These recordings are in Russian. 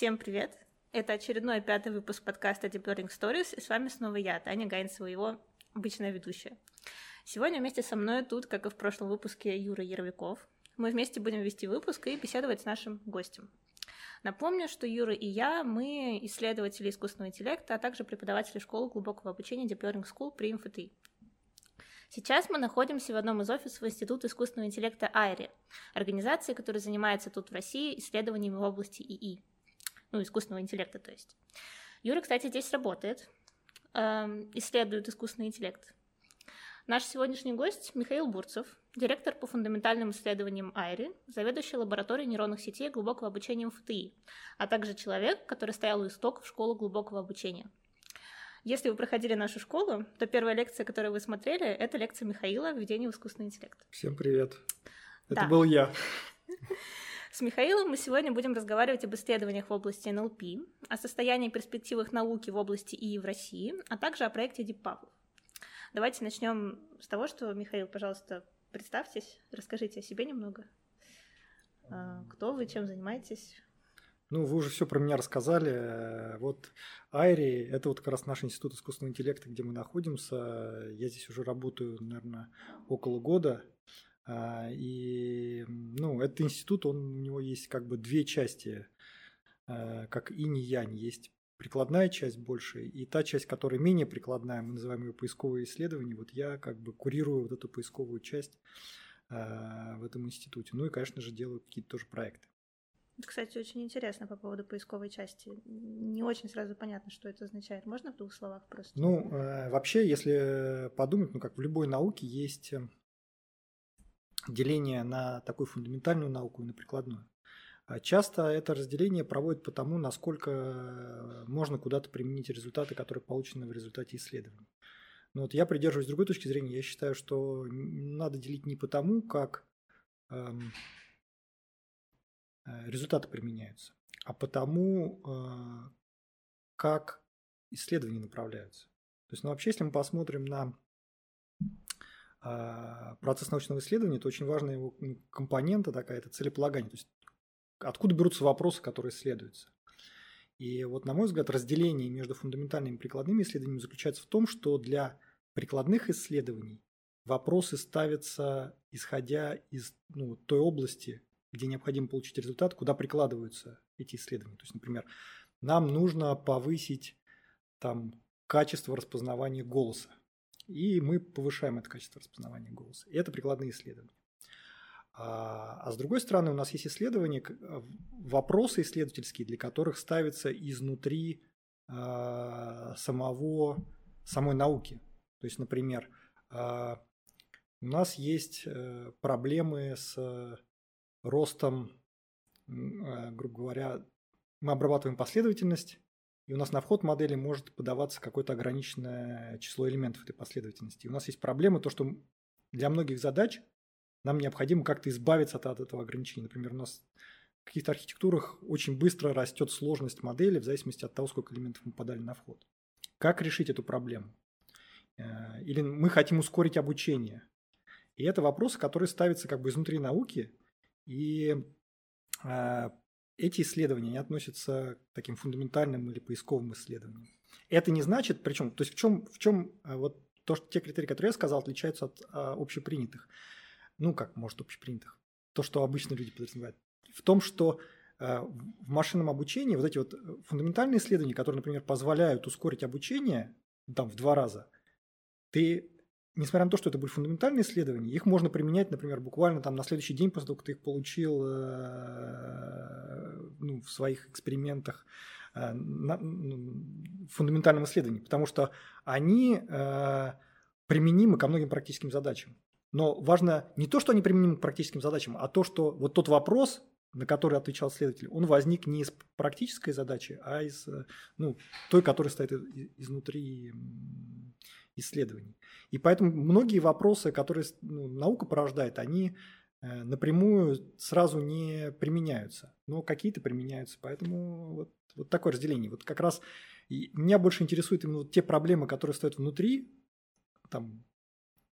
Всем привет! Это очередной пятый выпуск подкаста Deep Learning Stories, и с вами снова я, Таня Гайнцева, его обычная ведущая. Сегодня вместе со мной тут, как и в прошлом выпуске, Юра Яровиков. Мы вместе будем вести выпуск и беседовать с нашим гостем. Напомню, что Юра и я, мы исследователи искусственного интеллекта, а также преподаватели школы глубокого обучения Deep Learning School при МФТИ. Сейчас мы находимся в одном из офисов Института искусственного интеллекта АйРи, организации, которая занимается тут в России исследованиями в области ИИ ну, искусственного интеллекта, то есть. Юра, кстати, здесь работает, эм, исследует искусственный интеллект. Наш сегодняшний гость Михаил Бурцев, директор по фундаментальным исследованиям АйРи, заведующий лабораторией нейронных сетей глубокого обучения МФТИ, а также человек, который стоял у истоков школы глубокого обучения. Если вы проходили нашу школу, то первая лекция, которую вы смотрели, это лекция Михаила «Введение в искусственный интеллект». Всем привет. Это да. был я. С Михаилом мы сегодня будем разговаривать об исследованиях в области НЛП, о состоянии и перспективах науки в области ИИ в России, а также о проекте DeepPub. Давайте начнем с того, что, Михаил, пожалуйста, представьтесь, расскажите о себе немного. А, кто вы, чем занимаетесь? Ну, вы уже все про меня рассказали. Вот Айри – это вот как раз наш институт искусственного интеллекта, где мы находимся. Я здесь уже работаю, наверное, около года. А, и, ну, этот институт, он, у него есть как бы две части, а, как инь и янь. Есть прикладная часть больше, и та часть, которая менее прикладная, мы называем ее поисковые исследования, вот я как бы курирую вот эту поисковую часть а, в этом институте. Ну и, конечно же, делаю какие-то тоже проекты. Кстати, очень интересно по поводу поисковой части. Не очень сразу понятно, что это означает. Можно в двух словах просто? Ну, э, вообще, если подумать, ну, как в любой науке есть деление на такую фундаментальную науку и на прикладную. А часто это разделение проводят по тому, насколько можно куда-то применить результаты, которые получены в результате исследований. Но вот я придерживаюсь другой точки зрения. Я считаю, что надо делить не по тому, как эм, э, результаты применяются, а по тому, э, как исследования направляются. То есть, ну, вообще, если мы посмотрим на процесс научного исследования – это очень важная его компонента такая, это целеполагание. То есть откуда берутся вопросы, которые исследуются. И вот, на мой взгляд, разделение между фундаментальными и прикладными исследованиями заключается в том, что для прикладных исследований вопросы ставятся исходя из ну, той области, где необходимо получить результат, куда прикладываются эти исследования. То есть, например, нам нужно повысить там, качество распознавания голоса и мы повышаем это качество распознавания голоса. И это прикладные исследования. А, а с другой стороны, у нас есть исследования, вопросы исследовательские, для которых ставятся изнутри а, самого, самой науки. То есть, например, а, у нас есть э, проблемы с ростом, грубо говоря, мы обрабатываем последовательность и у нас на вход модели может подаваться какое-то ограниченное число элементов этой последовательности. И у нас есть проблема, то, что для многих задач нам необходимо как-то избавиться от, от этого ограничения. Например, у нас в каких-то архитектурах очень быстро растет сложность модели в зависимости от того, сколько элементов мы подали на вход. Как решить эту проблему? Э, или мы хотим ускорить обучение. И это вопросы, которые ставятся как бы изнутри науки, и э, эти исследования они относятся к таким фундаментальным или поисковым исследованиям. Это не значит, причем, то есть в чем, в чем э, вот то, что те критерии, которые я сказал, отличаются от а, общепринятых. Ну, как может общепринятых? То, что обычно люди подразумевают. В том, что а, в машинном обучении вот эти вот фундаментальные исследования, которые, например, позволяют ускорить обучение там, в два раза, ты несмотря на то, что это были фундаментальные исследования, их можно применять, например, буквально там на следующий день после того, как ты их получил э, ну, в своих экспериментах э, на, ну, фундаментальном исследовании, потому что они э, применимы ко многим практическим задачам. Но важно не то, что они применимы к практическим задачам, а то, что вот тот вопрос, на который отвечал следователь, он возник не из практической задачи, а из ну, той, которая стоит изнутри исследований. И поэтому многие вопросы, которые ну, наука порождает, они э, напрямую сразу не применяются, но какие-то применяются. Поэтому вот, вот такое разделение. Вот как раз меня больше интересуют именно вот те проблемы, которые стоят внутри там,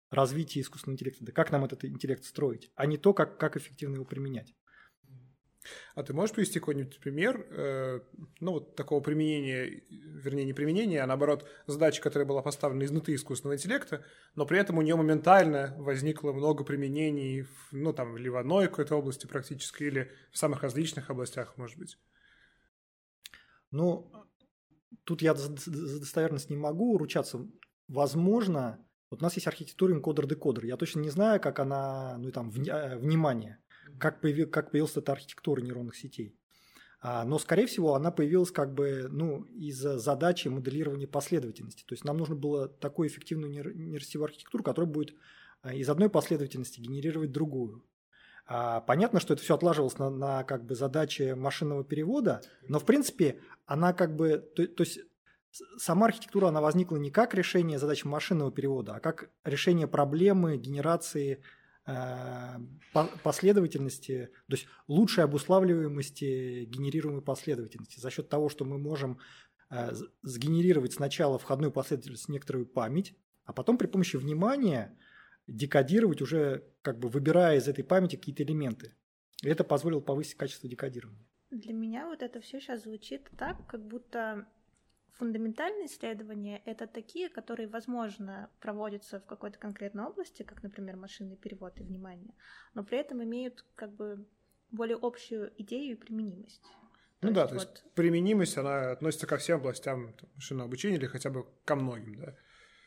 развития искусственного интеллекта, да как нам этот интеллект строить, а не то, как, как эффективно его применять. А ты можешь привести какой-нибудь пример, э, ну, вот такого применения, вернее, не применения, а наоборот, задачи, которая была поставлена изнутри искусственного интеллекта, но при этом у нее моментально возникло много применений, в, ну, там, или в одной какой-то области практически, или в самых различных областях, может быть? Ну, тут я за достоверность не могу ручаться. Возможно, вот у нас есть архитектура энкодер-декодер. Я точно не знаю, как она, ну, там, э, внимание как, появи, как появилась эта архитектура нейронных сетей. А, но, скорее всего, она появилась как бы ну, из-за задачи моделирования последовательности. То есть нам нужно было такую эффективную нейросетевую архитектуру, которая будет а, из одной последовательности генерировать другую. А, понятно, что это все отлаживалось на, на как бы задачи машинного перевода, но в принципе она как бы, то, то есть сама архитектура, она возникла не как решение задачи машинного перевода, а как решение проблемы генерации последовательности, то есть лучшей обуславливаемости генерируемой последовательности за счет того, что мы можем э, сгенерировать сначала входную последовательность некоторую память, а потом при помощи внимания декодировать уже, как бы выбирая из этой памяти какие-то элементы. И это позволило повысить качество декодирования. Для меня вот это все сейчас звучит так, как будто Фундаментальные исследования — это такие, которые, возможно, проводятся в какой-то конкретной области, как, например, машинный перевод и внимание, но при этом имеют как бы более общую идею и применимость. Ну то да, есть, то вот... есть применимость, она относится ко всем областям машинного обучения или хотя бы ко многим, да?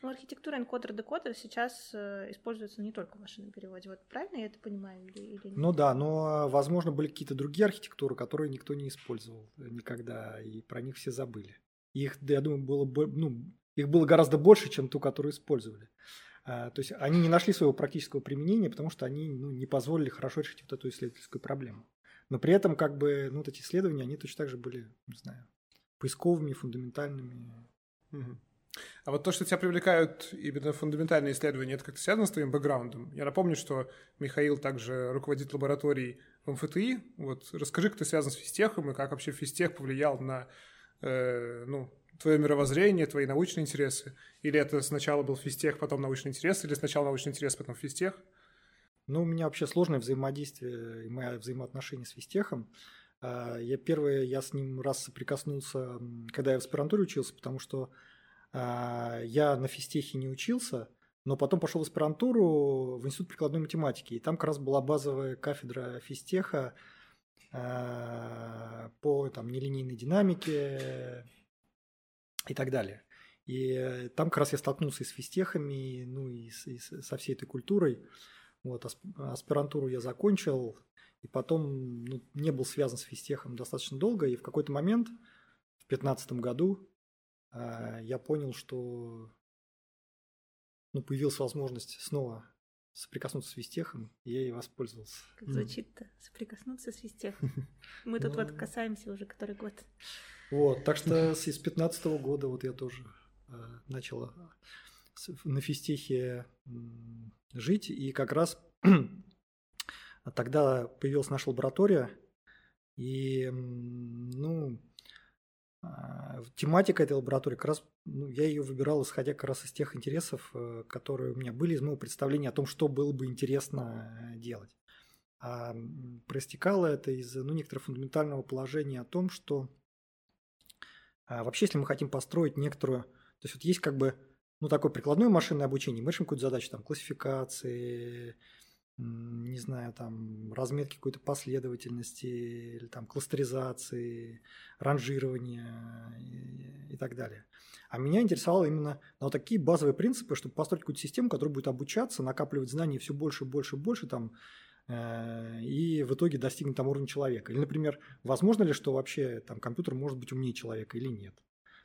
Ну, архитектура энкодер-декодер сейчас э, используется не только в машинном переводе. Вот правильно я это понимаю или, или нет? Ну да, но, возможно, были какие-то другие архитектуры, которые никто не использовал никогда, и про них все забыли. Их, я думаю, было, ну, их было гораздо больше, чем ту, которую использовали. А, то есть они не нашли своего практического применения, потому что они ну, не позволили хорошо решить вот эту исследовательскую проблему. Но при этом как бы ну, вот эти исследования, они точно так же были, не знаю, поисковыми, фундаментальными. А вот то, что тебя привлекают именно фундаментальные исследования, это как-то связано с твоим бэкграундом? Я напомню, что Михаил также руководит лабораторией в МФТИ. Вот расскажи, ты связан с физтехом и как вообще физтех повлиял на э, ну, твое мировоззрение, твои научные интересы? Или это сначала был физтех, потом научный интерес, или сначала научный интерес, потом физтех? Ну, у меня вообще сложное взаимодействие и мои взаимоотношения с физтехом. А, я первый, я с ним раз соприкоснулся, когда я в аспирантуре учился, потому что а, я на физтехе не учился, но потом пошел в аспирантуру в Институт прикладной математики, и там как раз была базовая кафедра физтеха, по там, нелинейной динамике и так далее. И там как раз я столкнулся и с физтехами, ну и, с, и со всей этой культурой. Вот, аспирантуру я закончил, и потом ну, не был связан с физтехом достаточно долго, и в какой-то момент, в 2015 году, э, я понял, что ну, появилась возможность снова соприкоснуться с физтехом, и я и воспользовался. Как звучит-то, соприкоснуться с физтехом. Мы тут вот ну. касаемся уже который год. Вот, так что с 15 года вот я тоже э, начал на физтехе жить, и как раз тогда появилась наша лаборатория, и, ну, тематика этой лаборатории как раз ну, я ее выбирал, исходя как раз из тех интересов, э, которые у меня были, из моего представления о том, что было бы интересно э, делать. А проистекало это из ну, некоторого фундаментального положения о том, что а, вообще, если мы хотим построить некоторую... То есть вот есть как бы ну, такое прикладное машинное обучение, мы решим какую-то задачу, там, классификации, не знаю, там, разметки какой-то последовательности, или там кластеризации, ранжирования и, и так далее. А меня интересовало именно вот такие базовые принципы, чтобы построить какую-то систему, которая будет обучаться, накапливать знания все больше, больше, больше, там, э, и в итоге достигнет там уровня человека. Или, например, возможно ли, что вообще там компьютер может быть умнее человека или нет?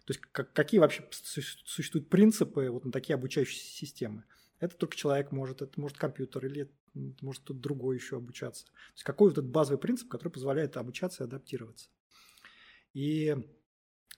То есть как, какие вообще существуют принципы вот на такие обучающие системы? Это только человек может, это может компьютер или может кто-то другой еще обучаться. То есть какой вот этот базовый принцип, который позволяет обучаться и адаптироваться. И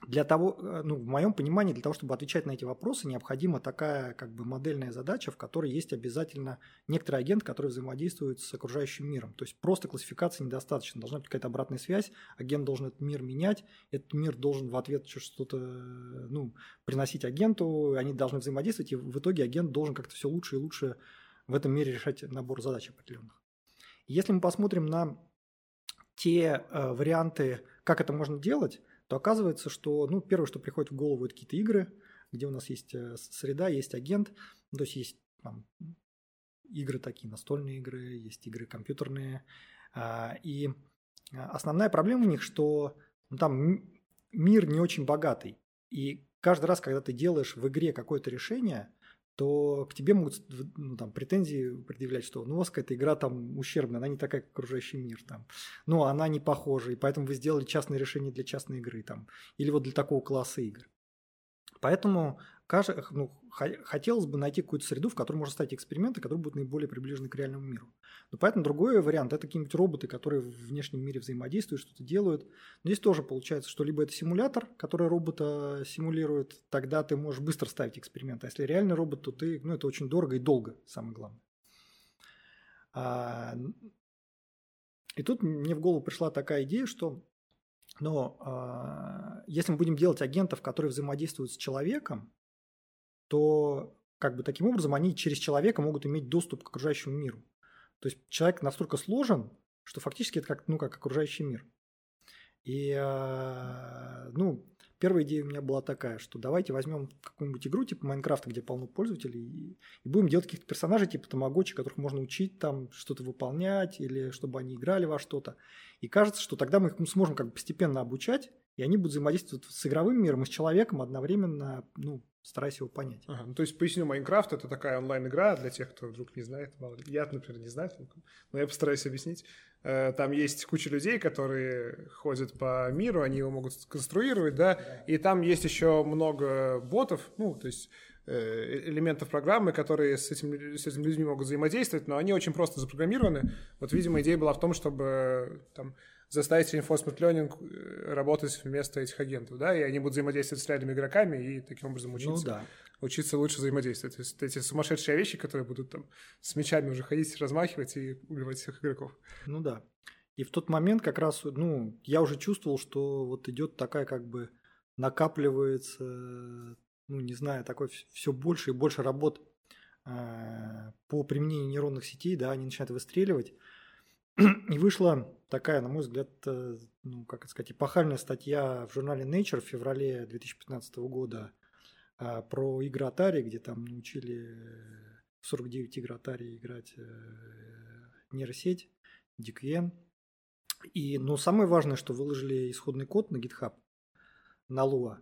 для того, э, ну, в моем понимании, для того, чтобы отвечать на эти вопросы, необходима такая как бы модельная задача, в которой есть обязательно некоторый агент, который взаимодействует с окружающим миром. То есть просто классификации недостаточно, должна быть какая-то обратная связь, агент должен этот мир менять, этот мир должен в ответ что-то ну, приносить агенту, они должны взаимодействовать, и в итоге агент должен как-то все лучше и лучше в этом мире решать набор задач определенных. Если мы посмотрим на те э, варианты, как это можно делать, то оказывается, что, ну, первое, что приходит в голову, это какие-то игры, где у нас есть э, среда, есть агент, то есть есть там, игры такие, настольные игры, есть игры компьютерные. А, и основная проблема в них, что ну, там мир не очень богатый. И каждый раз, когда ты делаешь в игре какое-то решение, то к тебе могут ну, там, претензии предъявлять, что ну, вас какая-то игра там ущербная, она не такая, как окружающий мир. Там. Ну, она не похожа, и поэтому вы сделали частное решение для частной игры. Там, или вот для такого класса игр. Поэтому ну, хотелось бы найти какую-то среду, в которой можно ставить эксперименты, которые будут наиболее приближены к реальному миру. Но поэтому другой вариант – это какие-нибудь роботы, которые в внешнем мире взаимодействуют, что-то делают. Но здесь тоже получается, что либо это симулятор, который робота симулирует, тогда ты можешь быстро ставить эксперименты. А если реальный робот, то ты, ну, это очень дорого и долго, самое главное. А, и тут мне в голову пришла такая идея, что но э, если мы будем делать агентов, которые взаимодействуют с человеком, то как бы таким образом они через человека могут иметь доступ к окружающему миру. То есть человек настолько сложен, что фактически это как, ну, как окружающий мир. И, э, ну, первая идея у меня была такая, что давайте возьмем какую-нибудь игру типа Майнкрафта, где полно пользователей, и, будем делать каких-то персонажей типа Тамагочи, которых можно учить там что-то выполнять, или чтобы они играли во что-то. И кажется, что тогда мы их сможем как бы постепенно обучать, и они будут взаимодействовать с игровым миром и с человеком одновременно, ну, стараясь его понять. Ага, ну, то есть, поясню, Майнкрафт — это такая онлайн-игра для тех, кто вдруг не знает. Я, например, не знаю, но я постараюсь объяснить. Э, там есть куча людей, которые ходят по миру, они его могут сконструировать, да, и там есть еще много ботов, ну, то есть э, элементов программы, которые с, этим, с этими людьми могут взаимодействовать, но они очень просто запрограммированы. Вот, видимо, идея была в том, чтобы там заставить reinforcement learning э, работать вместо этих агентов, да, и они будут взаимодействовать с реальными игроками и таким образом ну учиться, ну, да. учиться лучше взаимодействовать. То есть эти сумасшедшие вещи, которые будут там с мячами уже ходить, размахивать и убивать всех игроков. Ну да. И в тот момент как раз, ну, я уже чувствовал, что вот идет такая как бы накапливается, ну, не знаю, такой все больше и больше работ э, по применению нейронных сетей, да, они начинают выстреливать. И вышла такая, на мой взгляд, э, ну, как это сказать, эпохальная статья в журнале Nature в феврале 2015 года а, про игры Atari, где там научили 49 игр Atari играть э, нейросеть, DQN. И, ну, самое важное, что выложили исходный код на GitHub, на Lua.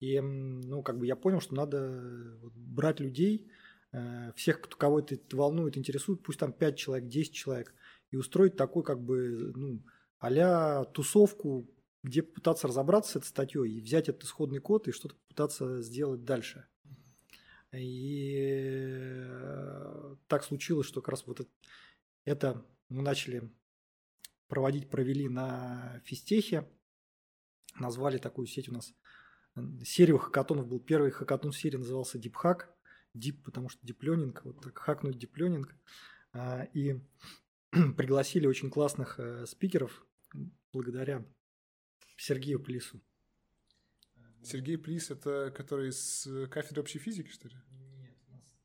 И, ну, как бы я понял, что надо брать людей, э, всех, кого это волнует, интересует, пусть там 5 человек, 10 человек, и устроить такой как бы, ну, а тусовку, где попытаться разобраться с этой статьей и взять этот исходный код и что-то попытаться сделать дальше. И э, так случилось, что как раз вот это, мы начали проводить, провели на физтехе, назвали такую сеть у нас, серию хакатонов был, первый хакатон серии назывался Deep Hack, Deep, потому что Deep Learning, вот так, хакнуть Deep Learning, а, и пригласили очень классных э, спикеров благодаря Сергею Плису. Сергей Плис – это который с кафедры общей физики, что ли? Нет, у нас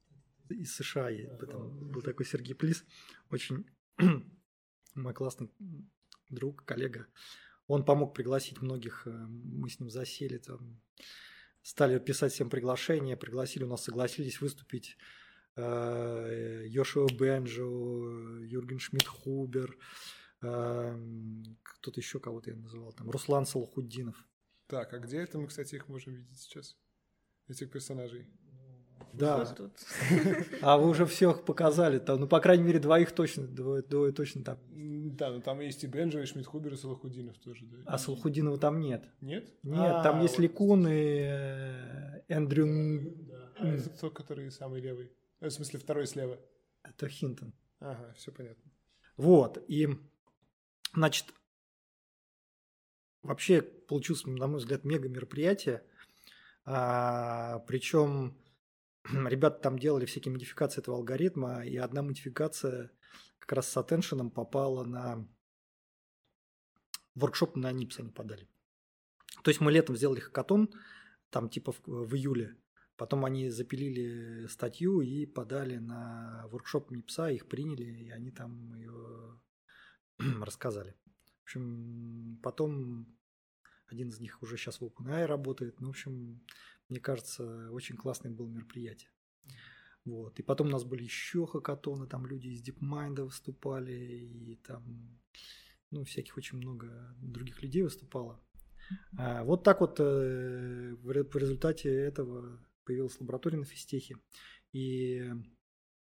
из США есть, потом был такой Сергей Плис, очень мой классный друг, коллега. Он помог пригласить многих, э, мы с ним засели, там, стали писать всем приглашения, пригласили, у нас согласились выступить Э, Йошуа Бенджо, Юрген Шмидт-Хубер, эм, кто-то еще кого-то я называл, там, Руслан Салахуддинов. Так, а где это мы, кстати, их можем видеть сейчас, этих персонажей? Да. Тут. А вы уже всех показали. Там, ну, по крайней мере, двоих точно, двое, двое точно там. Да, но там есть и Бенджо, и Шмидхубер, и Салахудинов тоже. Да. А Салахудинова там нет. Нет? Нет, а, там есть вот. Ликун и э, Эндрю. Да. А это тот, который самый левый. В смысле, второй слева? Это Хинтон. Ага, все понятно. Вот, и, значит, вообще получилось, на мой взгляд, мега мероприятие. А, причем ребята там делали всякие модификации этого алгоритма, и одна модификация как раз с attention попала на воркшоп на НИПС они подали. То есть мы летом сделали хакатон, там типа в, в июле, Потом они запилили статью и подали на воркшоп МИПСа, их приняли, и они там ее рассказали. В общем, потом один из них уже сейчас в OpenAI работает. Ну, в общем, мне кажется, очень классное было мероприятие. Вот. И потом у нас были еще хакатоны, там люди из DeepMind выступали, и там, ну, всяких очень много других людей выступало. А вот так вот э, в результате этого появилась лаборатория на физтехе. И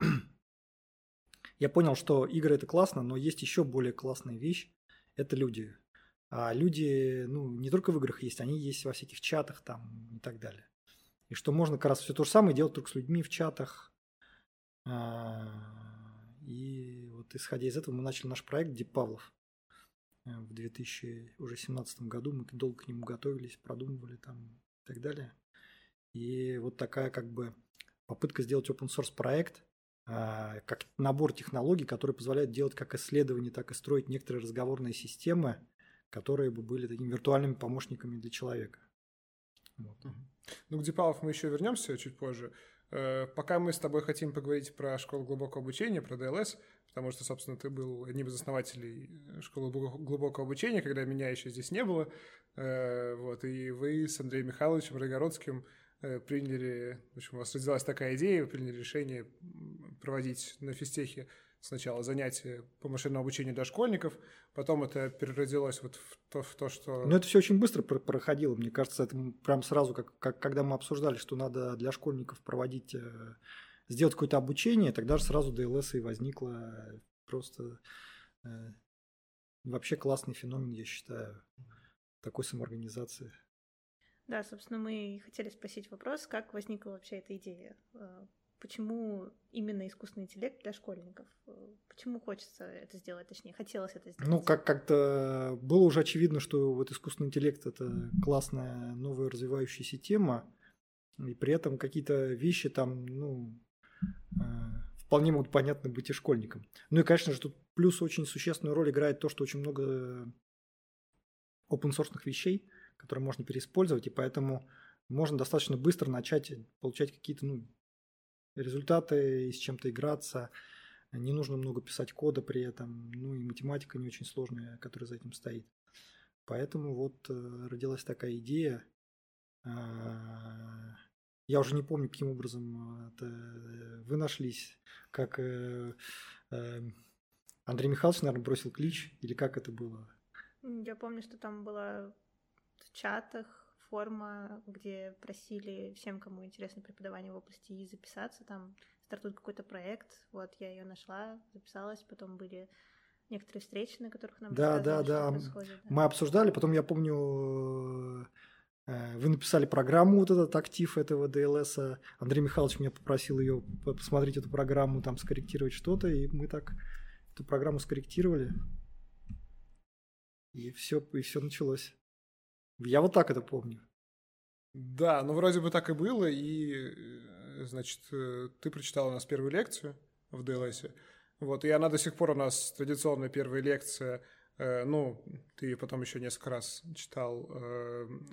я понял, что игры это классно, но есть еще более классная вещь – это люди. А люди, ну, не только в играх есть, они есть во всяких чатах там и так далее. И что можно как раз все то же самое делать только с людьми в чатах. А, и вот исходя из этого мы начали наш проект Дип Павлов в 2017 году. Мы долго к нему готовились, продумывали там и так далее. И вот такая как бы попытка сделать open source проект, а, как набор технологий, которые позволяют делать как исследования, так и строить некоторые разговорные системы, которые бы были такими виртуальными помощниками для человека. Вот. Ну, к Дипалов мы еще вернемся чуть позже. Э, пока мы с тобой хотим поговорить про школу глубокого обучения, про ДЛС, потому что, собственно, ты был одним из основателей школы глубокого обучения, когда меня еще здесь не было. Э, вот, и вы с Андреем Михайловичем Рогородским э, приняли, в общем, у вас родилась такая идея, вы приняли решение проводить на физтехе сначала занятия по машинному обучению для школьников, потом это переродилось вот в то, в то что... Ну, это все очень быстро проходило, мне кажется, это прям сразу, как, как когда мы обсуждали, что надо для школьников проводить, э, сделать какое-то обучение, тогда же сразу ДЛС и возникло просто э, вообще классный феномен, я считаю, такой самоорганизации. Да, собственно, мы хотели спросить вопрос, как возникла вообще эта идея э, почему именно искусственный интеллект для школьников? Почему хочется это сделать, точнее, хотелось это сделать? Ну, как- как-то было уже очевидно, что вот искусственный интеллект – это классная новая развивающаяся тема, и при этом какие-то вещи там, ну, э, вполне могут понятны быть и школьникам. Ну и, конечно же, тут плюс очень существенную роль играет то, что очень много open source вещей, которые можно переиспользовать, и поэтому можно достаточно быстро начать получать какие-то ну, результаты, и с чем-то играться. Не нужно много писать кода при этом. Ну и математика не очень сложная, которая за этим стоит. Поэтому вот э, родилась такая идея. А, я уже не помню, каким образом это вы нашлись, как э, э, Андрей Михайлович, наверное, бросил клич, или как это было? Я помню, что там было в чатах форма, где просили всем, кому интересно преподавание в области И, записаться. Там стартует какой-то проект. Вот я ее нашла, записалась. Потом были некоторые встречи, на которых нам да, да, да. да. Мы обсуждали. Потом я помню, э, вы написали программу, вот этот актив этого ДЛС. Андрей Михайлович меня попросил ее посмотреть эту программу, там скорректировать что-то, и мы так эту программу скорректировали. И все, и все началось. Я вот так это помню. Да, ну вроде бы так и было, и, э, значит, э, ты прочитал у нас первую лекцию в ДЛС, вот, и она до сих пор у нас традиционная первая лекция, э, ну, ты потом еще несколько раз читал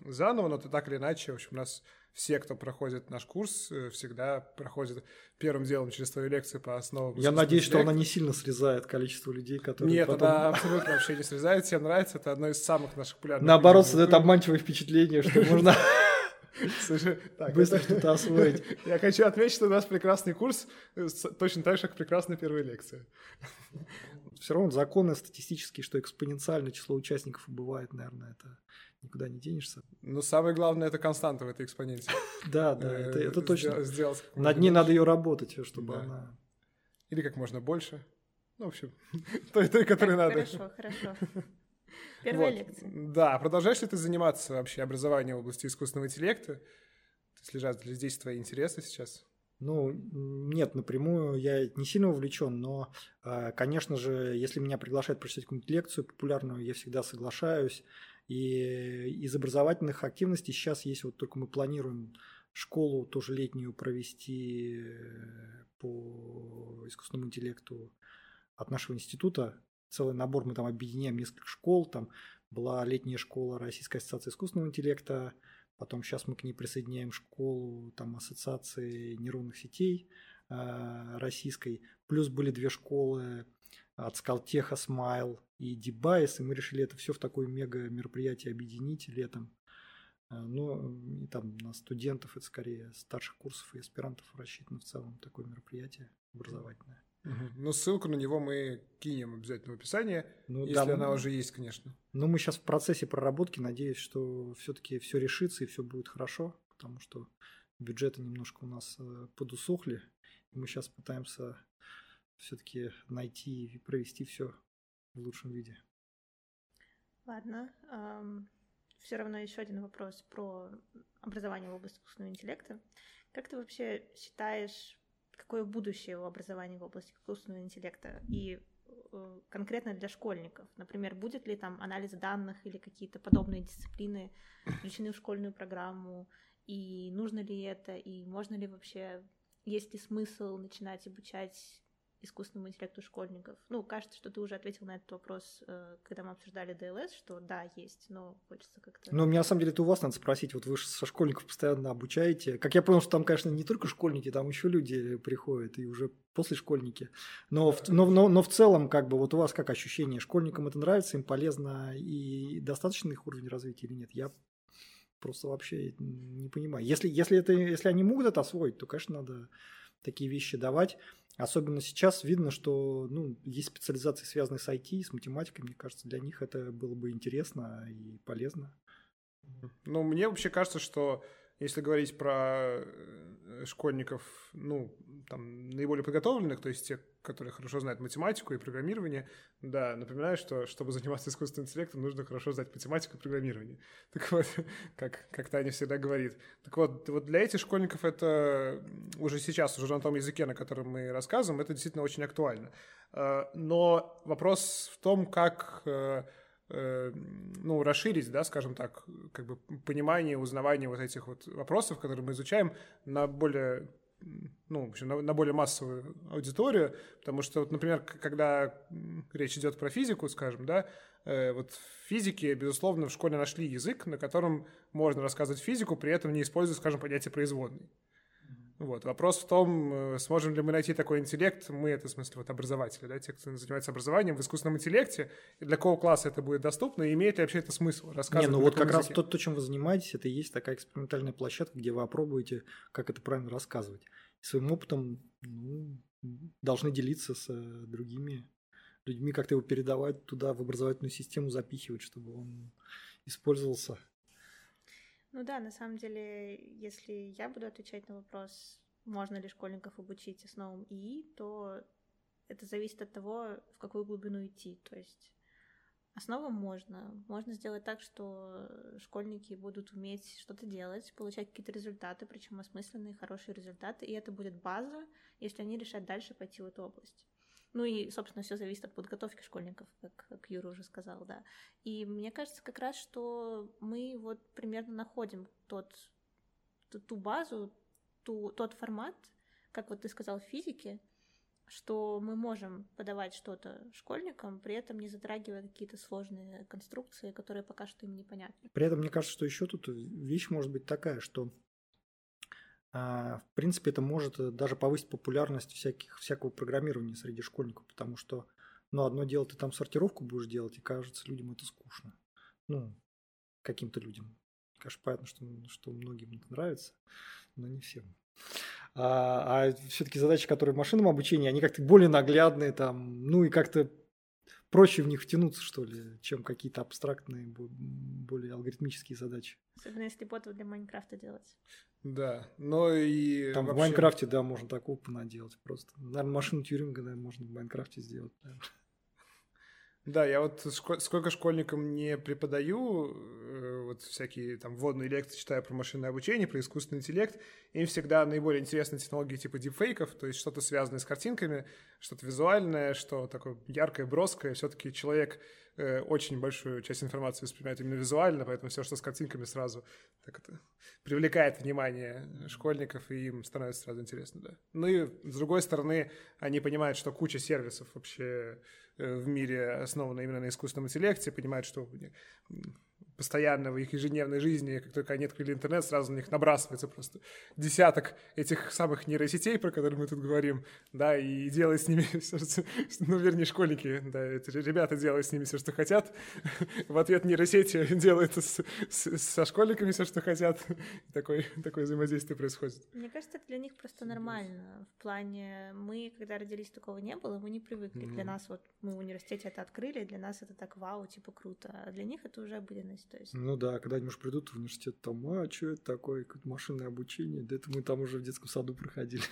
заново, но ты так или иначе, в общем, у нас все, кто проходит наш курс, всегда проходят первым делом через твою лекцию по основам. Я надеюсь, что она не сильно срезает количество людей, которые Нет, потом... она абсолютно вообще не срезает, всем нравится, это одно из самых наших популярных. Наоборот, создает обманчивое впечатление, что можно Слушай, так, Быстро это... что-то освоить. Я хочу отметить, что у нас прекрасный курс, э, точно так же, как прекрасная первая лекция. Все равно законы статистические, что экспоненциальное число участников бывает, наверное, это никуда не денешься. Но самое главное – это константа в этой экспоненте. Да, да, это, это точно. Сделать Над ней надо ее работать, чтобы она… Или как можно больше. Ну, в общем, той, той которой надо. Хорошо, хорошо. Первая вот. лекция. Да, продолжаешь ли ты заниматься вообще образованием в области искусственного интеллекта? То есть лежат ли здесь твои интересы сейчас? Ну, нет, напрямую я не сильно увлечен, но, а, конечно же, если меня приглашают прочитать какую-нибудь лекцию популярную, я всегда соглашаюсь. И из образовательных активностей. Сейчас есть, вот только мы планируем школу тоже летнюю провести э, по искусственному интеллекту от нашего института. Целый набор, мы там объединяем несколько школ, там была летняя школа Российской ассоциации искусственного интеллекта, потом сейчас мы к ней присоединяем школу там ассоциации нейронных сетей э, российской, плюс были две школы от Сколтеха SMILES, и DeepBayes, и мы решили это все в такое мега мероприятие объединить летом. А, но и там на студентов это скорее старших курсов и аспирантов рассчитано в целом такое мероприятие образовательное. Угу. Ну, ссылку на него мы кинем обязательно в описании, ну, если да, она мы... уже есть, конечно. Но мы сейчас в процессе проработки, надеюсь, что все-таки все решится и все будет хорошо, потому что бюджеты немножко у нас э, подусохли, и мы сейчас пытаемся все-таки найти и провести все в лучшем виде. Ладно. Um, все равно еще один вопрос про образование в области искусственного интеллекта. Как ты вообще считаешь, какое будущее у образования в области искусственного интеллекта и э, конкретно для школьников? Например, будет ли там анализ данных или какие-то подобные дисциплины включены в школьную программу? И нужно ли это? И можно ли вообще, есть ли смысл начинать обучать искусственному интеллекту школьников? Ну, кажется, что ты уже ответил на этот вопрос, э, когда мы обсуждали ДЛС, что да, есть, но хочется как-то... Ну, мне на самом деле это у вас надо спросить, вот вы со школьников постоянно обучаете. Как я понял, что там, конечно, не только школьники, там еще люди приходят, и уже после школьники. Но, в, но, но, но в целом, как бы, вот у вас как ощущение, школьникам это нравится, им полезно и достаточно их уровень развития или нет? Я просто вообще не понимаю. Если, если, это, если они могут это освоить, то, конечно, надо такие вещи давать. Особенно сейчас видно, что ну, есть специализации, связанные с IT, с математикой. Мне кажется, для них это было бы интересно и полезно. Ну, мне вообще кажется, что если говорить про э, школьников, ну, там, наиболее подготовленных, то есть те, которые хорошо знают математику и программирование, да, напоминаю, что чтобы заниматься искусственным интеллектом, нужно хорошо знать математику и программирование. Так вот, как, как Таня всегда говорит. Так вот, вот для этих школьников это уже сейчас, уже на том языке, на котором мы рассказываем, это действительно очень актуально. Э, но вопрос в том, как э, Э, ну, расширить, да, скажем так, как бы понимание, узнавание вот этих вот вопросов, которые мы изучаем на более ну, в общем, на, на более массовую аудиторию, потому что, вот, например, когда речь идет про физику, скажем, да, э, вот в физике, безусловно, в школе нашли язык, на котором можно рассказывать физику, при этом не используя, скажем, понятие производной. Вот. Вопрос в том, э, сможем ли мы найти такой интеллект, мы, это в смысле вот образователи, да, те, кто занимается образованием в искусственном интеллекте, для какого класса это будет доступно, и имеет ли вообще это смысл рассказывать? Не, ну вот как языке? раз то, то, чем вы занимаетесь, это и есть такая экспериментальная площадка, где вы опробуете, как это правильно рассказывать. И своим опытом ну, должны делиться с э, другими людьми, как-то его передавать туда, в образовательную систему запихивать, чтобы он использовался ну да, на самом деле, если я буду отвечать на вопрос, можно ли школьников обучить основам ИИ, то это зависит от того, в какую глубину идти. То есть основам можно. Можно сделать так, что школьники будут уметь что-то делать, получать какие-то результаты, причем осмысленные, хорошие результаты, и это будет база, если они решат дальше пойти в эту область. Ну и, собственно, все зависит от подготовки школьников, как, как Юра уже сказал, да. И мне кажется как раз, что мы вот примерно находим тот, ту, ту базу, ту, тот формат, как вот ты сказал в физике, что мы можем подавать что-то школьникам, при этом не затрагивая какие-то сложные конструкции, которые пока что им непонятны. При этом, мне кажется, что еще тут вещь может быть такая, что в принципе, это может э, даже повысить популярность всяких, всякого программирования среди школьников, потому что, ну, одно дело, ты там сортировку будешь делать, и кажется, людям это скучно. Ну, каким-то людям. Конечно, понятно, что, что многим это нравится, но не всем. А, а все-таки задачи, которые в машинном обучении, они как-то более наглядные, там, ну и как-то проще в них втянуться, что ли, чем какие-то абстрактные, более алгоритмические задачи. Особенно если ботов для Майнкрафта делать. Да, но и Там вообще... в Майнкрафте, да, можно такого понаделать просто. Наверное, машину Тьюринга, да, можно в Майнкрафте сделать. Наверное. Да, я вот сколько школьникам не преподаю, э, вот всякие там вводные лекции читаю про машинное обучение, про искусственный интеллект, им всегда наиболее интересны технологии типа дипфейков, то есть что-то связанное с картинками, что-то визуальное, что такое яркое, броское. Все-таки человек э, очень большую часть информации воспринимает именно визуально, поэтому все, что с картинками, сразу так это привлекает внимание школьников, и им становится сразу интересно, да. Ну и с другой стороны, они понимают, что куча сервисов вообще в мире основана именно на искусственном интеллекте, понимают, что постоянно в их ежедневной жизни, как только они открыли интернет, сразу на них набрасывается просто десяток этих самых нейросетей, про которые мы тут говорим, да, и делает с ними все, что, ну, вернее, школьники, да, эти ребята делают с ними все, что хотят, в ответ нейросети делают с, с, со школьниками все, что хотят, такое, такое взаимодействие происходит. Мне кажется, это для них просто нормально, в плане, мы, когда родились, такого не было, мы не привыкли, mm-hmm. для нас вот, мы в университете это открыли, для нас это так вау, типа круто, а для них это уже обыденность, то есть. Ну да, когда-нибудь придут в университет, там, а, что это такое, машинное обучение, да это мы там уже в детском саду проходили.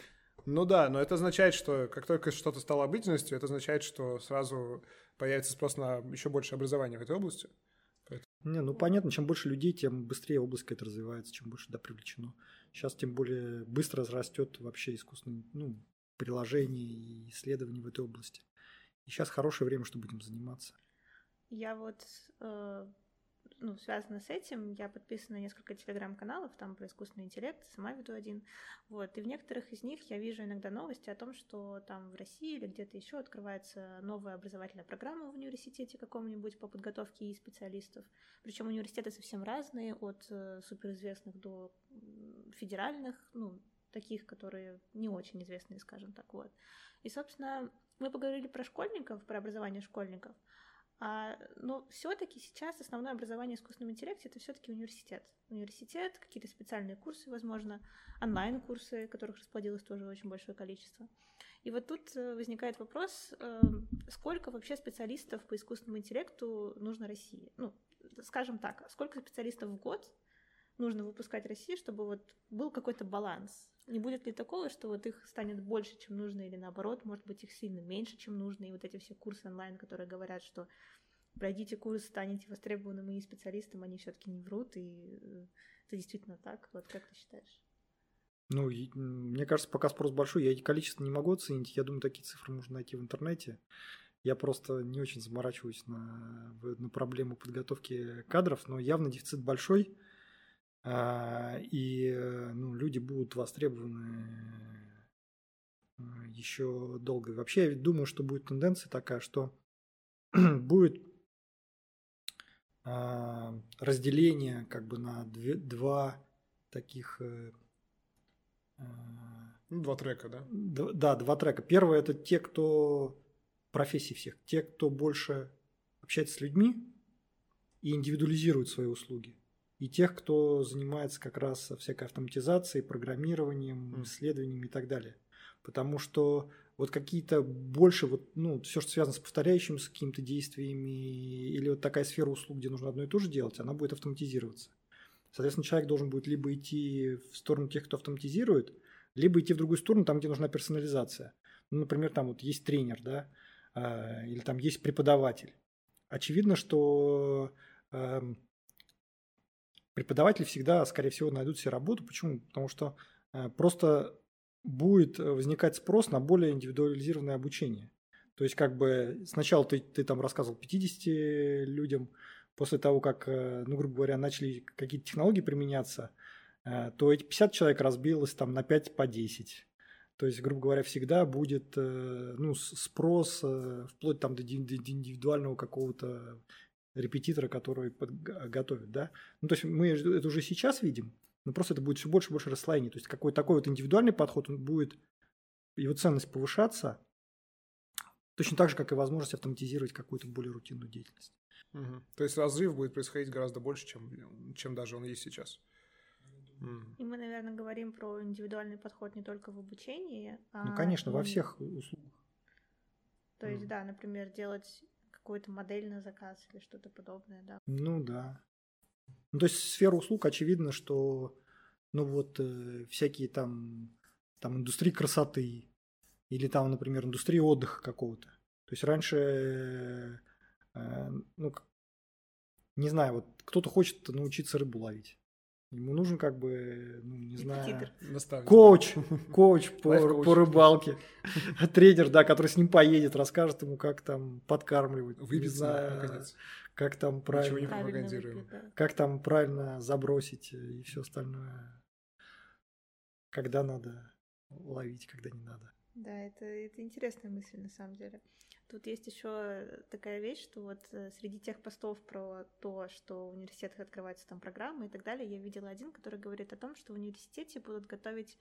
Ну да, но это означает, что как только что-то стало обыденностью, это означает, что сразу появится спрос на еще больше образования в этой области. Поэтому... Не, ну понятно, чем больше людей, тем быстрее область какая-то развивается, чем больше да, привлечено. Сейчас тем более быстро растет вообще искусственное ну, приложение и исследования в этой области. И сейчас хорошее время, чтобы этим заниматься. Я вот э, ну, связано с этим, я подписана на несколько телеграм-каналов, там про искусственный интеллект, сама веду один. Вот, и в некоторых из них я вижу иногда новости о том, что там в России или где-то еще открывается новая образовательная программа в университете каком-нибудь по подготовке и специалистов. Причем университеты совсем разные, от э, суперизвестных до федеральных, ну, таких, которые не очень известные, скажем так, вот. И, собственно, мы поговорили про школьников, про образование школьников – но все-таки сейчас основное образование в искусственном интеллекте это все-таки университет. Университет, какие-то специальные курсы, возможно, онлайн-курсы, которых расплодилось тоже очень большое количество. И вот тут э, возникает вопрос, эм, сколько вообще специалистов по искусственному интеллекту нужно России? Ну, скажем так, сколько специалистов в год нужно выпускать России, чтобы вот был какой-то баланс? Не будет ли такого, что вот их станет больше, чем нужно, или наоборот, может быть, их сильно меньше, чем нужно, и вот эти все курсы онлайн, которые говорят, что пройдите курс, станете востребованным и специалистом, они все-таки не врут, и э, это действительно так. Вот как ты считаешь? Ну, мне кажется, пока спрос большой, я эти количество не могу оценить. Я думаю, такие цифры можно найти в интернете. Я просто не очень заморачиваюсь на, на проблему подготовки кадров, но явно дефицит большой. А, и э, ну, люди будут востребованы э, еще долго. Вообще, я думаю, что будет тенденция такая, что будет а, разделение как бы на две, два таких... Э, ну, два трека, да? Да, два трека. Первое – это те, кто профессии всех, те, кто больше общается с людьми и индивидуализирует свои услуги и тех, кто занимается как раз всякой автоматизацией, программированием, исследованиями и так далее. Потому что вот какие-то больше, вот, ну, все, что связано с повторяющимися какими-то действиями, или вот такая сфера услуг, где нужно одно и то же делать, она будет автоматизироваться. Соответственно, человек должен будет либо идти в сторону тех, кто автоматизирует, либо идти в другую сторону, там, где нужна персонализация. Ну, например, там вот есть тренер, да, э, или там есть преподаватель. Очевидно, что э, преподаватели всегда, скорее всего, найдут себе работу. Почему? Потому что э, просто будет возникать спрос на более индивидуализированное обучение. То есть, как бы сначала ты, ты там рассказывал 50 людям, после того, как, э, ну, грубо говоря, начали какие-то технологии применяться, э, то эти 50 человек разбилось там на 5 по 10. То есть, грубо говоря, всегда будет ну, спрос вплоть там до индивидуального какого-то репетитора, который готовит, да. Ну, то есть мы это уже сейчас видим, но просто это будет все больше и больше расслоение. То есть какой такой вот индивидуальный подход, он будет, его ценность повышаться, точно так же, как и возможность автоматизировать какую-то более рутинную деятельность. Угу. То есть разрыв будет происходить гораздо больше, чем, чем даже он есть сейчас. И мы, наверное, говорим про индивидуальный подход не только в обучении. А ну, конечно, и... во всех услугах. То есть, mm. да, например, делать какую-то модель на заказ или что-то подобное, да. Ну да. Ну, то есть сфера услуг, очевидно, что ну вот э, всякие там, там индустрии красоты или там, например, индустрии отдыха какого-то. То есть раньше, э, ну, не знаю, вот кто-то хочет научиться рыбу ловить. Ему нужен как бы, ну, не знаю, коуч, коуч по, по рыбалке. Тренер, да, который с ним поедет, расскажет ему, как там подкармливать. Выбиться, наконец. Как там правильно, правильно как там правильно забросить и все остальное. Когда надо ловить, когда не надо. Да, это, это интересная мысль на самом деле. Тут есть еще такая вещь, что вот э, среди тех постов про то, что в университетах открываются там программы и так далее, я видела один, который говорит о том, что в университете будут готовить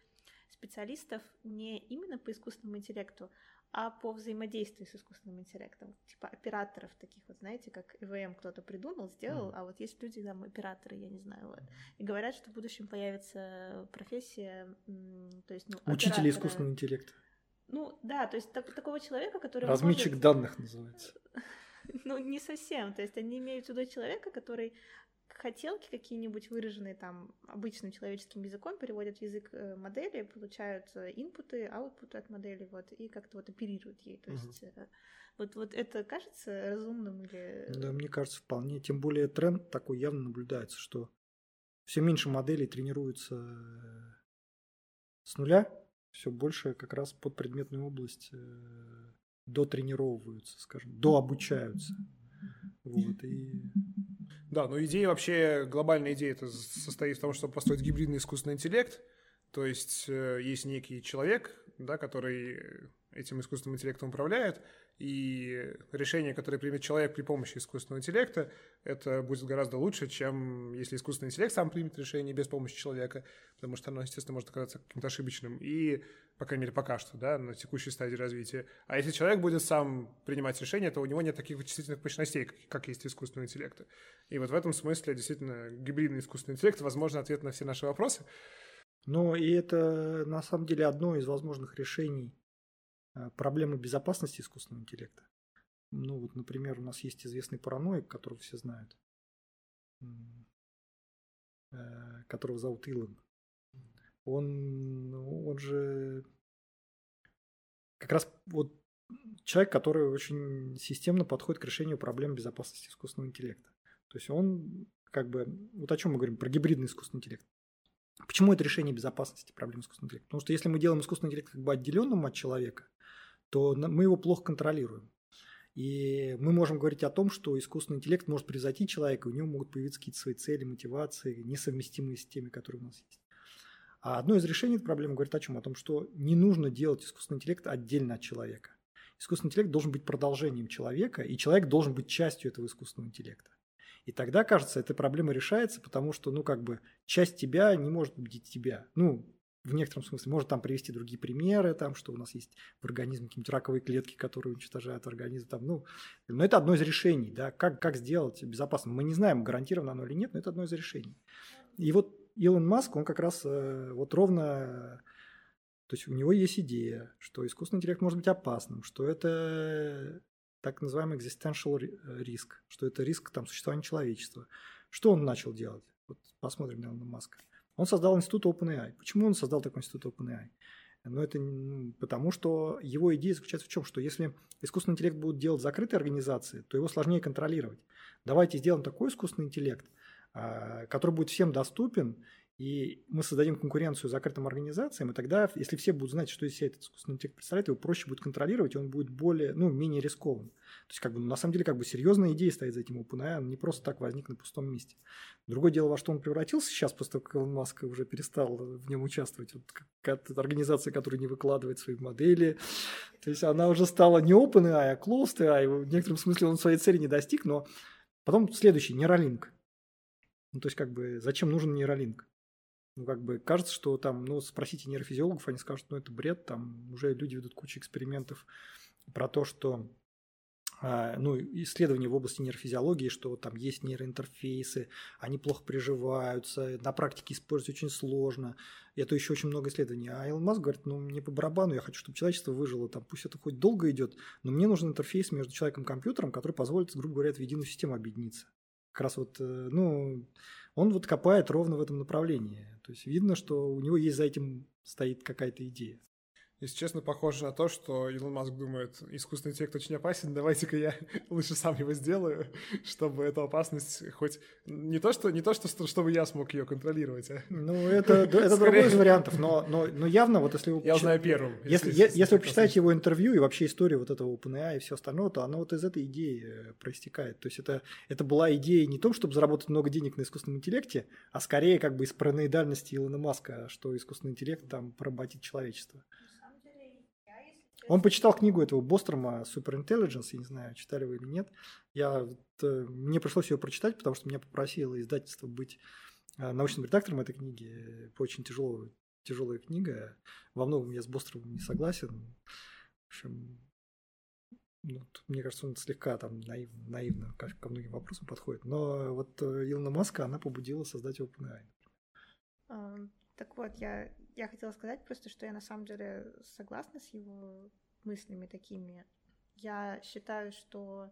специалистов не именно по искусственному интеллекту, а по взаимодействию с искусственным интеллектом. Типа операторов таких вот, знаете, как ИВМ кто-то придумал, сделал, mm. а вот есть люди, там, операторы, я не знаю, вот. И говорят, что в будущем появится профессия, то есть, ну, Учителя искусственного интеллекта. Ну, да, то есть так, такого человека, который Разметчик может... данных называется. Ну, не совсем. То есть они имеют в виду человека, который хотелки какие-нибудь выраженные там обычным человеческим языком переводят в язык э, модели, получают инпуты, аутпуты от модели, вот, и как-то вот оперируют ей. То есть угу. вот, вот это кажется разумным или... Да, мне кажется, вполне. Тем более тренд такой явно наблюдается, что все меньше моделей тренируются э, с нуля, все больше как раз под предметную область дотренировываются, скажем, дообучаются. Вот, и да, но идея вообще, глобальная идея это состоит в том, чтобы построить гибридный искусственный интеллект. То есть э, есть некий человек, да, который этим искусственным интеллектом управляет, и решение, которое примет человек при помощи искусственного интеллекта, это будет гораздо лучше, чем если искусственный интеллект сам примет решение без помощи человека, потому что оно, естественно, может оказаться каким-то ошибочным. И, по крайней мере, пока что, да, на текущей стадии развития. А если человек будет сам принимать решения, то у него нет таких вычислительных мощностей, как есть у искусственного интеллекта. И вот в этом смысле, действительно, гибридный искусственный интеллект, возможно, ответ на все наши вопросы. Ну, и это, на самом деле, одно из возможных решений проблемы безопасности искусственного интеллекта. Ну вот, например, у нас есть известный параноик, которого все знают, э, которого зовут Илон. Он, он же как раз вот человек, который очень системно подходит к решению проблем безопасности искусственного интеллекта. То есть он как бы, вот о чем мы говорим, про гибридный искусственный интеллект. Почему это решение безопасности проблем искусственного интеллекта? Потому что если мы делаем искусственный интеллект как бы отделенным от человека, то мы его плохо контролируем. И мы можем говорить о том, что искусственный интеллект может превзойти человека, у него могут появиться какие-то свои цели, мотивации, несовместимые с теми, которые у нас есть. А одно из решений этой проблемы говорит о чем? О том, что не нужно делать искусственный интеллект отдельно от человека. Искусственный интеллект должен быть продолжением человека, и человек должен быть частью этого искусственного интеллекта. И тогда, кажется, эта проблема решается, потому что, ну, как бы, часть тебя не может победить тебя. Ну, в некотором смысле может там привести другие примеры, там, что у нас есть в организме какие-нибудь раковые клетки, которые уничтожают организм. Там, ну, но это одно из решений, да, как, как сделать безопасно. Мы не знаем, гарантированно оно или нет, но это одно из решений. И вот Илон Маск, он как раз э, вот ровно, то есть у него есть идея, что искусственный интеллект может быть опасным, что это так называемый existential риск, что это риск там, существования человечества. Что он начал делать? Вот посмотрим на Илона Маска. Он создал институт OpenAI. Почему он создал такой институт OpenAI? Но ну, это потому, что его идея заключается в чем? Что если искусственный интеллект будет делать закрытые организации, то его сложнее контролировать. Давайте сделаем такой искусственный интеллект, а, который будет всем доступен и мы создадим конкуренцию закрытым организациям, и тогда, если все будут знать, что из себя этот искусственный интеллект представляет, его проще будет контролировать, и он будет более, ну, менее рискован. То есть, как бы, на самом деле, как бы серьезная идея стоит за этим OpenAI, он не просто так возник на пустом месте. Другое дело, во что он превратился сейчас, после того, как Илон Маск уже перестал в нем участвовать, вот, как организация, которая не выкладывает свои модели, то есть она уже стала не OpenAI, а Closed AI, в некотором смысле он своей цели не достиг, но потом следующий, Neuralink. Ну, то есть, как бы, зачем нужен Neuralink? Ну, как бы кажется, что там, ну, спросите нейрофизиологов, они скажут, ну, это бред, там уже люди ведут кучу экспериментов про то, что а, ну, исследования в области нейрофизиологии, что там есть нейроинтерфейсы, они плохо приживаются, на практике использовать очень сложно. Это еще очень много исследований. А Илон Маск говорит, ну, мне по барабану, я хочу, чтобы человечество выжило, там, пусть это хоть долго идет, но мне нужен интерфейс между человеком и компьютером, который позволит, грубо говоря, в единую систему объединиться. Как раз вот, э, ну, он вот копает ровно в этом направлении. То есть видно, что у него есть за этим стоит какая-то идея. Если честно, похоже на то, что Илон Маск думает, искусственный интеллект очень опасен, давайте-ка я лучше сам его сделаю, чтобы эту опасность хоть... Не то, что, не то, что, чтобы я смог ее контролировать, а... Ну, это, это другой из вариантов, но, но, но явно вот если вы... Я узнаю первым. Если, если, если, если вы почитаете его интервью и вообще историю вот этого OpenAI и все остальное, то оно вот из этой идеи э, проистекает. То есть это, это была идея не том, чтобы заработать много денег на искусственном интеллекте, а скорее как бы из параноидальности Илона Маска, что искусственный интеллект там поработит человечество. Он почитал книгу этого Бострома Intelligence, я не знаю, читали вы или нет. Я, э, мне пришлось ее прочитать, потому что меня попросило издательство быть э, научным редактором этой книги. Очень тяжелая, тяжелая книга. Во многом я с Бостромом не согласен. В общем, ну, мне кажется, он слегка там наив, наивно ко, ко многим вопросам подходит. Но вот э, Илона Маска, она побудила создать OpenAI. Так вот, я, я хотела сказать просто, что я на самом деле согласна с его мыслями такими. Я считаю, что...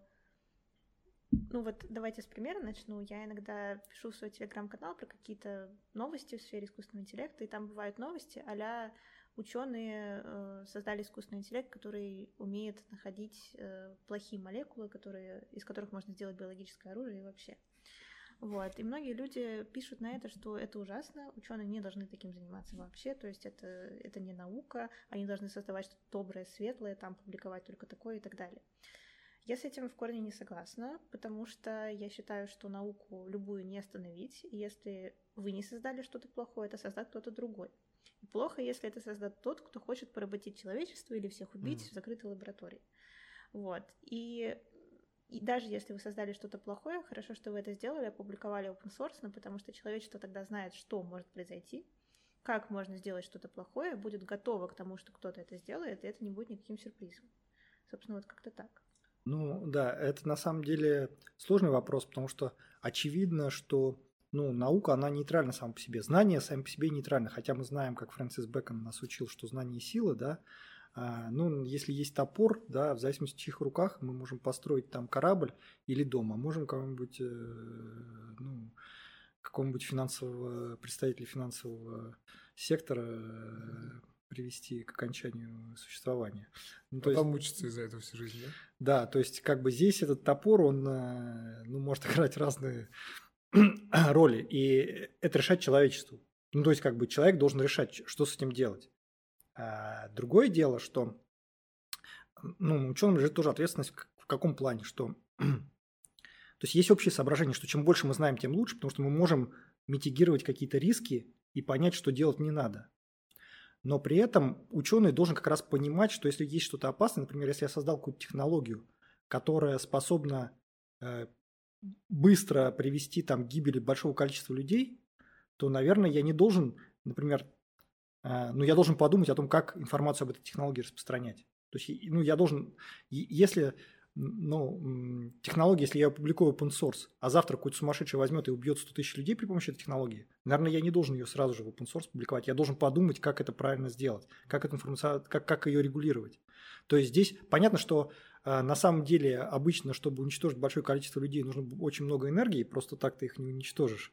Ну вот давайте с примера начну. Я иногда пишу в свой телеграм-канал про какие-то новости в сфере искусственного интеллекта, и там бывают новости а ученые э, создали искусственный интеллект, который умеет находить э, плохие молекулы, которые, из которых можно сделать биологическое оружие и вообще. Вот. И многие люди пишут на это, что это ужасно, ученые не должны таким заниматься вообще, то есть это, это не наука, они должны создавать что-то доброе, светлое, там публиковать только такое и так далее. Я с этим в корне не согласна, потому что я считаю, что науку любую не остановить, если вы не создали что-то плохое, это создать кто-то другой. И плохо, если это создает тот, кто хочет поработить человечество или всех убить mm. в закрытой лаборатории. Вот. И и даже если вы создали что-то плохое, хорошо, что вы это сделали, опубликовали open source, но потому что человечество тогда знает, что может произойти, как можно сделать что-то плохое, будет готово к тому, что кто-то это сделает, и это не будет никаким сюрпризом. Собственно, вот как-то так. Ну да, это на самом деле сложный вопрос, потому что очевидно, что ну, наука, она нейтральна сама по себе. Знания сами по себе нейтральны, хотя мы знаем, как Фрэнсис Бэкон нас учил, что знание – сила, да, ну, если есть топор, да, в зависимости в чьих руках мы можем построить там корабль или дом, а можем кого-нибудь, э, ну, какого-нибудь финансового, представителя финансового сектора э, привести к окончанию существования. Ну, то Потом есть, мучиться из-за этого всю жизнь, да? Да, то есть как бы здесь этот топор, он э, ну, может играть разные роли, и это решать человечеству. Ну, то есть как бы человек должен решать, что с этим делать. А другое дело, что ну, ученым лежит тоже ответственность в каком плане, что то есть есть общее соображение, что чем больше мы знаем, тем лучше, потому что мы можем митигировать какие-то риски и понять, что делать не надо. Но при этом ученый должен как раз понимать, что если есть что-то опасное, например, если я создал какую-то технологию, которая способна э, быстро привести там, к гибели большого количества людей, то, наверное, я не должен, например, ну, я должен подумать о том, как информацию об этой технологии распространять. То есть, ну, я должен, если, ну, технология, если я опубликую open source, а завтра какой-то сумасшедший возьмет и убьет 100 тысяч людей при помощи этой технологии, наверное, я не должен ее сразу же в open source публиковать. Я должен подумать, как это правильно сделать, как, эту информацию, как, как ее регулировать. То есть здесь понятно, что э, на самом деле обычно, чтобы уничтожить большое количество людей, нужно очень много энергии, просто так ты их не уничтожишь.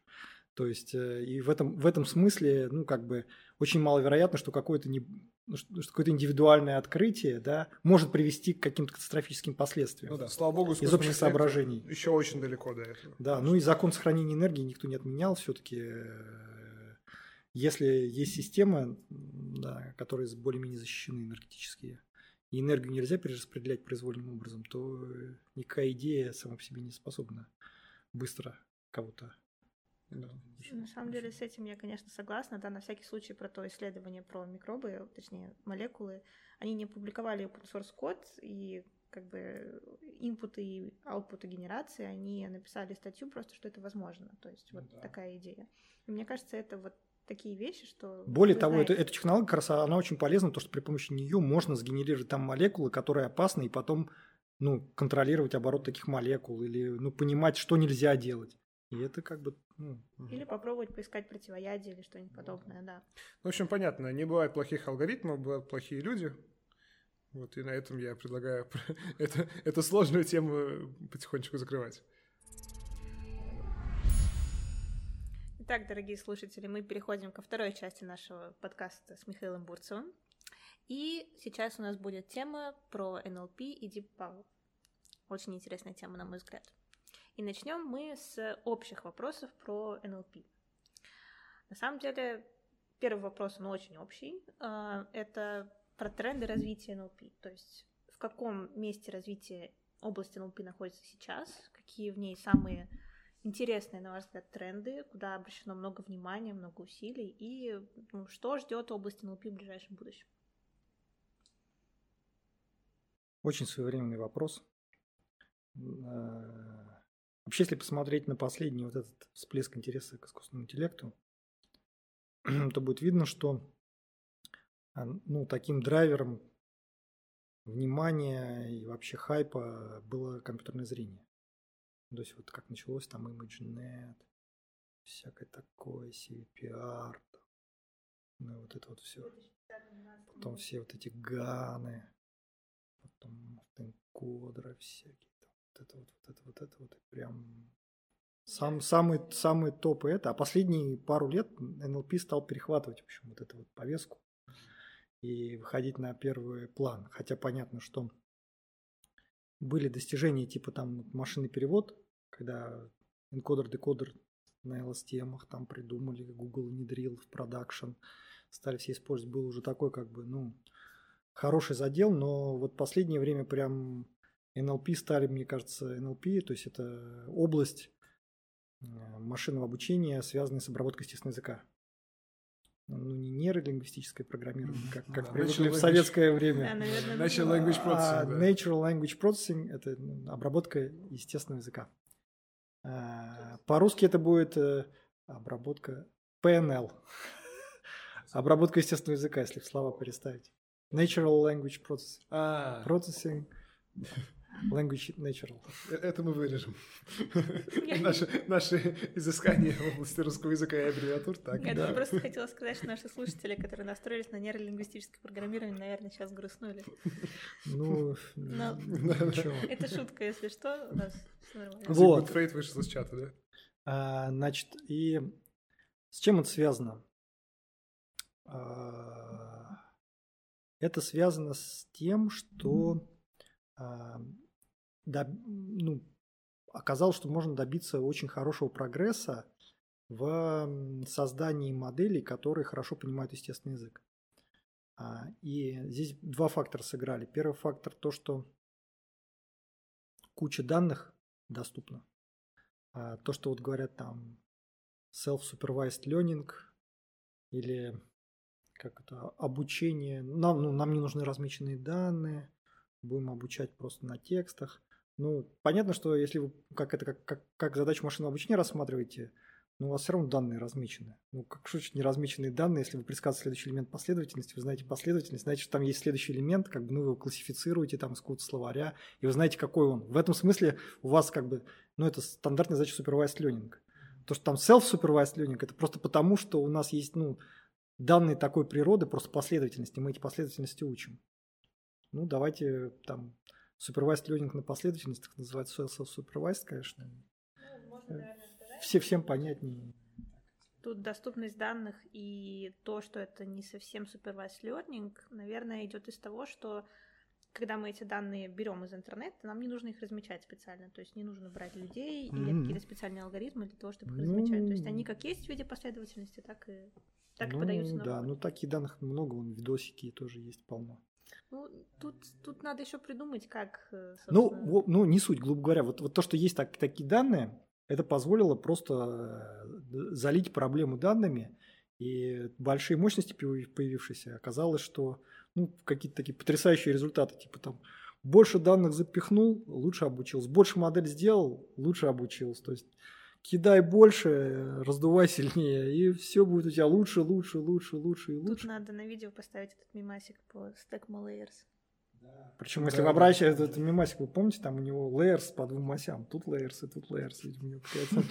То есть, э, и в этом, в этом смысле, ну, как бы, очень маловероятно, что какое-то, не, ну, что какое-то индивидуальное открытие, да, может привести к каким-то катастрофическим последствиям. Ну да, слава богу, из общих соображений. Еще очень далеко до этого. Да, ну и закон сохранения энергии никто не отменял все-таки. Э, если есть система, да, которые более-менее защищены энергетические, и энергию нельзя перераспределять произвольным образом, то никакая идея сама по себе не способна быстро кого-то. На самом деле с этим я, конечно, согласна. Да, на всякий случай про то исследование про микробы, точнее молекулы, они не публиковали open source код и как бы инпуты и аутпуты генерации, они написали статью просто, что это возможно. То есть вот да. такая идея. И мне кажется, это вот такие вещи, что... Более того, это, эта технология как раз она очень полезна, то что при помощи нее можно сгенерировать там молекулы, которые опасны, и потом ну, контролировать оборот таких молекул или ну, понимать, что нельзя делать. И это как бы... Ну, или попробовать поискать противоядие или что-нибудь подобное, да. Ну, в общем, понятно, не бывает плохих алгоритмов, бывают плохие люди. Вот и на этом я предлагаю это, эту сложную тему потихонечку закрывать. Итак, дорогие слушатели, мы переходим ко второй части нашего подкаста с Михаилом Бурцевым. И сейчас у нас будет тема про NLP и Deep Power. Очень интересная тема, на мой взгляд. И начнем мы с общих вопросов про НЛП. На самом деле, первый вопрос, он очень общий. А, это про тренды развития НЛП. То есть в каком месте развития области НЛП находится сейчас, какие в ней самые интересные, на ваш взгляд, тренды, куда обращено много внимания, много усилий, и ну, что ждет область НЛП в ближайшем будущем? Очень своевременный вопрос. Вообще, если посмотреть на последний вот этот всплеск интереса к искусственному интеллекту, то будет видно, что а, ну, таким драйвером внимания и вообще хайпа было компьютерное зрение. То есть вот как началось там ImageNet, всякое такое, CVPR, ну вот это вот все. Потом все вот эти ганы, потом автоэнкодеры всякие. Вот это вот, вот это вот, это вот, прям сам, самый, самый топ это. А последние пару лет NLP стал перехватывать, в общем, вот эту вот повестку и выходить на первый план. Хотя понятно, что были достижения типа там машинный перевод, когда энкодер-декодер на LSTM там придумали, Google внедрил в продакшн, стали все использовать, был уже такой как бы, ну, хороший задел, но вот последнее время прям NLP стали, мне кажется, NLP, то есть это область э, машинного обучения, связанная с обработкой естественного языка ну, не нейролингвистическое программирование, как, как да, привыкли в советское время. Да, наверное, natural language processing. А, да. Natural language processing – это ну, обработка естественного языка. А, по-русски это будет э, обработка PNL. обработка естественного языка, если в слова переставить. Natural language processing. А. Processing. Language Natural. Э, это мы вырежем. наши, наши изыскания в области русского языка и аббревиатур. Так, Я да. просто хотела сказать, что наши слушатели, которые настроились на нейролингвистическое программирование, наверное, сейчас грустнули. Ну, ничего. Это шутка, если что, у нас все нормально. Вот. Фрейд вышел из чата, да? А, значит, и с чем это связано? А, это связано с тем, что а, ну, оказалось, что можно добиться очень хорошего прогресса в создании моделей, которые хорошо понимают естественный язык. А, и здесь два фактора сыграли. Первый фактор то, что куча данных доступна. А, то, что вот говорят там self-supervised learning или как это, обучение. Нам, ну, нам не нужны размеченные данные, будем обучать просто на текстах. Ну, понятно, что если вы как это как, как, как задачу машинного обучения рассматриваете, ну, у вас все равно данные размечены. Ну, как что не размеченные данные, если вы предсказываете следующий элемент последовательности, вы знаете последовательность, значит, что там есть следующий элемент, как бы, ну, вы его классифицируете там из какого-то словаря, и вы знаете, какой он. В этом смысле у вас как бы, ну, это стандартная задача supervised learning. То, что там self-supervised learning, это просто потому, что у нас есть, ну, данные такой природы, просто последовательности, мы эти последовательности учим. Ну, давайте там Supervised learning на последовательностях называется self-supervised, конечно. Ну, Все, всем понятнее. Тут доступность данных и то, что это не совсем supervised learning, наверное, идет из того, что когда мы эти данные берем из интернета, нам не нужно их размечать специально. То есть не нужно брать людей mm-hmm. или какие-то специальные алгоритмы для того, чтобы их ну, размечать. То есть они как есть в виде последовательности, так и, так ну, и подаются на Да, ну таких данных много, вон видосики тоже есть полно. Ну, тут, тут надо еще придумать, как... Э, ну, собственно... Ну, ну, не суть, грубо говоря. Вот, вот то, что есть так, такие данные, это позволило просто э, залить проблему данными, и большие мощности появившиеся, оказалось, что ну, какие-то такие потрясающие результаты, типа там больше данных запихнул, лучше обучился, больше модель сделал, лучше обучился. То есть кидай больше, раздувай сильнее, и все будет у тебя лучше, лучше, лучше, лучше и лучше. Тут надо на видео поставить этот мимасик по Stack Layers. Да. Причем, если да, вы обращаете да. этот мимасик, вы помните, там у него layers по двум осям. Тут layers и тут layers. Видимо, у него какая-то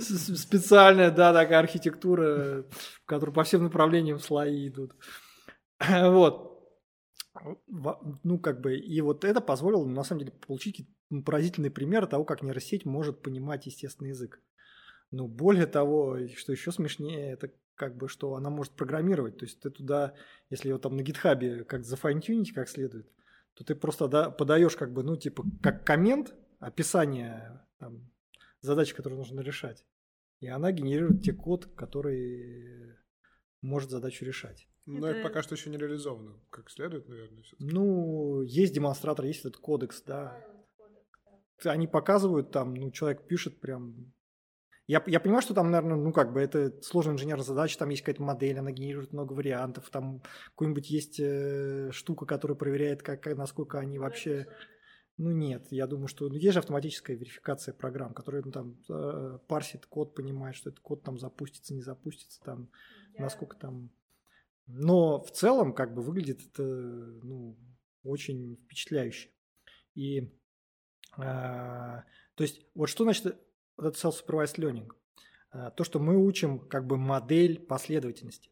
специальная, да, такая архитектура, в которой по всем направлениям слои идут. Вот. Ну, как бы, и вот это позволило, на самом деле, получить поразительный пример того, как нейросеть может понимать естественный язык. Ну, более того, что еще смешнее, это как бы, что она может программировать. То есть ты туда, если его там на гитхабе как зафайнтюнить как следует, то ты просто да, подаешь как бы, ну, типа, как коммент, описание там, задачи, которую нужно решать. И она генерирует те код, который может задачу решать. Но это... это пока что еще не реализовано, как следует, наверное. Ну, есть демонстратор, есть этот кодекс, да они показывают там, ну, человек пишет прям Я, я понимаю, что там, наверное, ну как бы это сложная инженерная задача, там есть какая-то модель, она генерирует много вариантов, там какой-нибудь есть э, штука, которая проверяет, как, насколько они вообще... Ну нет, я думаю, что ну, есть же автоматическая верификация программ, которая ну, там э, парсит код, понимает, что этот код там запустится, не запустится, там, yeah. насколько там... Но в целом как бы выглядит это ну, очень впечатляюще. И то есть вот что значит вот это self-supervised learning. А, то, что мы учим как бы модель последовательности.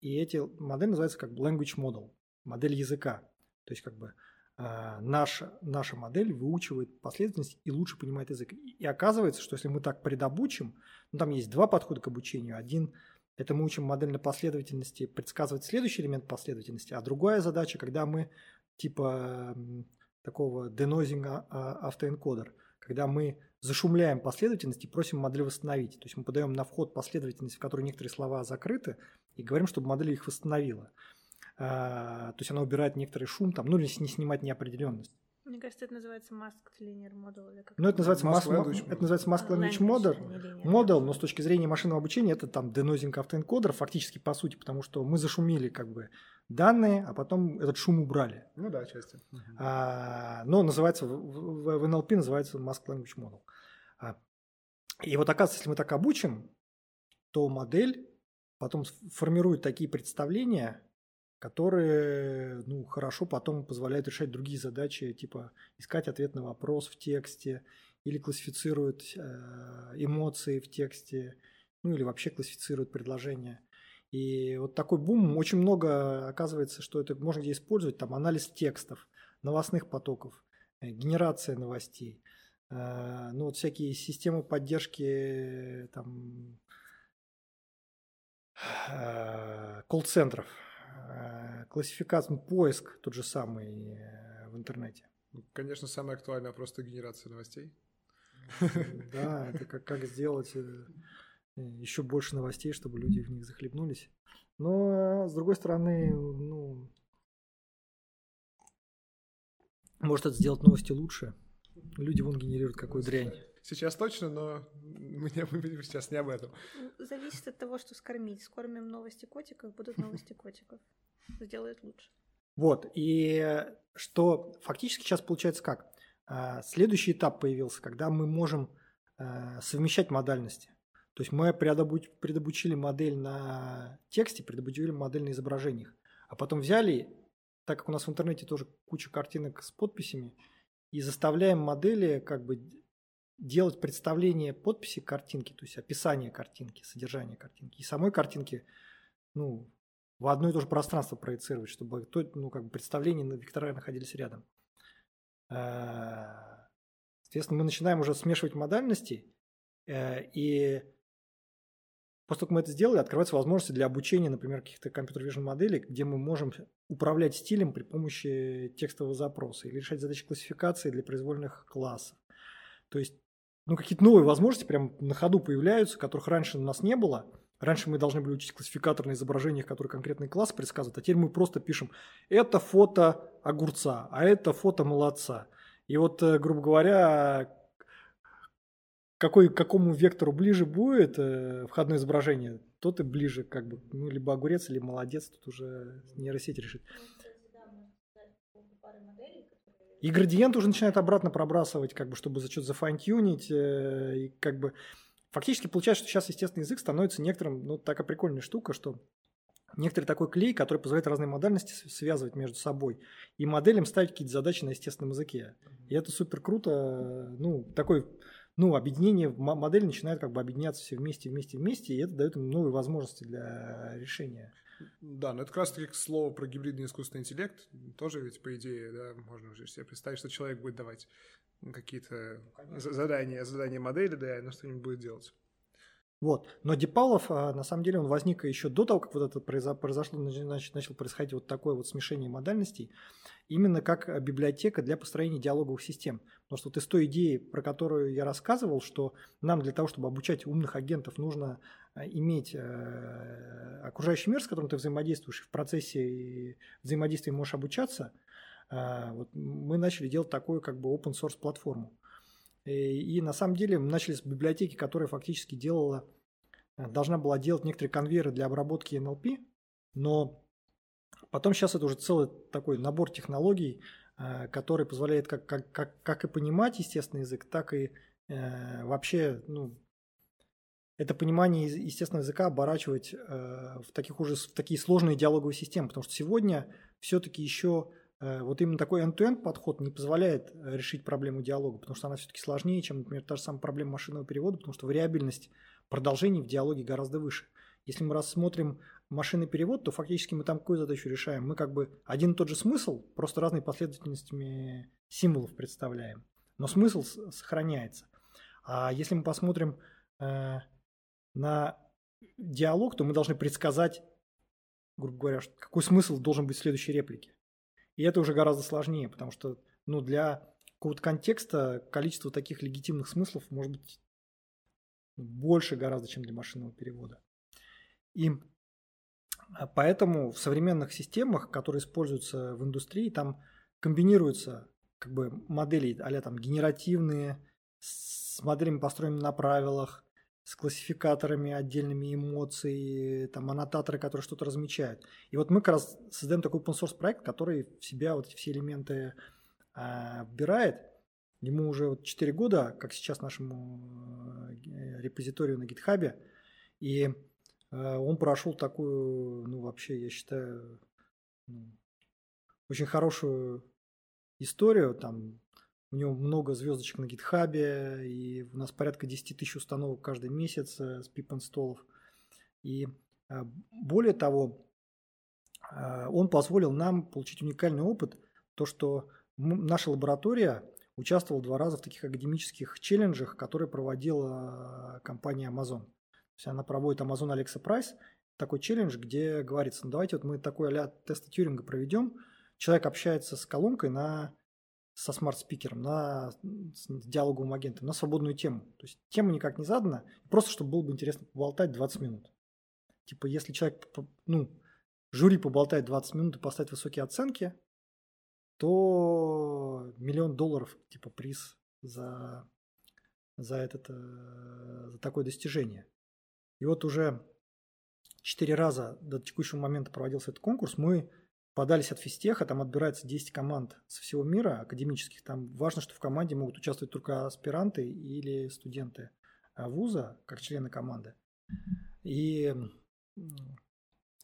И эти модели называются как language model, модель языка. То есть как бы а, наша, наша модель выучивает последовательность и лучше понимает язык. И оказывается, что если мы так предобучим, ну, там есть два подхода к обучению. Один – это мы учим модель на последовательности предсказывать следующий элемент последовательности, а другая задача, когда мы типа такого денозинга автоэнкодер, когда мы зашумляем последовательность и просим модель восстановить. То есть мы подаем на вход последовательность, в которой некоторые слова закрыты, и говорим, чтобы модель их восстановила. А, то есть она убирает некоторый шум, там, ну или не снимать неопределенность. Мне кажется, это называется masked linear model. Или как ну, это называется, mask, mask, это называется masked language model, model, но с точки зрения машинного обучения это там денозинг автоэнкодер фактически по сути, потому что мы зашумели как бы данные, а потом этот шум убрали. Ну да, части. А, но называется, в, в, NLP называется masked language model. А, и вот оказывается, если мы так обучим, то модель потом формирует такие представления, которые ну, хорошо потом позволяют решать другие задачи, типа искать ответ на вопрос в тексте или классифицирует э, эмоции в тексте, ну или вообще классифицирует предложения. И вот такой бум, очень много оказывается, что это можно где использовать, там анализ текстов, новостных потоков, э, генерация новостей, э, ну вот всякие системы поддержки там э, колл-центров, классификация, поиск тот же самый в интернете. Ну, конечно, самое актуальное просто генерация новостей. Да, это как, как сделать еще больше новостей, чтобы люди в них захлебнулись. Но, с другой стороны, ну, может это сделать новости лучше. Люди вон генерируют какую дрянь. Сейчас точно, но мы, не, мы сейчас не об этом. Зависит от того, что скормить. Скормим новости котиков, будут новости котиков. Сделает лучше. Вот, и что фактически сейчас получается как? А, следующий этап появился, когда мы можем совмещать модальности. То есть мы предобучили модель на тексте, предобучили модель на изображениях. А потом взяли, так как у нас в интернете тоже куча картинок с подписями, и заставляем модели как бы делать представление подписи картинки, то есть описание картинки, содержание картинки. И самой картинки ну, в одно и то же пространство проецировать, чтобы то, ну, как бы представления на вектора находились рядом. Э, соответственно, мы начинаем уже смешивать модальности, э, и После того, как мы это сделали, открываются возможности для обучения, например, каких-то компьютер-вижн моделей, где мы можем управлять стилем при помощи текстового запроса или решать задачи классификации для произвольных классов. То есть, ну, какие-то новые возможности прям на ходу появляются, которых раньше у нас не было. Раньше мы должны были учить классификатор на изображениях, которые конкретный класс предсказывают, а теперь мы просто пишем «это фото огурца», а это фото молодца. И вот, э, грубо говоря, какой, какому вектору ближе будет э, входное изображение, тот и ближе, как бы, ну, либо огурец, либо молодец, тут уже нейросеть решит. И градиент уже начинает обратно пробрасывать, как бы, чтобы за что-то зафайнтюнить, э, и как бы фактически получается, что сейчас естественный язык становится некоторым, ну, такая прикольная штука, что некоторый такой клей, который позволяет разные модальности связывать между собой, и моделям ставить какие-то задачи на естественном языке. И это супер круто, ну, такой ну, объединение, модель начинает как бы объединяться все вместе, вместе, вместе, и это дает им новые возможности для решения. Да, но это как раз таки слово про гибридный искусственный интеллект. Тоже ведь, по идее, да, можно уже себе представить, что человек будет давать какие-то ну, задания, задания модели, да, и она что-нибудь будет делать. Вот. Но Дипалов, а, на самом деле, он возник еще до того, как вот это произошло, начал происходить вот такое вот смешение модальностей, именно как библиотека для построения диалоговых систем. Потому что вот из той идеи, про которую я рассказывал, что нам для того, чтобы обучать умных агентов, нужно а, иметь э, окружающий мир, с которым ты взаимодействуешь, в процессе взаимодействия можешь обучаться, а, вот мы начали делать такую как бы open source платформу. И, на самом деле мы начали с библиотеки, которая фактически делала, э, должна была делать некоторые конвейеры для обработки NLP, но потом сейчас это уже целый такой набор технологий, э, который позволяет как, как, как, как и понимать естественный язык, так и э, вообще ну, это понимание естественного языка оборачивать э, в таких уже в такие сложные диалоговые системы, потому что сегодня все-таки еще вот именно такой end-to-end подход не позволяет э, решить проблему диалога, потому что она все-таки сложнее, чем, например, та же самая проблема машинного перевода, потому что вариабельность продолжений в диалоге гораздо выше. Если мы рассмотрим машинный перевод, то фактически мы там какую задачу решаем? Мы как бы один и тот же смысл, просто разной последовательностями символов представляем. Но смысл сохраняется. А если мы посмотрим э, на диалог, то мы должны предсказать, грубо говоря, какой смысл должен быть в следующей реплике. И это уже гораздо сложнее, потому что ну, для какого-то контекста количество таких легитимных смыслов может быть больше гораздо, чем для машинного перевода. И а, поэтому в современных системах, которые используются в индустрии, там комбинируются как бы модели а там генеративные, с моделями, построенными на правилах, с классификаторами, отдельными эмоций, там, аннотаторы, которые что-то размечают. И вот мы как раз создаем такой open source проект, который в себя вот эти все элементы а, вбирает. Ему уже вот 4 года, как сейчас нашему э, репозиторию на GitHub, и э, он прошел такую, ну, вообще, я считаю, ну, очень хорошую историю, там у него много звездочек на гитхабе, и у нас порядка 10 тысяч установок каждый месяц э, с пип-инстоллов. И э, более того, э, он позволил нам получить уникальный опыт, то, что наша лаборатория участвовала два раза в таких академических челленджах, которые проводила компания Amazon. То есть она проводит Amazon Alexa Price, такой челлендж, где говорится, ну давайте вот мы такой а тест Тьюринга проведем. Человек общается с колонкой на со smart speaker ом, на с диалоговым агентом, на свободную тему. То есть тема никак не задана, просто чтобы было бы интересно поболтать 20 минут. Типа, если человек, ну, жюри поболтает 20 минут и поставит высокие оценки, то миллион долларов, типа, приз за, за, этот, э, за такое достижение. И вот уже четыре раза до текущего момента проводился этот конкурс, мы подались от физтеха, там отбирается 10 команд со всего мира академических. Там важно, что в команде могут участвовать только аспиранты или студенты а, вуза, как члены команды. И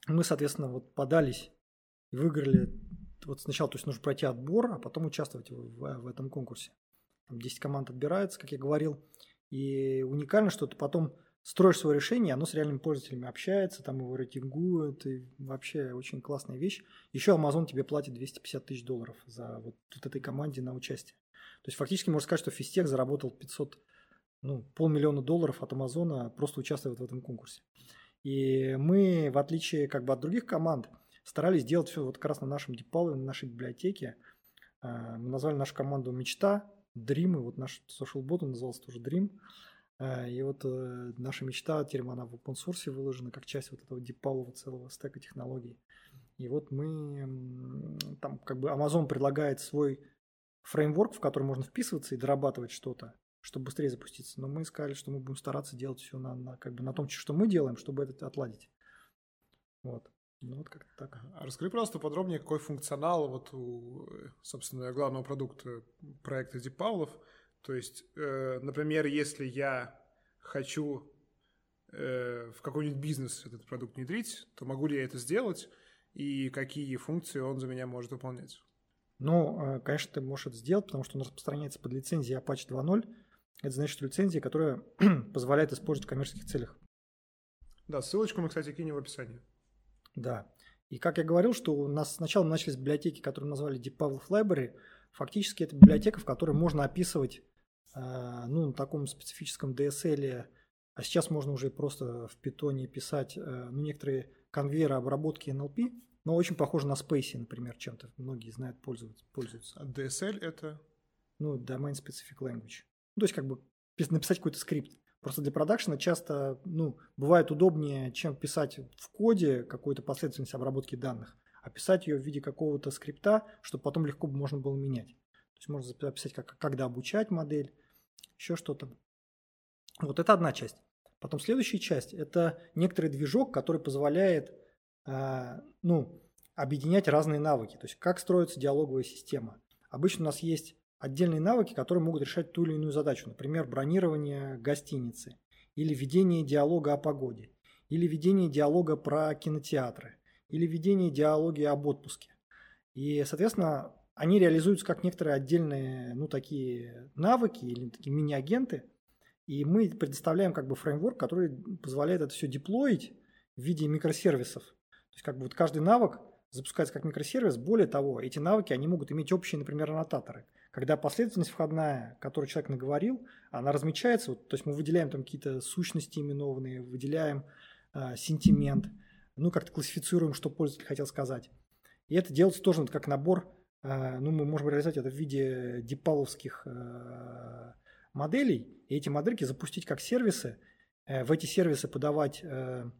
мы, соответственно, вот подались и выиграли. Вот сначала, то есть нужно пройти отбор, а потом участвовать в, в, в этом конкурсе. Там 10 команд отбирается, как я говорил. И уникально, что ты потом строишь свое решение, оно с реальными пользователями общается, там его рейтингуют, и вообще очень классная вещь. Еще Amazon тебе платит 250 тысяч долларов за вот, вот этой команде на участие. То есть фактически можно сказать, что Фистех заработал 500, ну, полмиллиона долларов от Амазона, просто участвуя в этом конкурсе. И мы, в отличие как бы от других команд, старались делать все вот как раз на нашем DeepPal, на нашей библиотеке. А, мы назвали нашу команду «Мечта», Dream, и вот наш social bot назывался тоже Dream. Э, и вот э, наша мечта, теперь она в open source выложена как часть вот этого дипалого целого стека технологий. И вот мы, там как бы Amazon предлагает свой фреймворк, в который можно вписываться и дорабатывать что-то, чтобы быстрее запуститься. Но мы сказали, что мы будем стараться делать все на, на, как бы на том, что мы делаем, чтобы это отладить. Вот. Ну вот как-то так. А расскажи, пожалуйста, подробнее, какой функционал вот у, собственно, главного продукта проекта DeepPavlov – то есть, э, например, если я хочу э, в какой-нибудь бизнес этот продукт внедрить, то могу ли я это сделать и какие функции он за меня может выполнять? Ну, э, конечно, ты можешь это сделать, потому что он распространяется под лицензией Apache 2.0. Это значит, что лицензия, которая позволяет использовать в коммерческих целях. Да, ссылочку мы, кстати, кинем в описании. Да. И как я говорил, что у нас сначала начали с библиотеки, которую назвали Deep Pavlov Library. Фактически это библиотека, в которой можно описывать ну, на таком специфическом DSL, а сейчас можно уже просто в питоне писать э, ну, некоторые конвейеры обработки NLP, но очень похоже на Space, например, чем-то. Многие знают, пользуются. пользуются. А DSL это? Ну, Domain Specific Language. Ну, то есть как бы написать какой-то скрипт. Просто для продакшена часто ну, бывает удобнее, чем писать в коде какую-то последовательность обработки данных, а писать ее в виде какого-то скрипта, чтобы потом легко можно было менять. Есть можно записать, как, когда обучать модель, еще что-то. Вот это одна часть. Потом следующая часть – это некоторый движок, который позволяет э, ну, объединять разные навыки. То есть как строится диалоговая система. Обычно у нас есть отдельные навыки, которые могут решать ту или иную задачу. Например, бронирование гостиницы или ведение диалога о погоде, или ведение диалога про кинотеатры, или ведение диалоги об отпуске. И, соответственно, они реализуются как некоторые отдельные, ну, такие навыки или такие мини-агенты, и мы предоставляем как бы фреймворк, который позволяет это все деплоить в виде микросервисов. То есть как бы вот каждый навык запускается как микросервис. Более того, эти навыки, они могут иметь общие, например, аннотаторы. Когда последовательность входная, которую человек наговорил, она размечается, вот, то есть мы выделяем там какие-то сущности именованные, выделяем э, сентимент, ну, как-то классифицируем, что пользователь хотел сказать. И это делается тоже вот как набор, ну, мы можем реализовать это в виде дипаловских э, моделей, и эти модельки запустить как сервисы, э, в эти сервисы подавать э,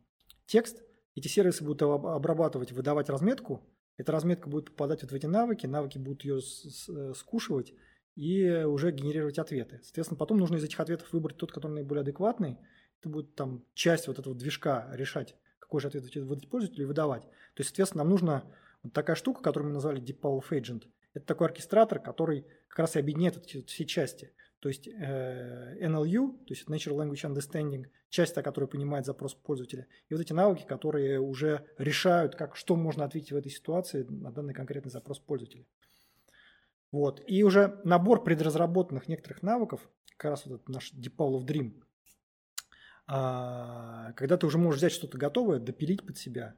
текст, эти сервисы будут обрабатывать, выдавать разметку, эта разметка будет попадать вот в эти навыки, навыки будут ее э, скушивать и уже генерировать ответы. Соответственно, потом нужно из этих ответов выбрать тот, который наиболее адекватный. Это будет там часть вот этого движка решать, какой же ответ выдать пользователю и выдавать. То есть, соответственно, нам нужна вот такая штука, которую мы назвали Deep Power Agent. Это такой оркестратор, который как раз и объединяет эти все части. То есть э, NLU, то есть Natural Language Understanding, часть, та, которая понимает запрос пользователя, и вот эти навыки, которые уже решают, как, что можно ответить в этой ситуации на данный конкретный запрос пользователя. Вот. И уже набор предразработанных некоторых навыков, как раз вот этот наш Deep of Dream, а, когда ты уже можешь взять что-то готовое, допилить под себя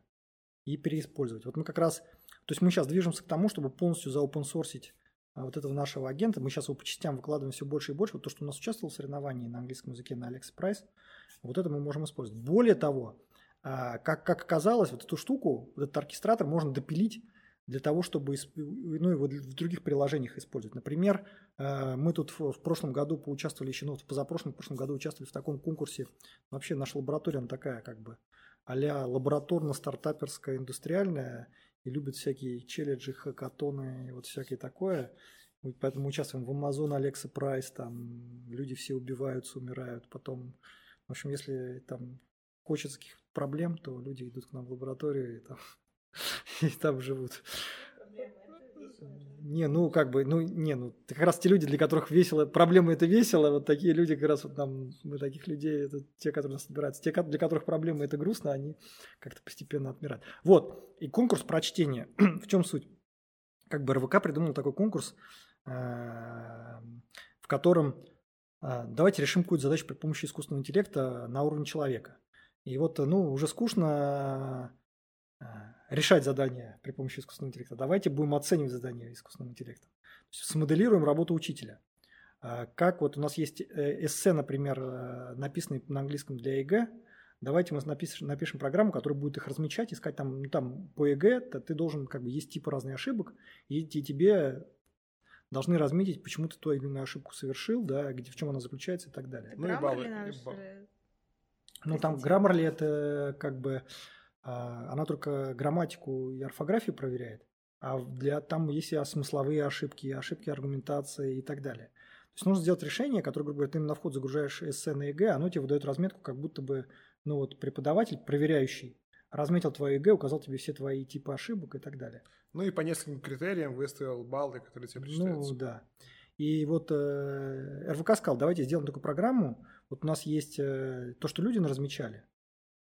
и переиспользовать. Вот мы как раз, то есть мы сейчас движемся к тому, чтобы полностью заопенсорсить а, вот этого нашего агента. Мы сейчас его по частям выкладываем все больше и больше. Вот то, что у нас участвовал в соревновании на английском языке на Alex Price, вот это мы можем использовать. Более того, а, как, как оказалось, вот эту штуку, вот этот оркестратор можно допилить для того, чтобы ну, его в других приложениях использовать. Например, а, мы тут в прошлом году поучаствовали еще, ну, в позапрошлом, в прошлом году участвовали в таком конкурсе. Вообще наша лаборатория, она такая как бы а-ля лабораторно-стартаперская, индустриальная – и любят всякие челленджи, хакатоны и вот всякие такое. Поэтому участвуем в Amazon, Alexa Price, там люди все убиваются, умирают. Потом, в общем, если там хочется каких проблем, то люди идут к нам в лабораторию и там, и там живут. Не, ну как бы, ну не, ну как раз те люди, для которых весело, проблемы это весело, вот такие люди как раз вот нам, мы таких людей, это те, которые нас собираются, те, для которых проблемы это грустно, они как-то постепенно отмирают. Вот, и конкурс прочтения, в чем суть? Как бы РВК придумал такой конкурс, э, в котором э, давайте решим какую-то задачу при помощи искусственного интеллекта на уровне человека. И вот, ну, уже скучно э, решать задания при помощи искусственного интеллекта. Давайте будем оценивать задания искусственного интеллекта. То есть смоделируем работу учителя. А, как вот у нас есть э, эссе, например, э, написанный на английском для ЕГЭ, давайте мы напишем, напишем программу, которая будет их размечать, искать там, ну, там по ЕГЭ, то ты должен, как бы, есть типы разных ошибок, и, и тебе должны разметить, почему ты ту или иную ошибку совершил, да, где, в чем она заключается и так далее. Ну, и баллы. Ну, там Grammarly это как бы она только грамматику и орфографию проверяет, а для, там есть и смысловые ошибки, ошибки аргументации и так далее. То есть нужно сделать решение, которое, грубо говоря, ты на вход загружаешь эссе на ЕГЭ, оно тебе выдает разметку, как будто бы ну вот, преподаватель, проверяющий, разметил твое ЕГЭ, указал тебе все твои типы ошибок и так далее. Ну и по нескольким критериям выставил баллы, которые тебе причитаются. Ну да. И вот э, РВК сказал, давайте сделаем такую программу. Вот у нас есть э, то, что люди размечали.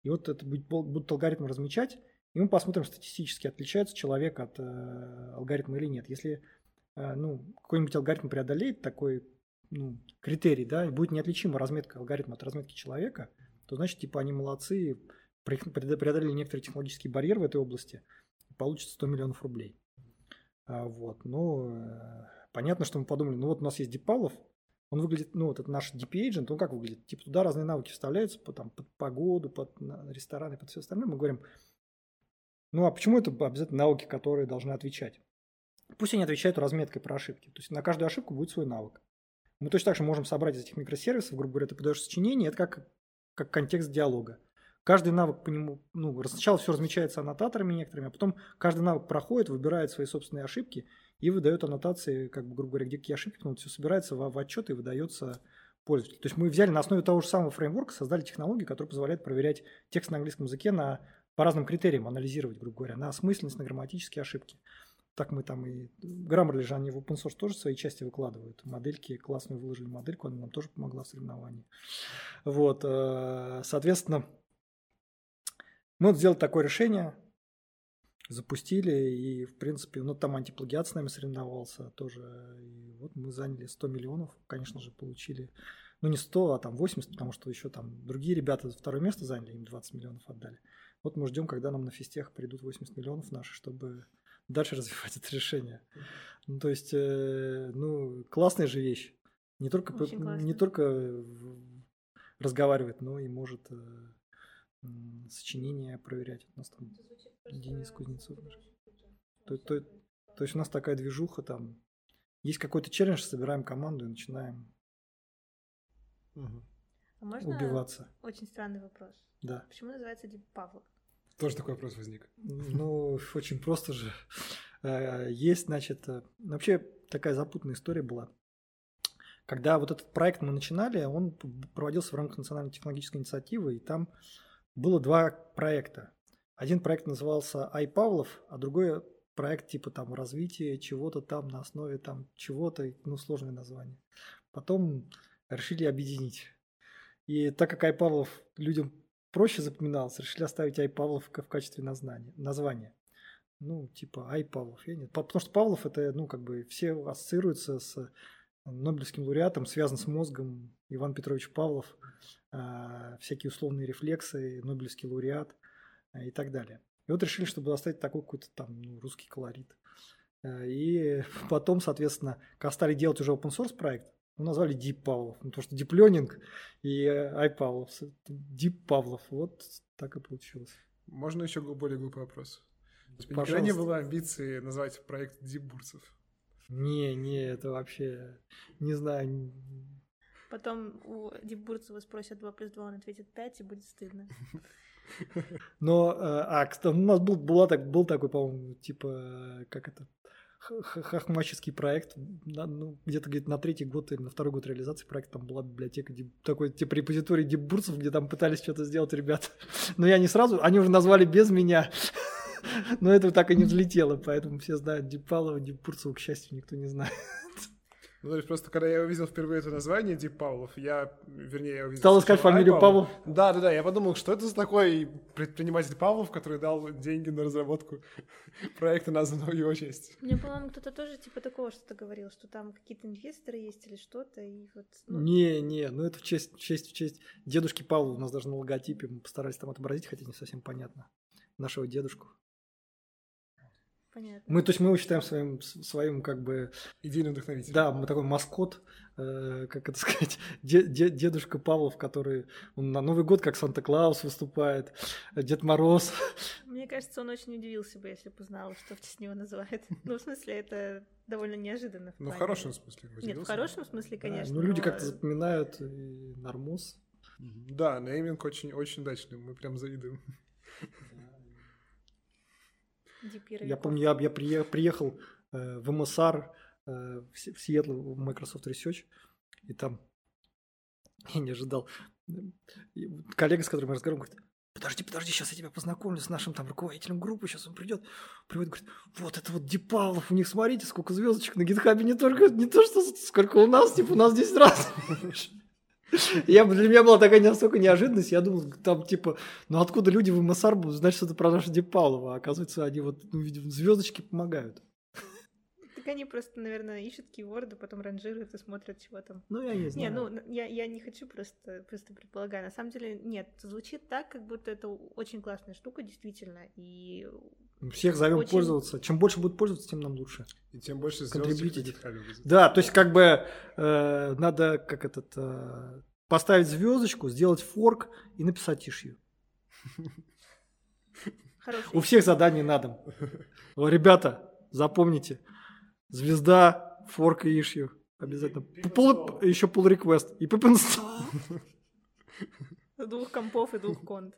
И вот это будет, будут алгоритмы размечать, и мы посмотрим статистически, отличается человек от э, алгоритма или нет. Если э, ну, какой-нибудь алгоритм преодолеет такой ну, критерий, да, и будет неотличима разметка алгоритма от разметки человека, то значит, типа, они молодцы, преодолели некоторые технологические барьеры в этой области, и получится 100 миллионов рублей. А, вот, ну, понятно, что мы подумали, ну вот у нас есть Дипалов, он выглядит, ну, вот этот наш DP-agent, он как выглядит? Типа туда разные навыки вставляются, по, там, под погоду, под рестораны, под все остальное. Мы говорим, ну, а почему это обязательно навыки, которые должны отвечать? Пусть они отвечают разметкой про ошибки. То есть на каждую ошибку будет свой навык. Мы точно так же можем собрать из этих микросервисов, грубо говоря, ты подаешь сочинение, это как, как контекст диалога. Каждый навык по нему, ну, сначала все размечается аннотаторами некоторыми, а потом каждый навык проходит, выбирает свои собственные ошибки и выдает аннотации, как бы, грубо говоря, где какие ошибки, ну, все собирается в, в отчет и выдается пользователя. То есть мы взяли на основе того же самого фреймворка, создали технологию, которая позволяет проверять текст на английском языке на, по разным критериям, анализировать, грубо говоря, на осмысленность, на грамматические ошибки. Так мы там и Grammarly же они в open source тоже свои части выкладывают. Модельки, классную выложили модельку, она нам тоже помогла в соревновании. Вот, э, соответственно, мы вот сделали такое решение, запустили, и, в принципе, ну, там антиплагиат с нами соревновался тоже, и вот мы заняли 100 миллионов, конечно же, получили, ну, не 100, а там 80, потому что еще там другие ребята второе место заняли, им 20 миллионов отдали. Вот мы ждем, когда нам на физтех придут 80 миллионов наши, чтобы дальше развивать это решение. Ну, то есть, э, ну, классная же вещь. Не только, по, не только разговаривать, но и может э, сочинение проверять. У нас там Денис Кузнецов. То, то, то есть у нас такая движуха там. Есть какой-то челлендж, собираем команду и начинаем угу. а можно убиваться. Очень странный вопрос. Да. Почему называется Дип Павлов? Тоже такой вопрос возник. Ну, очень просто же. Э, есть, значит, э, вообще такая запутанная история была. Когда вот этот проект мы начинали, он проводился в рамках национальной технологической инициативы, и там было два проекта. Один проект назывался Ай Павлов, а другой проект типа там развитие чего-то там на основе там чего-то, ну сложное название. Потом решили объединить. И так как Ай Павлов людям проще запоминался, решили оставить Ай Павлов в качестве названия. названия. Ну, типа Ай Павлов. Я нет. Потому что Павлов это, ну, как бы все ассоциируются с Нобелевским лауреатом, связан с мозгом Иван Петрович Павлов, э, всякие условные рефлексы, Нобелевский лауреат э, и так далее. И вот решили, чтобы оставить такой какой-то там ну, русский колорит. Э, и потом, соответственно, когда стали делать уже open source проект, мы назвали Deep Павлов, ну, потому что Deep Learning и iPavlov, Deep Павлов, вот так и получилось. Можно еще более глупый вопрос? У тебя никогда не было амбиции назвать проект Deep Бурцев? Не, не, это вообще, не знаю. Потом у Дебурцева спросят 2 плюс 2, он ответит 5, и будет стыдно. Но, э, а, у нас был, была так, был такой, по-моему, типа, как это, хахмаческий проект, ну, где-то где на третий год или на второй год реализации проекта там была библиотека, такой типа репозиторий дебурцев, где там пытались что-то сделать ребята. Но я не сразу, они уже назвали без меня. Но это так и не взлетело, поэтому все знают Дипалова, Дипурцева, к счастью, никто не знает. Ну, то есть просто когда я увидел впервые это название Дип Павлов, я, вернее, я увидел... Стал искать фамилию Павлов? Да, да, да, я подумал, что это за такой предприниматель Павлов, который дал деньги на разработку проекта, названного в его честь. Мне, по-моему, кто-то тоже типа такого что-то говорил, что там какие-то инвесторы есть или что-то, и вот... Ну... Не, не, ну это в честь, в честь, в честь дедушки Павла у нас даже на логотипе мы постарались там отобразить, хотя не совсем понятно, нашего дедушку. Понятно. Мы, то есть мы его считаем своим, своим как бы... Идейным вдохновителем. Да, мы такой маскот, э, как это сказать, де, де, дедушка Павлов, который он на Новый год как Санта-Клаус выступает, Дед Мороз. Мне кажется, он очень удивился бы, если бы узнал, что в честь него называют. Ну, в смысле, это довольно неожиданно. Ну, в хорошем смысле. Нет, в хорошем смысле, конечно. Да, ну, люди но... как-то запоминают и нормоз. Да, нейминг очень, очень удачный, мы прям завидуем. Я помню, я, я приехал э, в МСР э, в Сиэтл, в Microsoft Research, и там я не ожидал. Коллега, с которым я разговаривал, говорит, подожди, подожди, сейчас я тебя познакомлю с нашим там руководителем группы, сейчас он придет, приводит, говорит, вот это вот Дипалов, у них, смотрите, сколько звездочек на гитхабе, не только, не то, что сколько у нас, типа, у нас 10 раз. Я, для меня была такая настолько неожиданность, я думал, там типа, ну откуда люди в МСР будут знать, что это про наша Депалова, а оказывается, они вот, ну, видимо, звездочки помогают. Так они просто, наверное, ищут кейворды, потом ранжируют и смотрят, чего там. Ну, я не знаю. Не, ну, я, я не хочу просто, просто предполагаю. На самом деле, нет, звучит так, как будто это очень классная штука, действительно, и всех зовем Очень... пользоваться. Чем больше будет пользоваться, тем нам лучше. И тем больше звездочек Да, то есть как бы э, надо как этот э, поставить звездочку, сделать форк и написать ишью. У всех заданий на дом. Ребята, запомните. Звезда, форк и ишью. Обязательно. Пол, еще pull request. И pip Двух компов и двух конт.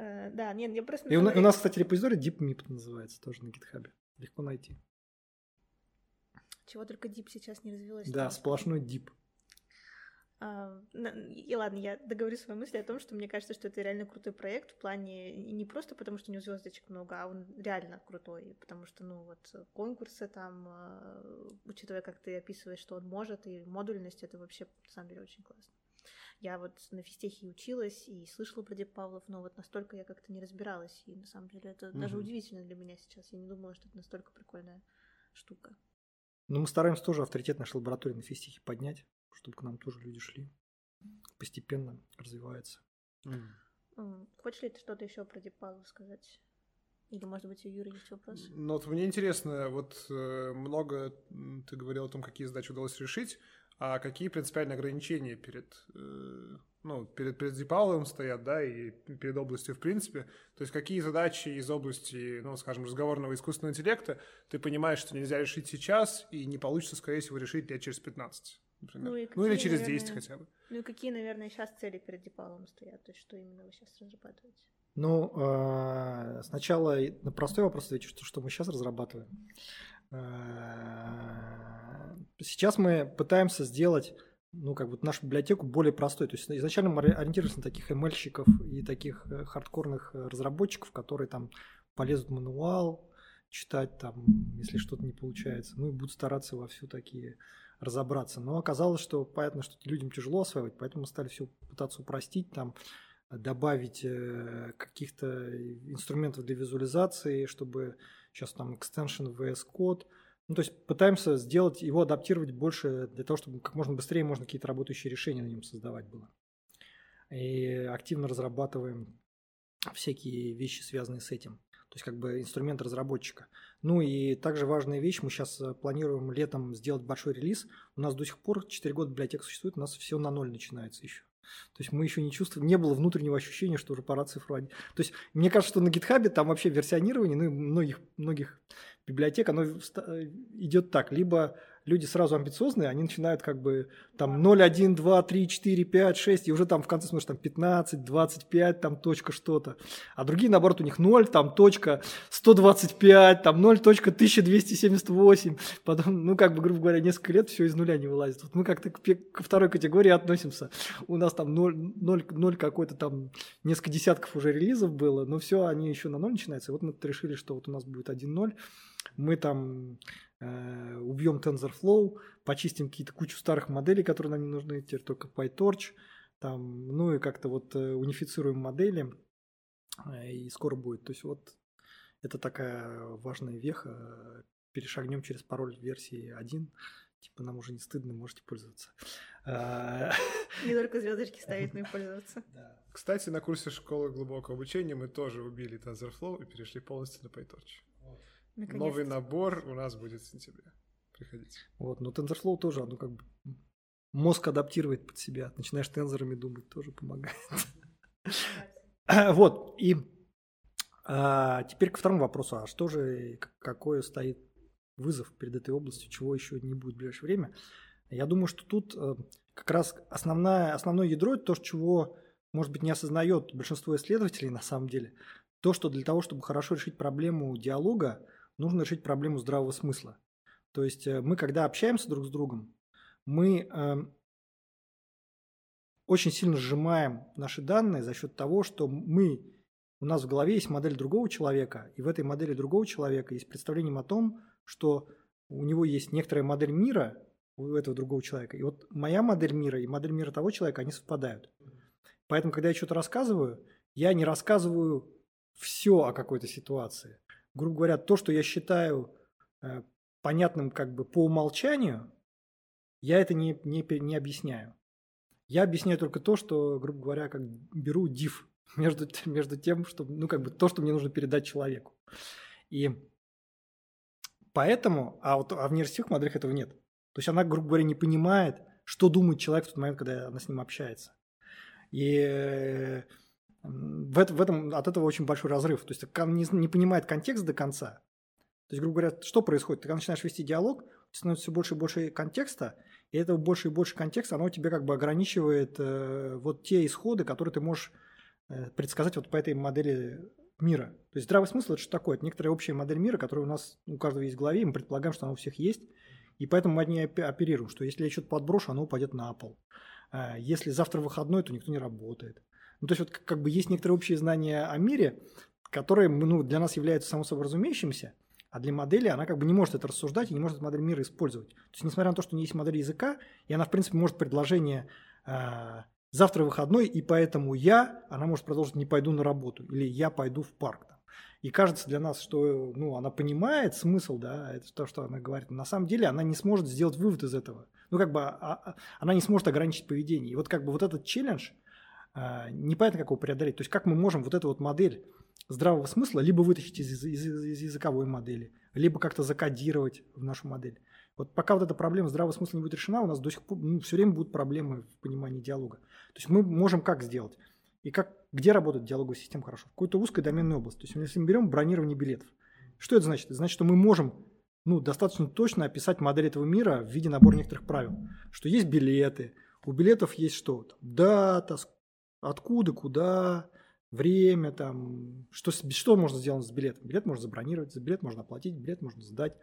Э, да, нет, я просто... И у, у нас, кстати, репозиторий DeepMip называется, тоже на гитхабе. Легко найти. Чего только Deep сейчас не развилось. Да, там. сплошной Deep. А, и ладно, я договорю свою мысль о том, что мне кажется, что это реально крутой проект в плане не просто потому, что у него звездочек много, а он реально крутой, потому что, ну, вот конкурсы там, а, учитывая, как ты описываешь, что он может, и модульность, это вообще, на самом деле, очень классно. Я вот на физтехе училась и слышала про Деп Павлов, но вот настолько я как-то не разбиралась, и на самом деле это mm даже удивительно для меня сейчас. Я не думала, что это настолько прикольная штука. Ну, мы стараемся тоже авторитет нашей лаборатории на физтехе поднять чтобы к нам тоже люди шли. Постепенно развивается. Mm. Хочешь ли ты что-то еще про Дипалу сказать? Или, может быть, у Юры есть вопрос? Ну, вот мне интересно, вот э, много ты говорил о том, какие задачи удалось решить, а какие принципиальные ограничения перед, э, ну, перед, перед Дипаловым стоят, да, и перед областью в принципе? То есть какие задачи из области, ну, скажем, разговорного искусственного интеллекта ты понимаешь, что нельзя решить сейчас и не получится, скорее всего, решить лет через 15? например. Ну, какие, ну или через наверное, 10 хотя бы. Ну и какие, наверное, сейчас цели перед Дипалом стоят? То есть что именно вы сейчас разрабатываете? Ну, э, сначала на простой вопрос отвечу, что, что мы сейчас разрабатываем. Э, сейчас мы пытаемся сделать ну, как бы нашу библиотеку более простой. То есть изначально мы ориентировались на таких ML-щиков и таких э, хардкорных разработчиков, которые там полезут в мануал, читать там, если что-то не получается. Ну и будут стараться во все такие разобраться. Но оказалось, что понятно, что людям тяжело осваивать, поэтому мы стали все пытаться упростить, там, добавить э, каких-то инструментов для визуализации, чтобы сейчас там extension VS Code. Ну, то есть пытаемся сделать, его адаптировать больше для того, чтобы как можно быстрее можно какие-то работающие решения на нем создавать было. И активно разрабатываем всякие вещи, связанные с этим. То есть как бы инструмент разработчика. Ну и также важная вещь, мы сейчас э, планируем летом сделать большой релиз. У нас до сих пор 4 года библиотека существует, у нас все на ноль начинается еще. То есть мы еще не чувствуем, не было внутреннего ощущения, что уже пора цифру То есть мне кажется, что на гитхабе там вообще версионирование, ну многих, многих библиотек, оно э, идет так. Либо люди сразу амбициозные, они начинают как бы там 0, 1, 2, 3, 4, 5, 6, и уже там в конце смотришь там 15, 25, там точка что-то. А другие, наоборот, у них 0, там точка 125, там 0, точка 1278. Потом, ну, как бы, грубо говоря, несколько лет все из нуля не вылазит. Вот мы как-то ко второй категории относимся. У нас там 0, 0, 0 какой-то там, несколько десятков уже релизов было, но все, они еще на 0 начинаются. И вот мы решили, что вот у нас будет 1.0. Мы там убьем TensorFlow, почистим какие-то кучу старых моделей, которые нам не нужны, теперь только PyTorch, там, ну и как-то вот э, унифицируем модели, э, и скоро будет. То есть вот это такая важная веха, перешагнем через пароль версии 1, типа нам уже не стыдно, можете пользоваться. Не только звездочки ставить, но и пользоваться. Кстати, на курсе школы глубокого обучения мы тоже убили TensorFlow и перешли полностью на PyTorch. Новый набор у нас будет в сентябре. Приходите. Вот, но TensorFlow тоже, ну как бы мозг адаптирует под себя. Начинаешь тензорами думать, тоже помогает. Вот, и а, теперь к второму вопросу. А что же, какой стоит вызов перед этой областью, чего еще не будет в ближайшее время? Я думаю, что тут э, как раз основная, основное ядро – это то, чего, может быть, не осознает большинство исследователей на самом деле. То, что для того, чтобы хорошо решить проблему диалога, нужно решить проблему здравого смысла. То есть э, мы, когда общаемся друг с другом, мы э, очень сильно сжимаем наши данные за счет того, что мы, у нас в голове есть модель другого человека, и в этой модели другого человека есть представление о том, что у него есть некоторая модель мира у этого другого человека. И вот моя модель мира и модель мира того человека, они совпадают. Поэтому, когда я что-то рассказываю, я не рассказываю все о какой-то ситуации грубо говоря, то, что я считаю э, понятным как бы по умолчанию, я это не, не, не объясняю. Я объясняю только то, что, грубо говоря, как беру div между, между тем, что, ну, как бы то, что мне нужно передать человеку. И поэтому, а вот а в нейросетевых моделях этого нет. То есть она, грубо говоря, не понимает, что думает человек в тот момент, когда она с ним общается. И э, в, это, в этом от этого очень большой разрыв. То есть не, не понимает контекст до конца. То есть, грубо говоря, что происходит? Ты когда начинаешь вести диалог, становится все больше и больше контекста, и этого больше и больше контекста, оно тебе как бы ограничивает э, вот те исходы, которые ты можешь э, предсказать вот по этой модели мира. То есть здравый смысл – это что такое? Это некоторая общая модель мира, которая у нас у каждого есть в голове, и мы предполагаем, что она у всех есть, и поэтому мы от ней оперируем, что если я что-то подброшу, оно упадет на пол. А, если завтра выходной, то никто не работает. Ну, то есть вот как бы есть некоторые общие знания о мире, которые ну, для нас являются само собой разумеющимся, а для модели она как бы не может это рассуждать и не может эту модель мира использовать. То есть, несмотря на то, что у нее есть модель языка, и она, в принципе, может предложение э, «завтра выходной, и поэтому я», она может продолжить «не пойду на работу» или «я пойду в парк». Там. И кажется для нас, что ну, она понимает смысл, да, это то, что она говорит. Но на самом деле она не сможет сделать вывод из этого. Ну, как бы а, а, она не сможет ограничить поведение. И вот как бы вот этот челлендж, непонятно, как его преодолеть. То есть как мы можем вот эту вот модель здравого смысла либо вытащить из, из, из языковой модели, либо как-то закодировать в нашу модель. Вот пока вот эта проблема здравого смысла не будет решена, у нас до сих пор ну, все время будут проблемы в понимании диалога. То есть мы можем как сделать? И как, где работает диалоговая система хорошо? В какой-то узкой доменной области. То есть если мы берем бронирование билетов, что это значит? Это значит, что мы можем ну, достаточно точно описать модель этого мира в виде набора некоторых правил. Что есть билеты, у билетов есть что? Дата, откуда, куда, время, там, что, что можно сделать с билетом. Билет можно забронировать, за билет можно оплатить, билет можно сдать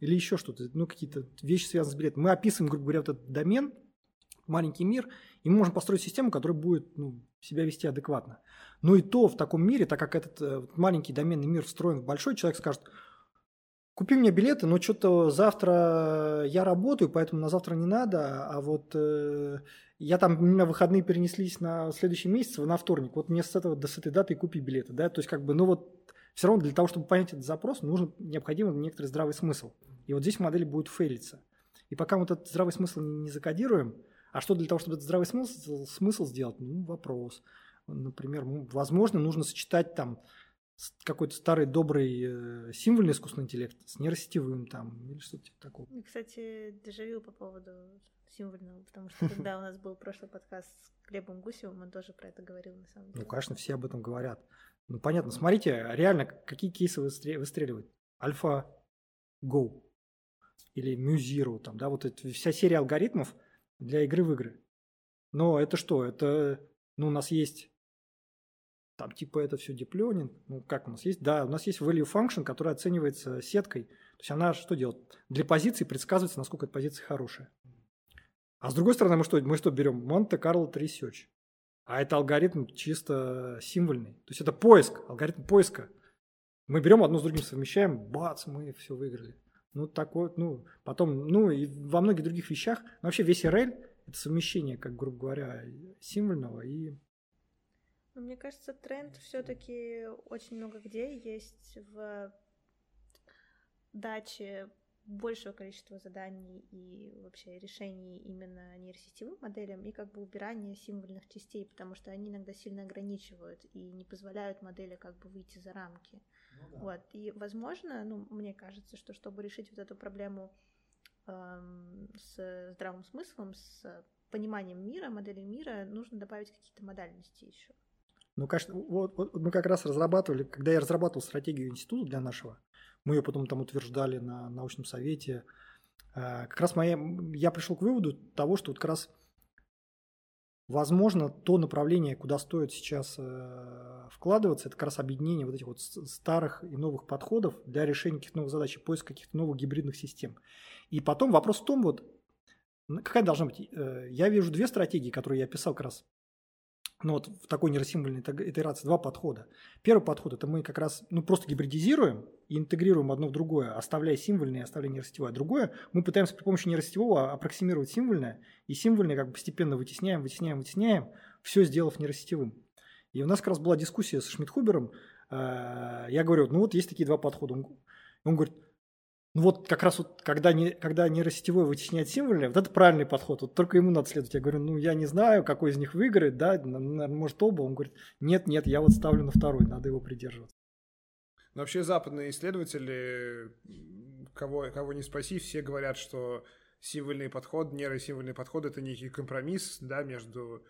или еще что-то, ну, какие-то вещи, связанные с билетом. Мы описываем, грубо говоря, вот этот домен, маленький мир, и мы можем построить систему, которая будет ну, себя вести адекватно. Но и то в таком мире, так как этот э, маленький доменный мир встроен в большой, человек скажет, купи мне билеты, но что-то завтра я работаю, поэтому на завтра не надо, а вот э, я там, у меня выходные перенеслись на следующий месяц, на вторник, вот мне с, этого, до с этой даты купи билеты, да, то есть как бы, ну вот все равно для того, чтобы понять этот запрос, нужен необходим некоторый здравый смысл. И вот здесь модель будет фейлиться. И пока мы этот здравый смысл не закодируем, а что для того, чтобы этот здравый смысл, смысл сделать? Ну, вопрос. Например, возможно, нужно сочетать там какой-то старый добрый э, символьный искусственный интеллект с нейросетевым там или что-то типа такого. Кстати, дежавю по поводу символьного, потому что когда у нас был прошлый подкаст с Глебом Гусевым, он тоже про это говорил на самом деле. Ну, конечно, все об этом говорят. Ну, понятно. Смотрите, реально, какие кейсы выстреливают? Альфа Go или Mu там, да, вот эта вся серия алгоритмов для игры в игры. Но это что? Это, ну, у нас есть там типа это все деплёнинг, ну как у нас есть? Да, у нас есть value function, которая оценивается сеткой. То есть она что делает? Для позиции предсказывается, насколько эта позиция хорошая. А с другой стороны, мы что, мы что берем? Монте-Карло Research. А это алгоритм чисто символьный. То есть это поиск, алгоритм поиска. Мы берем одно с другим, совмещаем, бац, мы все выиграли. Ну, такой, ну, потом, ну, и во многих других вещах. Но вообще весь RL – это совмещение, как, грубо говоря, символьного и но мне кажется, тренд все-таки очень много где есть в даче большего количества заданий и вообще решений именно нейросетевым моделям и как бы убирание символьных частей, потому что они иногда сильно ограничивают и не позволяют модели как бы выйти за рамки. Ну, да. Вот. И, возможно, ну, мне кажется, что чтобы решить вот эту проблему эм, с здравым смыслом, с пониманием мира, модели мира, нужно добавить какие-то модальности еще. Ну, конечно, вот, вот мы как раз разрабатывали, когда я разрабатывал стратегию института для нашего, мы ее потом там утверждали на научном совете, э, как раз моя, я пришел к выводу того, что вот как раз возможно то направление, куда стоит сейчас э, вкладываться, это как раз объединение вот этих вот старых и новых подходов для решения каких-то новых задач, поиск каких-то новых гибридных систем. И потом вопрос в том, вот какая должна быть. Э, я вижу две стратегии, которые я описал как раз ну вот в такой нейросимвольной итерации два подхода. Первый подход – это мы как раз ну, просто гибридизируем и интегрируем одно в другое, оставляя символьное и оставляя нейросетевое. Другое – мы пытаемся при помощи нейросетевого аппроксимировать символьное, и символьное как бы постепенно вытесняем, вытесняем, вытесняем, все сделав нейросетевым. И у нас как раз была дискуссия с Шмидхубером. Э, я говорю, ну вот есть такие два подхода. Он говорит, ну вот как раз вот, когда, не, когда нейросетевой вытесняет символьное, вот это правильный подход, вот только ему надо следовать. Я говорю, ну я не знаю, какой из них выиграет, да, наверное, может оба. Он говорит, нет, нет, я вот ставлю на второй, надо его придерживаться. Но вообще западные исследователи, кого, кого не спаси, все говорят, что символьный подход, нейросимвольный подход – это некий компромисс, да, между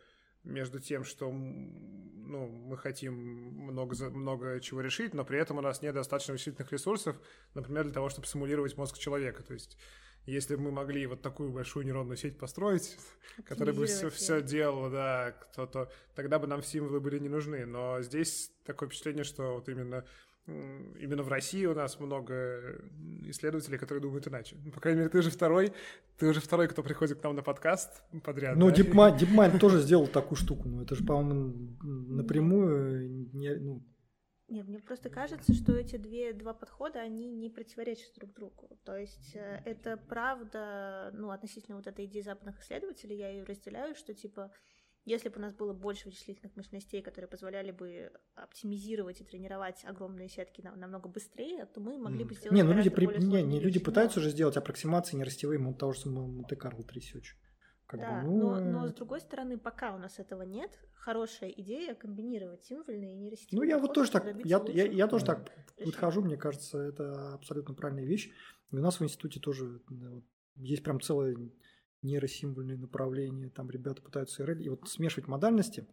между тем, что ну, мы хотим много, много чего решить, но при этом у нас нет достаточно вычислительных ресурсов, например, для того, чтобы симулировать мозг человека. То есть если бы мы могли вот такую большую нейронную сеть построить, которая бы все, все делала, да, то, то тогда бы нам символы были не нужны. Но здесь такое впечатление, что вот именно именно в России у нас много исследователей, которые думают иначе. Ну, по крайней мере, ты же второй, ты уже второй, кто приходит к нам на подкаст подряд. Ну, да? DeepMind, DeepMind тоже сделал такую штуку, но это же, по-моему, напрямую не, ну, нет, мне просто кажется, что эти две, два подхода, они не противоречат друг другу. То есть э, это правда, ну, относительно вот этой идеи западных исследователей, я ее разделяю, что типа если бы у нас было больше вычислительных мощностей, которые позволяли бы оптимизировать и тренировать огромные сетки намного быстрее, то мы могли бы сделать. Не, ну люди, при... не, не, люди пытаются уже сделать аппроксимации нерастевые того же самого Монте-Карло Research. Как да, бы, ну... но, но с другой стороны, пока у нас этого нет, хорошая идея комбинировать символьные и нерастевые. Ну я вот тоже так, я, я, я тоже так подхожу, мне кажется, это абсолютно правильная вещь. И у нас в институте тоже есть прям целая нейросимвольные направления, там ребята пытаются и вот смешивать модальности.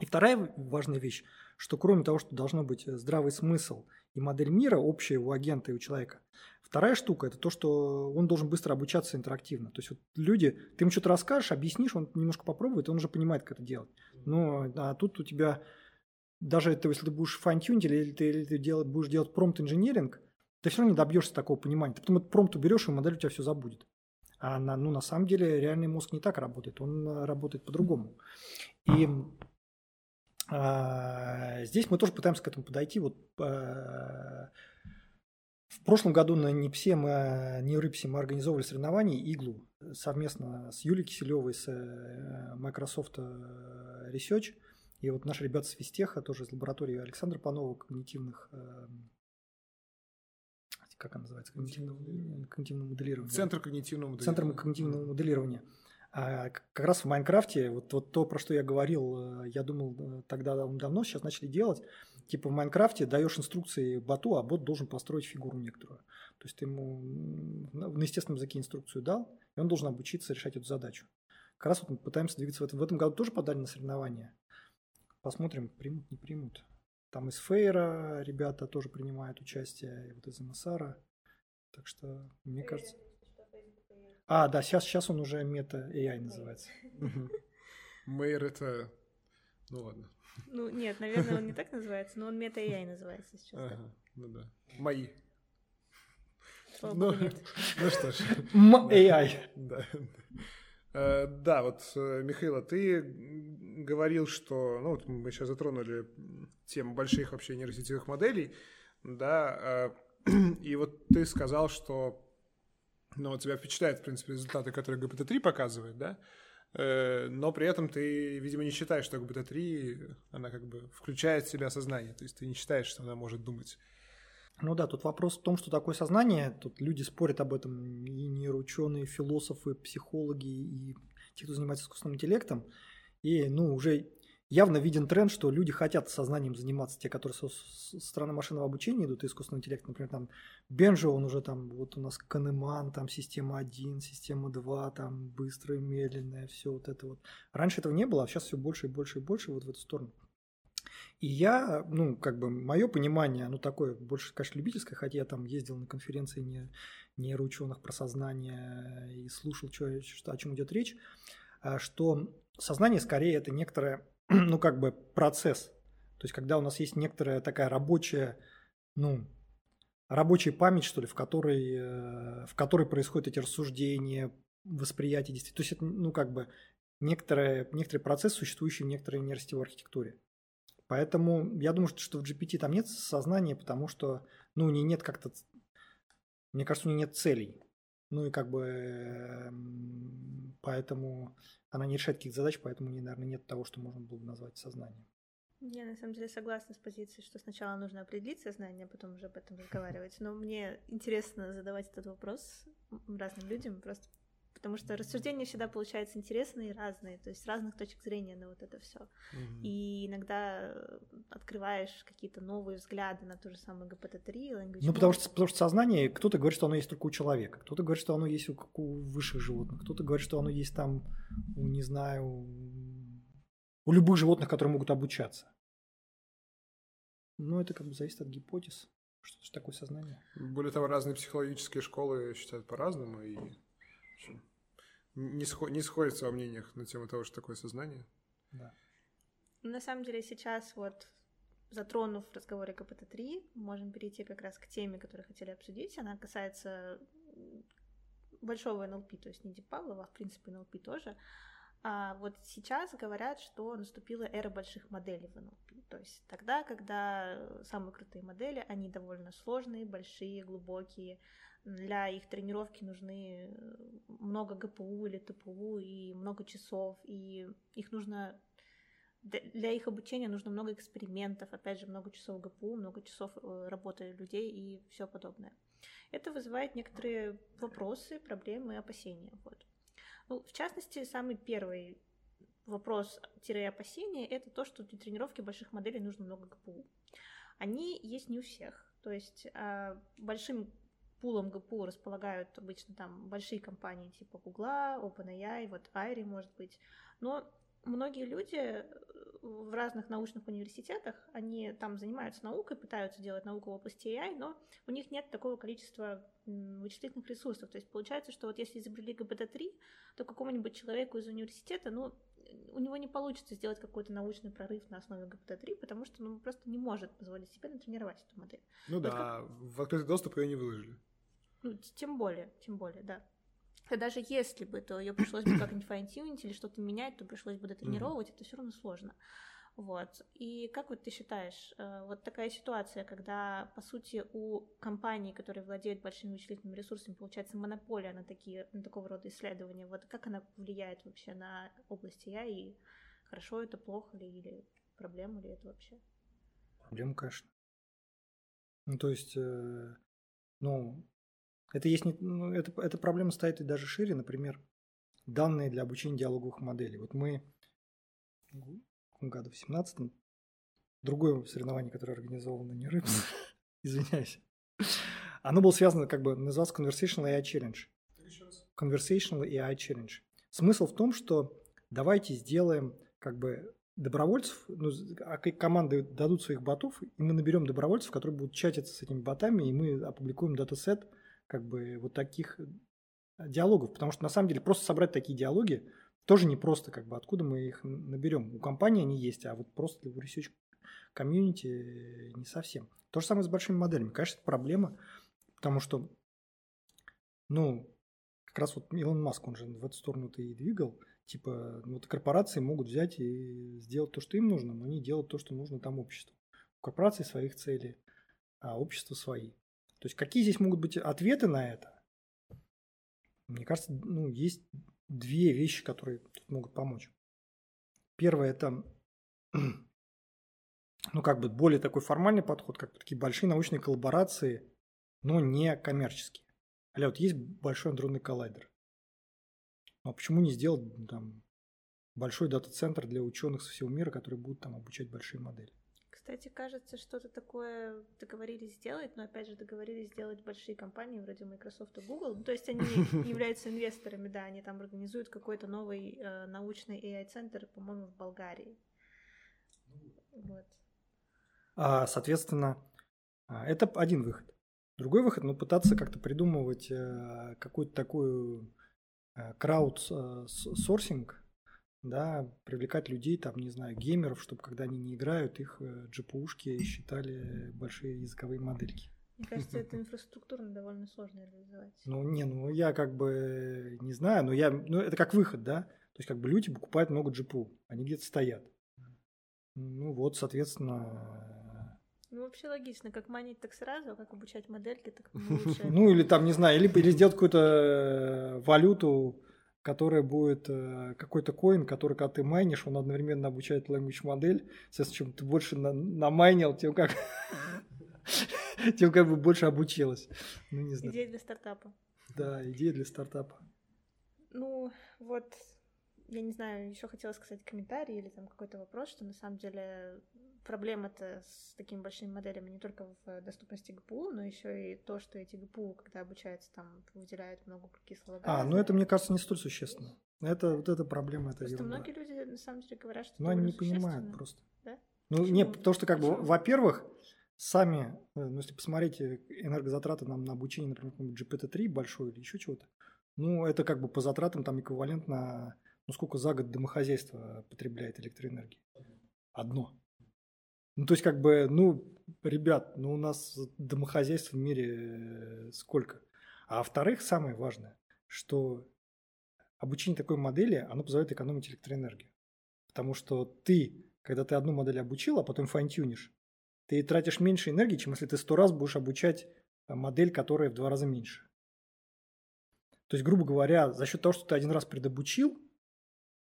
И вторая важная вещь, что кроме того, что должно быть здравый смысл и модель мира общая у агента и у человека, вторая штука – это то, что он должен быстро обучаться интерактивно. То есть вот люди, ты ему что-то расскажешь, объяснишь, он немножко попробует, он уже понимает, как это делать. Но а тут у тебя даже это, если ты будешь файн-тюнить или ты, или ты делать, будешь делать промпт-инженеринг, ты все равно не добьешься такого понимания. Ты потом этот промпт уберешь, и модель у тебя все забудет. А на, ну, на самом деле реальный мозг не так работает, он э, работает по-другому. И а, здесь мы тоже пытаемся к этому подойти. Вот а, в прошлом году на НИПСе мы, Нейрипсе мы организовывали соревнования ИГЛУ совместно с Юлией Киселевой, с э, Microsoft Research. И вот наши ребята с Фистеха, тоже из лаборатории Александра Панова, когнитивных как она называется, когнитивного, когнитивного моделирования. Центр когнитивного моделирования. Центр когнитивного моделирования. А как раз в Майнкрафте, вот, вот то, про что я говорил, э, я думал э, тогда давно, сейчас начали делать, типа в Майнкрафте даешь инструкции боту, а бот должен построить фигуру некоторую. То есть ты ему на естественном языке инструкцию дал, и он должен обучиться решать эту задачу. Как раз вот мы пытаемся двигаться в этом. В этом году тоже подали на соревнования. Посмотрим, примут, не примут. Там из Фейра ребята тоже принимают участие, и вот из МСАРа. Так что, мне кажется... А, да, сейчас, сейчас он уже мета AI называется. Мейр это... Ну ладно. Ну нет, наверное, он не так называется, но он мета AI называется сейчас. Ага, ну да. Мои. Слава ну, ну что ж. AI. Да. Э, да, вот, э, Михаил, ты говорил, что, ну, вот мы сейчас затронули тему больших вообще нейросетевых моделей, да, э, и вот ты сказал, что, ну, тебя впечатляют, в принципе, результаты, которые GPT-3 показывает, да, но при этом ты, видимо, не считаешь, что GPT-3, она как бы включает в себя сознание, то есть ты не считаешь, что она может думать. Ну да, тут вопрос в том, что такое сознание. Тут люди спорят об этом, и нейроученые, философы, психологи, и те, кто занимается искусственным интеллектом. И, ну, уже явно виден тренд, что люди хотят сознанием заниматься, те, которые со, стороны машинного обучения идут, и искусственного интеллекта, например, там Бенжо, он уже там, вот у нас Канеман, там система 1, система 2, там быстрая, медленная, все вот это вот. Раньше этого не было, а сейчас все больше и больше и больше вот в эту сторону. И я, ну, как бы, мое понимание, ну, такое, больше, конечно, любительское, хотя я там ездил на конференции не, нейроученых про сознание и слушал, что, что, о чем идет речь, а, что сознание скорее это некоторое, ну, как бы, процесс. То есть, когда у нас есть некоторая такая рабочая, ну, рабочая память, что ли, в которой, э, в которой происходят эти рассуждения, восприятие действий. То есть, это, ну, как бы, некоторые, некоторый процесс, существующий в некоторой нейросетевой архитектуре. Поэтому я думаю, что в GPT там нет сознания, потому что, ну, у нее нет как-то, мне кажется, у нее нет целей. Ну и как бы эм, поэтому она не решает каких-то задач, поэтому у нее, наверное, нет того, что можно было бы назвать сознанием. Я на самом деле согласна с позицией, что сначала нужно определить сознание, а потом уже об этом разговаривать. Но мне интересно задавать этот вопрос разным людям, просто потому что рассуждения всегда получаются интересные и разные, то есть с разных точек зрения на вот это все. Mm-hmm. И иногда э, открываешь какие-то новые взгляды на то же самое GPT-3, language Ну, потому что, потому что сознание, кто-то говорит, что оно есть только у человека, кто-то говорит, что оно есть у, у высших животных, кто-то говорит, что оно есть там, у, не знаю, у любых животных, которые могут обучаться. Ну, это как бы зависит от гипотез. Что же такое сознание? Более того, разные психологические школы считают по-разному, и не, сход, не сходятся во мнениях на тему того, что такое сознание. Да. На самом деле сейчас вот затронув в разговоре КПТ-3, можем перейти как раз к теме, которую хотели обсудить. Она касается большого НЛП, то есть не Дипавлова, а в принципе НЛП тоже. А вот сейчас говорят, что наступила эра больших моделей в НЛП. То есть тогда, когда самые крутые модели, они довольно сложные, большие, глубокие. Для их тренировки нужны много ГПУ или ТПУ и много часов, и их нужно для их обучения нужно много экспериментов, опять же, много часов ГПУ, много часов э, работы людей и все подобное. Это вызывает некоторые вопросы, проблемы, опасения. Вот. Ну, в частности, самый первый вопрос-опасение — это то, что для тренировки больших моделей нужно много ГПУ. Они есть не у всех. То есть а, большим пулом ГПУ располагают обычно там большие компании типа Google, OpenAI, вот Айри, может быть. Но многие люди э, в разных научных университетах, они там занимаются наукой, пытаются делать науку в области AI, но у них нет такого количества вычислительных ресурсов. То есть получается, что вот если изобрели ГБТ-3, то какому-нибудь человеку из университета, ну, у него не получится сделать какой-то научный прорыв на основе ГПТ-3, потому что ну, просто не может позволить себе натренировать эту модель. Ну вот да, как... в открытый доступ ее не выложили. Ну, тем более, тем более, да даже если бы, то ее пришлось бы как-нибудь файн-тюнить или что-то менять, то пришлось бы дотренировать, mm-hmm. это все равно сложно. Вот. И как вот ты считаешь, э, вот такая ситуация, когда, по сути, у компаний, которые владеют большими вычислительными ресурсами, получается монополия на, такие, на такого рода исследования, вот как она влияет вообще на область AI, и хорошо это, плохо ли, или проблема ли это вообще? Проблема, конечно. Ну, то есть, э, ну, это есть не, ну, это, эта проблема стоит и даже шире, например, данные для обучения диалоговых моделей. Вот мы в каком году, в 17 другое соревнование, которое организовано не РЫПС, извиняюсь, оно было связано, как бы, называлось Conversational AI Challenge. Conversational AI Challenge. Смысл в том, что давайте сделаем как бы добровольцев, ну, а команды дадут своих ботов, и мы наберем добровольцев, которые будут чатиться с этими ботами, и мы опубликуем датасет, как бы вот таких э, диалогов, потому что на самом деле просто собрать такие диалоги тоже не просто, как бы откуда мы их наберем. У компании они есть, а вот просто в research комьюнити не совсем. То же самое с большими моделями. Конечно, это проблема, потому что, ну, как раз вот Илон Маск, он же в эту сторону-то и двигал. Типа, ну, вот корпорации могут взять и сделать то, что им нужно, но не делать то, что нужно там обществу. У корпораций своих целей, а общество свои. То есть какие здесь могут быть ответы на это? Мне кажется, ну, есть две вещи, которые могут помочь. Первое – это ну, как бы более такой формальный подход, как такие большие научные коллаборации, но не коммерческие. А вот есть большой андронный коллайдер. Ну, а почему не сделать там большой дата-центр для ученых со всего мира, которые будут там обучать большие модели? Кстати, кажется, что-то такое договорились сделать, но опять же договорились сделать большие компании вроде Microsoft и Google. Ну, то есть они являются инвесторами, да, они там организуют какой-то новый э, научный AI-центр, по-моему, в Болгарии. Вот. А, соответственно, а, это один выход. Другой выход, ну, пытаться как-то придумывать э, какую-то такую э, краудсорсинг, да, привлекать людей, там, не знаю, геймеров, чтобы когда они не играют, их GPU-шки э, считали большие языковые модельки. Мне кажется, это инфраструктурно довольно сложно реализовать. Ну, не, ну я как бы не знаю, но я, ну это как выход, да? То есть как бы люди покупают много GPU, они где-то стоят. Ну вот, соответственно... Ну, вообще логично, как манить так сразу, а как обучать модельки, так лучше. Ну, или там, не знаю, или, или сделать какую-то э, валюту, которая будет э, какой-то коин, который, когда ты майнишь, он одновременно обучает language модель. Соответственно, чем ты больше на, намайнил, тем как тем как бы больше обучилась. Ну, не знаю. Идея для стартапа. Да, идея для стартапа. Ну, вот я не знаю, еще хотела сказать комментарий или там какой-то вопрос, что на самом деле проблема-то с такими большими моделями не только в доступности ГПУ, но еще и то, что эти ГПУ, когда обучаются, там выделяют много кислого газа. А, ну это, мне кажется, не столь существенно. Это вот эта проблема, это Просто ерунда. многие люди на самом деле говорят, что Но они не понимают просто. Да? Ну, Почему? нет, потому что, как бы, во-первых, сами, э, ну, если посмотреть энергозатраты нам на обучение, например, GPT-3 большой или еще чего-то, ну, это как бы по затратам там эквивалентно ну сколько за год домохозяйство потребляет электроэнергии? Одно. Ну, то есть, как бы, ну, ребят, ну, у нас домохозяйств в мире э, сколько? А во-вторых, самое важное, что обучение такой модели, оно позволяет экономить электроэнергию. Потому что ты, когда ты одну модель обучил, а потом файн-тюнишь, ты тратишь меньше энергии, чем если ты сто раз будешь обучать э, модель, которая в два раза меньше. То есть, грубо говоря, за счет того, что ты один раз предобучил,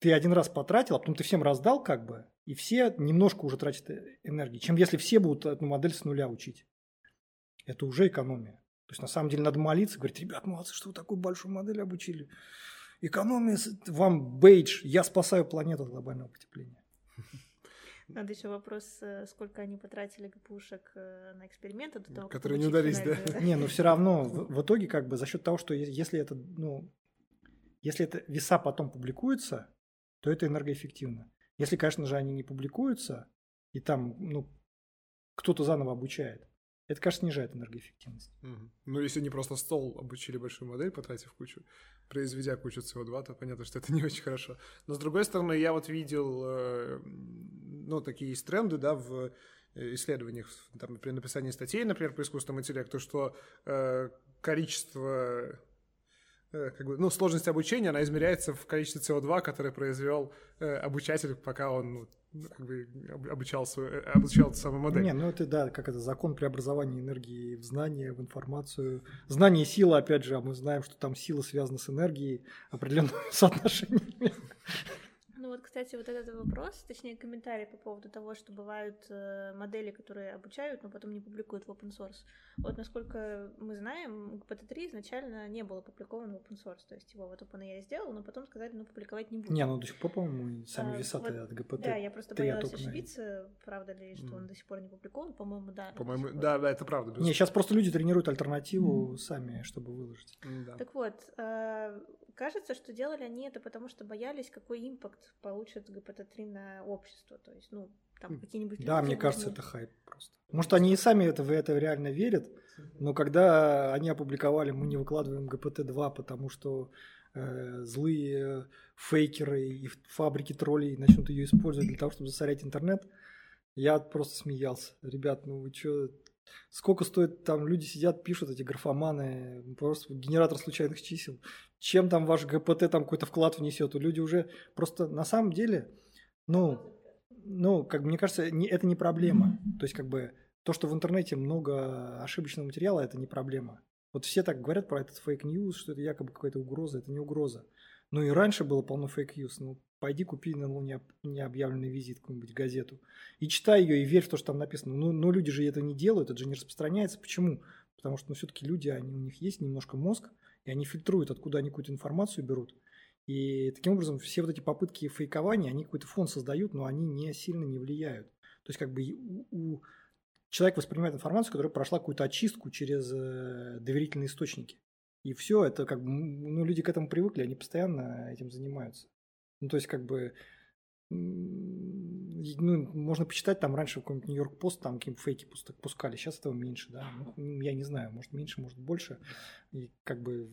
ты один раз потратил, а потом ты всем раздал как бы, и все немножко уже тратят э, энергии, чем если все будут эту модель с нуля учить. Это уже экономия. То есть на самом деле надо молиться, говорить, ребят, молодцы, что вы такую большую модель обучили. Экономия, вам бейдж, я спасаю планету от глобального потепления. Надо еще вопрос, э, сколько они потратили ГПУшек э, на эксперименты до того, Которые не удались, да? Не, но все равно в, в итоге как бы за счет того, что если это, ну, если это веса потом публикуются, то это энергоэффективно. Если, конечно же, они не публикуются, и там, ну, кто-то заново обучает, это, конечно, снижает энергоэффективность. Угу. Ну, если не просто стол обучили большую модель, потратив кучу, произведя кучу СО2, то понятно, что это не очень хорошо. Но, с другой стороны, я вот видел, э, ну, такие есть тренды, да, в э, исследованиях, там, при написании статей, например, по искусственному интеллекту, что э, количество как бы, ну, сложность обучения, она измеряется в количестве СО2, который произвел э, обучатель, пока он ну, как бы обучал, свою, э, обучал эту самую модель. Не, ну это да, как это закон преобразования энергии в знания, в информацию. Знание и сила, опять же, а мы знаем, что там сила связана с энергией определенными соотношениями вот, кстати, вот этот вопрос, точнее, комментарий по поводу того, что бывают э, модели, которые обучают, но потом не публикуют в open source. Вот, насколько мы знаем, GPT-3 изначально не был опубликован в open source, то есть его вот OpenAI сделал, но потом сказали, ну, публиковать не будем. Не, ну до сих пор, по-моему, сами а, веса вот, от GPT. Да, я просто боялась ошибиться, правда ли, что mm. он до сих пор не публикован, по-моему, да. По-моему, да, да, это правда. Не, сейчас просто люди тренируют альтернативу mm. сами, чтобы выложить. Mm, да. Так вот, э, кажется, что делали они это потому, что боялись, какой импакт получит ГПТ-3 на общество. То есть, ну, там какие-нибудь... Да, мне кажется, это хайп просто. Может, они и сами это, в это реально верят, но когда они опубликовали, мы не выкладываем ГПТ-2, потому что э, злые фейкеры и фабрики троллей начнут ее использовать для того, чтобы засорять интернет, я просто смеялся. Ребят, ну вы что, Сколько стоит, там люди сидят, пишут эти графоманы, просто генератор случайных чисел. Чем там ваш GPT там какой-то вклад внесет? Люди уже просто на самом деле, ну, ну, как мне кажется, не, это не проблема. То есть, как бы, то, что в интернете много ошибочного материала, это не проблема. Вот все так говорят про этот fake news, что это якобы какая-то угроза, это не угроза. Ну и раньше было полно fake news. Ну, пойди купи на Луне необъявленный визит, какую-нибудь газету, и читай ее, и верь в то, что там написано. Ну, но люди же это не делают, это же не распространяется. Почему? Потому что ну, все-таки люди, они, у них есть немножко мозг, и они фильтруют, откуда они какую-то информацию берут. И таким образом все вот эти попытки фейкования, они какой-то фон создают, но они не сильно не влияют. То есть как бы у, у человек воспринимает информацию, которая прошла какую-то очистку через э, доверительные источники. И все, это как бы, ну, люди к этому привыкли, они постоянно этим занимаются. Ну, то есть, как бы, ну, можно почитать, там раньше какой-нибудь Нью-Йорк Пост, там какие-нибудь фейки пускали, сейчас этого меньше, да, ну, я не знаю, может меньше, может больше, и как бы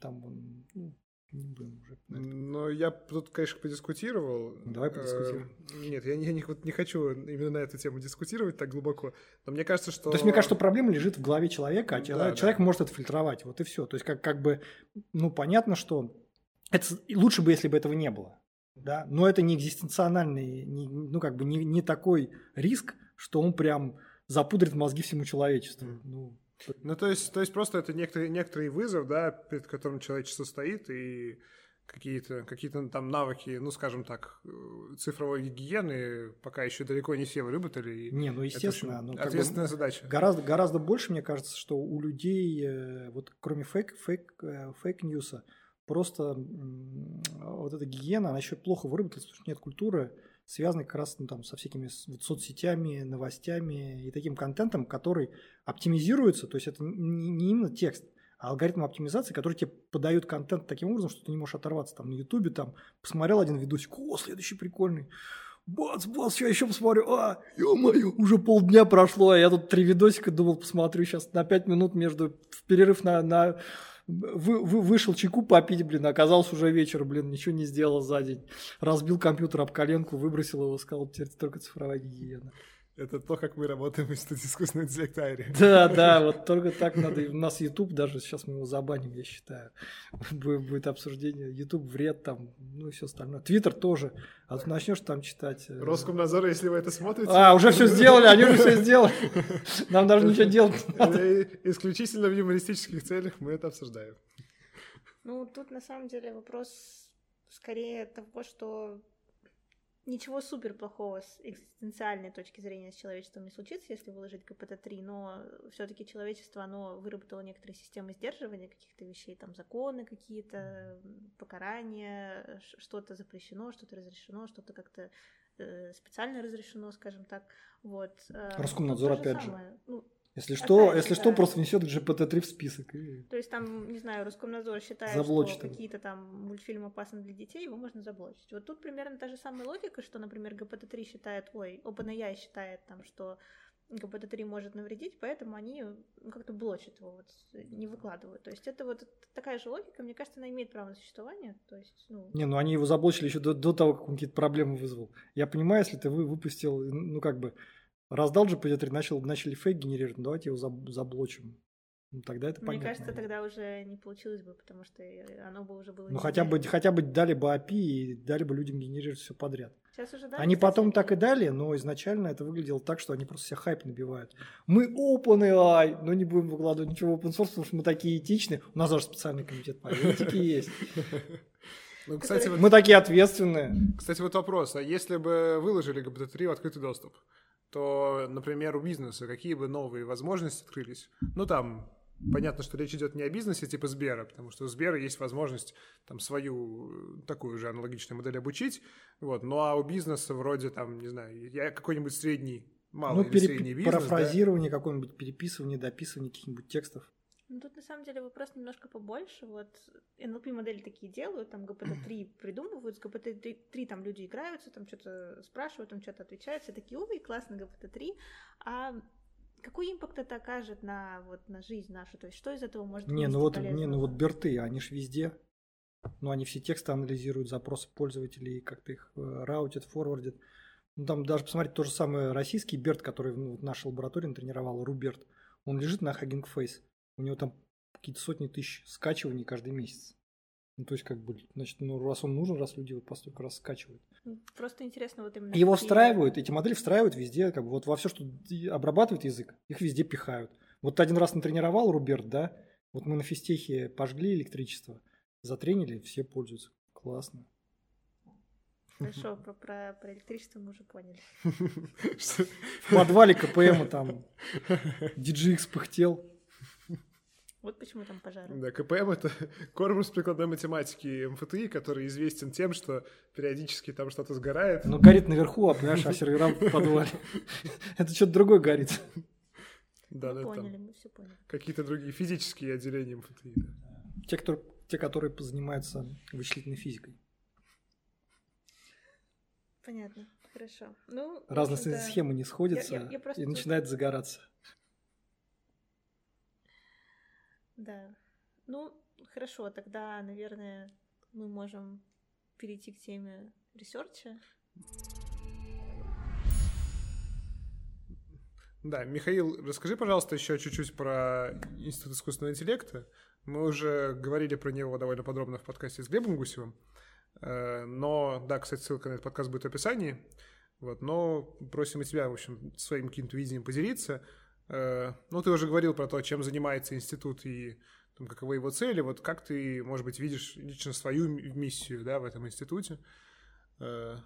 там, ну, не будем уже. Но я тут, конечно, подискутировал. Давай подискутируем. Э, нет, я не, не, не хочу именно на эту тему дискутировать так глубоко, но мне кажется, что... То есть мне кажется, что проблема лежит в голове человека, а да, человек да. может это фильтровать, вот и все. То есть как, как бы, ну, понятно, что это лучше бы, если бы этого не было. Да? Но это не экзистенциональный, не, ну как бы не, не такой риск, что он прям запудрит мозги всему человечеству. Mm. Ну, ну, то есть, то есть просто это некоторый, некоторый вызов, да, перед которым человечество стоит, и какие-то какие там навыки, ну, скажем так, э, цифровой гигиены пока еще далеко не все выработали. Не, ну, естественно. Ну, ответственная бы, задача. Гораздо, гораздо больше, мне кажется, что у людей, э, вот кроме fake, fake, э, fake news а, просто вот эта гигиена, она еще плохо выработалась, потому что нет культуры, связанной как раз ну, там, со всякими вот, соцсетями, новостями и таким контентом, который оптимизируется, то есть это не, не именно текст, а алгоритм оптимизации, который тебе подают контент таким образом, что ты не можешь оторваться. Там на Ютубе там посмотрел один видосик, о, следующий прикольный. Бац, бац, я еще посмотрю. А, ё-моё, уже полдня прошло, а я тут три видосика думал, посмотрю сейчас на пять минут между в перерыв на, на вы, вы, вышел чайку попить, блин, оказался уже вечер, блин, ничего не сделал за день. Разбил компьютер об коленку, выбросил его, сказал, теперь только цифровая гигиена. Это то, как мы работаем в Институте искусственного интеллекта Айри. Да, да, вот только так надо. У нас YouTube даже, сейчас мы его забаним, я считаю. Будет обсуждение. YouTube вред там, ну и все остальное. Твиттер тоже. А ты начнешь там читать. э, Роскомнадзор, если вы это смотрите. А, уже все сделали, они уже все сделали. Нам даже ничего делать Исключительно в юмористических целях мы это обсуждаем. Ну, тут на самом деле вопрос скорее того, что ничего супер плохого с экзистенциальной точки зрения с человечеством не случится, если выложить КПТ-3, но все-таки человечество, оно выработало некоторые системы сдерживания каких-то вещей, там законы какие-то, покарания, что-то запрещено, что-то разрешено, что-то как-то э, специально разрешено, скажем так. Вот. э, Роскомнадзор опять же. самое. Ну, Если что, Опять если же, что, да. просто внесет GPT-3 в список. и- То есть там, не знаю, Роскомнадзор считает, Заблочит что какие-то там мультфильмы опасны для детей, его можно заблочить. Вот тут примерно та же самая логика, что, например, GPT-3 считает, ой, OpenAI считает там, что GPT-3 может навредить, поэтому они ну, как-то блочат его, вот, не выкладывают. То есть это вот такая же логика, мне кажется, она имеет право на существование. То есть, ну, Не, ну они его заблочили еще до, до того, как он какие-то проблемы вызвал. Я понимаю, если ты вы выпустил, ну как бы, раздал GPT-3, начал, начали фейк генерировать, ну давайте его заб- заблочим. Ну, тогда это мне понятно. кажется, тогда уже не получилось бы, потому что оно бы уже было... Ну не хотя бы, хотя бы дали бы API и дали бы людям генерировать все подряд. Сейчас уже дали, они кстати, потом так и дали, но изначально это выглядело так, что они просто себе хайп набивают. Мы OpenAI, но не будем выкладывать ничего в open source, потому что мы такие этичные. У нас даже специальный комитет по этике есть. Ну, кстати, вот, Мы такие ответственные. кстати, вот вопрос. А если бы выложили GPT-3 в открытый доступ, то, например, у бизнеса какие бы новые возможности открылись? Ну, там, понятно, что речь идет не о бизнесе типа Сбера, потому что у Сбера есть возможность там свою э, такую же аналогичную модель обучить, вот, ну, а у бизнеса вроде там, не знаю, я какой-нибудь средний, малый Ну, или пере- средний бизнес, да? парафразирование какое-нибудь, переписывание, дописывание каких-нибудь текстов. Ну, тут на самом деле вопрос немножко побольше. Вот NLP модели такие делают, там GPT-3 придумывают, с GPT-3 там люди играются, там что-то спрашивают, там что-то отвечают, все такие, ой, классно GPT-3. А какой импакт это окажет на, вот, на жизнь нашу? То есть что из этого может Не, ну вот, не, ну полезного? вот берты, они ж везде. Ну, они все тексты анализируют, запросы пользователей, как-то их э, раутят, форвардят. Ну, там даже посмотреть то же самое российский Берт, который ну, вот наша лаборатория тренировала, Руберт. Он лежит на Hugging Face. У него там какие-то сотни тысяч скачиваний каждый месяц. Ну, то есть, как бы, значит, ну, раз он нужен, раз люди вот по столько раз скачивают. Просто интересно вот именно... Его какие- встраивают, эти модели встраивают везде, как бы вот во все, что обрабатывает язык, их везде пихают. Вот один раз натренировал Руберт, да? Вот мы на физтехе пожгли электричество, затренили, все пользуются. Классно. Хорошо, про, про, про электричество мы уже поняли. В подвале КПМ там DGX пыхтел. Вот почему там пожары. Да, КПМ — это корпус прикладной математики МФТИ, который известен тем, что периодически там что-то сгорает. Но горит наверху, а понимаешь, а сервера в подвале. Это что-то другое горит. Да, мы да, там поняли, мы все поняли. какие-то другие физические отделения МФТИ. да. Те, кто, те, которые занимаются вычислительной физикой. Понятно, хорошо. Ну, Разные схемы не сходятся я- я просто и начинает загораться. Да. Ну, хорошо, тогда, наверное, мы можем перейти к теме research а. Да, Михаил, расскажи, пожалуйста, еще чуть-чуть про Институт искусственного интеллекта. Мы уже говорили про него довольно подробно в подкасте с Глебом Гусевым. Э, Но, да, кстати, ссылка на этот подкаст будет в описании. Вот, но просим и тебя, в общем, своим каким-то видением поделиться. Э, Ну, ты уже говорил про то, чем занимается институт и там, каковы его цели. Вот как ты, может быть, видишь лично свою миссию да, в этом институте? Э,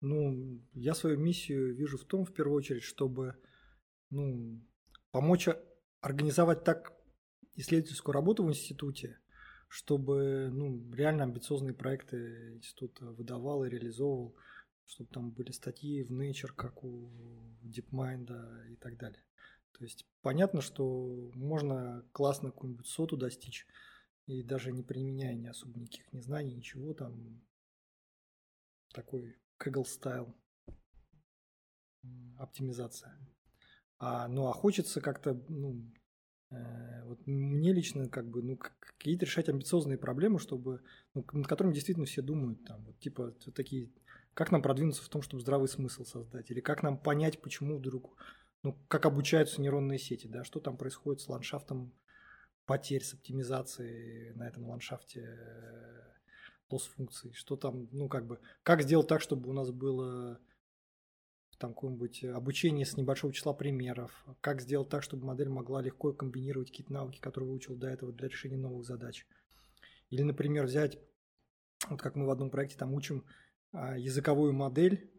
Ну, я свою миссию вижу в том, в первую очередь, чтобы ну, помочь организовать так исследовательскую работу в институте, чтобы ну, реально амбициозные проекты институт выдавал и реализовывал, чтобы там были статьи в Nature, как у DeepMind и так далее. То есть понятно, что можно классно какую-нибудь соту достичь, и даже не применяя ни особо никаких ни знаний, ничего там, такой Kaggle стайл оптимизация. А, ну а хочется как-то ну, Э, вот мне лично как бы, ну, какие-то решать амбициозные проблемы, чтобы, ну, над которыми действительно все думают, там, вот, типа, такие, как нам продвинуться в том, чтобы здравый смысл создать, или как нам понять, почему вдруг, ну, как обучаются нейронные сети, да, что там происходит с ландшафтом потерь, с оптимизацией на этом ландшафте э, лосс-функций, что там, ну, как бы, как сделать так, чтобы у нас было там какое-нибудь обучение с небольшого числа примеров, как сделать так, чтобы модель могла легко комбинировать какие-то навыки, которые выучил до этого для решения новых задач. Или, например, взять, вот как мы в одном проекте там учим а, языковую модель,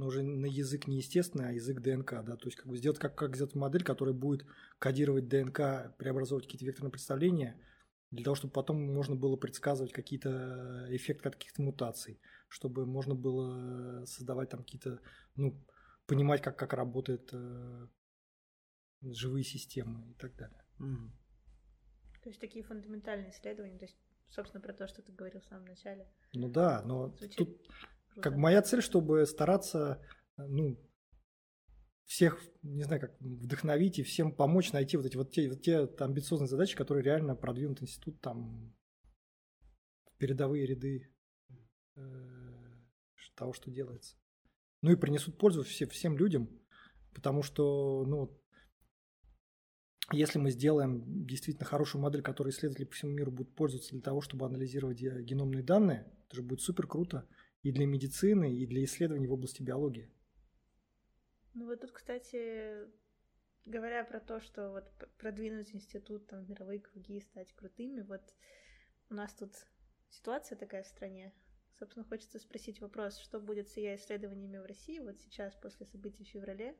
но уже на язык не естественный, а язык ДНК, да, то есть как бы сделать, как, как сделать модель, которая будет кодировать ДНК, преобразовывать какие-то векторные представления, для того, чтобы потом можно было предсказывать какие-то эффекты от каких-то мутаций, чтобы можно было создавать там какие-то, ну, понимать, как, как работают э, живые системы и так далее. Mm. То есть такие фундаментальные исследования, то есть, собственно, про то, что ты говорил в самом начале. Ну да, но Звучит тут круто. как моя цель, чтобы стараться, ну, всех, не знаю, как вдохновить и всем помочь найти вот эти вот те, вот те амбициозные задачи, которые реально продвинут институт там в передовые ряды э, того, что делается ну и принесут пользу все, всем людям, потому что, ну, если мы сделаем действительно хорошую модель, которой исследователи по всему миру будут пользоваться для того, чтобы анализировать э, геномные данные, это же будет супер круто и для медицины, и для исследований в области биологии. Ну вот тут, кстати, говоря про то, что вот продвинуть институт там, в мировые круги и стать крутыми, вот у нас тут ситуация такая в стране, Собственно, хочется спросить вопрос, что будет с ее исследованиями в России вот сейчас, после событий в феврале,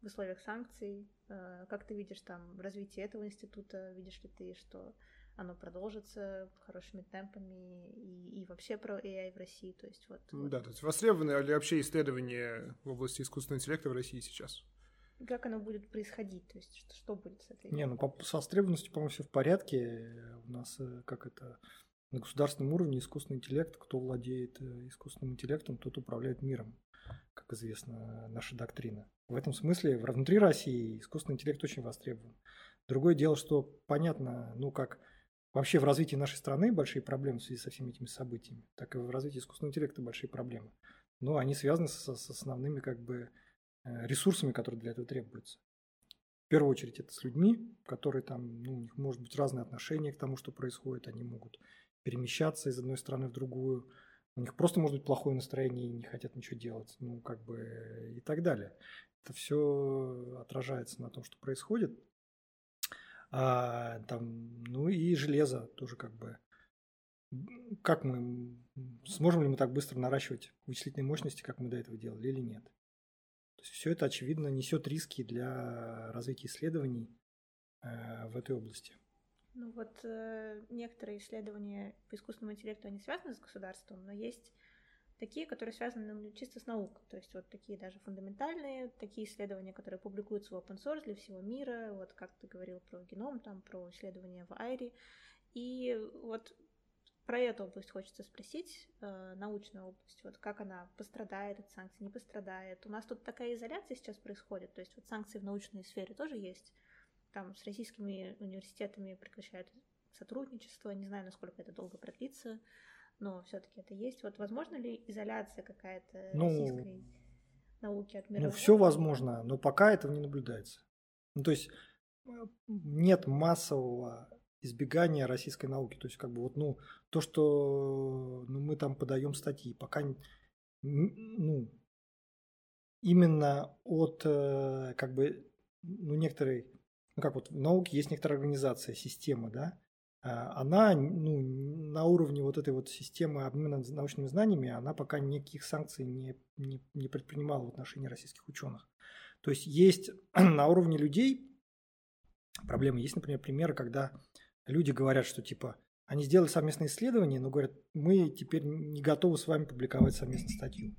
в условиях санкций? Э, как ты видишь там развитие этого института? Видишь ли ты, что оно продолжится хорошими темпами и, и вообще про AI в России? То есть вот, вот. Да, то есть востребованы ли вообще исследования в области искусственного интеллекта в России сейчас? Как оно будет происходить? То есть что, что будет с этой? Не, ну по, с востребованностью, по-моему, все в порядке. У нас э, как это на государственном уровне искусственный интеллект, кто владеет э, искусственным интеллектом, тот управляет миром, как известно, наша доктрина. В этом смысле внутри России искусственный интеллект очень востребован. Другое дело, что понятно, ну как вообще в развитии нашей страны большие проблемы в связи со всеми этими событиями, так и в развитии искусственного интеллекта большие проблемы. Но они связаны с, с основными как бы э, ресурсами, которые для этого требуются. В первую очередь это с людьми, которые там, ну, у них может быть разные отношения к тому, что происходит, они могут перемещаться из одной страны в другую. У них просто может быть плохое настроение и не хотят ничего делать. Ну, как бы и так далее. Это все отражается на том, что происходит. А, там, ну и железо тоже как бы. Как мы, сможем ли мы так быстро наращивать вычислительные мощности, как мы до этого делали, или нет? То есть все это, очевидно, несет риски для развития исследований э, в этой области. Ну вот э, некоторые исследования по искусственному интеллекту, они связаны с государством, но есть такие, которые связаны ну, чисто с наукой. То есть вот такие даже фундаментальные, такие исследования, которые публикуются в open source для всего мира, вот как ты говорил про геном, там про исследования в Айре. И вот про эту область хочется спросить, э, научную область, вот как она пострадает от санкций, не пострадает. У нас тут такая изоляция сейчас происходит, то есть вот санкции в научной сфере тоже есть там с российскими университетами прекращают сотрудничество. Не знаю, насколько это долго продлится, но все-таки это есть. Вот возможно ли изоляция какая-то ну, российской науки от мира? Ну, все возможно, но пока этого не наблюдается. Ну, то есть э, нет массового избегания российской науки. То есть, как бы вот, ну, то, что ну, мы там подаем статьи, пока ну, именно от э, как бы ну, некоторой ну как вот в науке есть некоторая организация, система, да, она ну, на уровне вот этой вот системы обмена научными знаниями, она пока никаких санкций не, не, не предпринимала в отношении российских ученых. То есть есть на уровне людей проблемы. Есть, например, примеры, когда люди говорят, что типа они сделали совместное исследование, но говорят, мы теперь не готовы с вами публиковать совместную статью.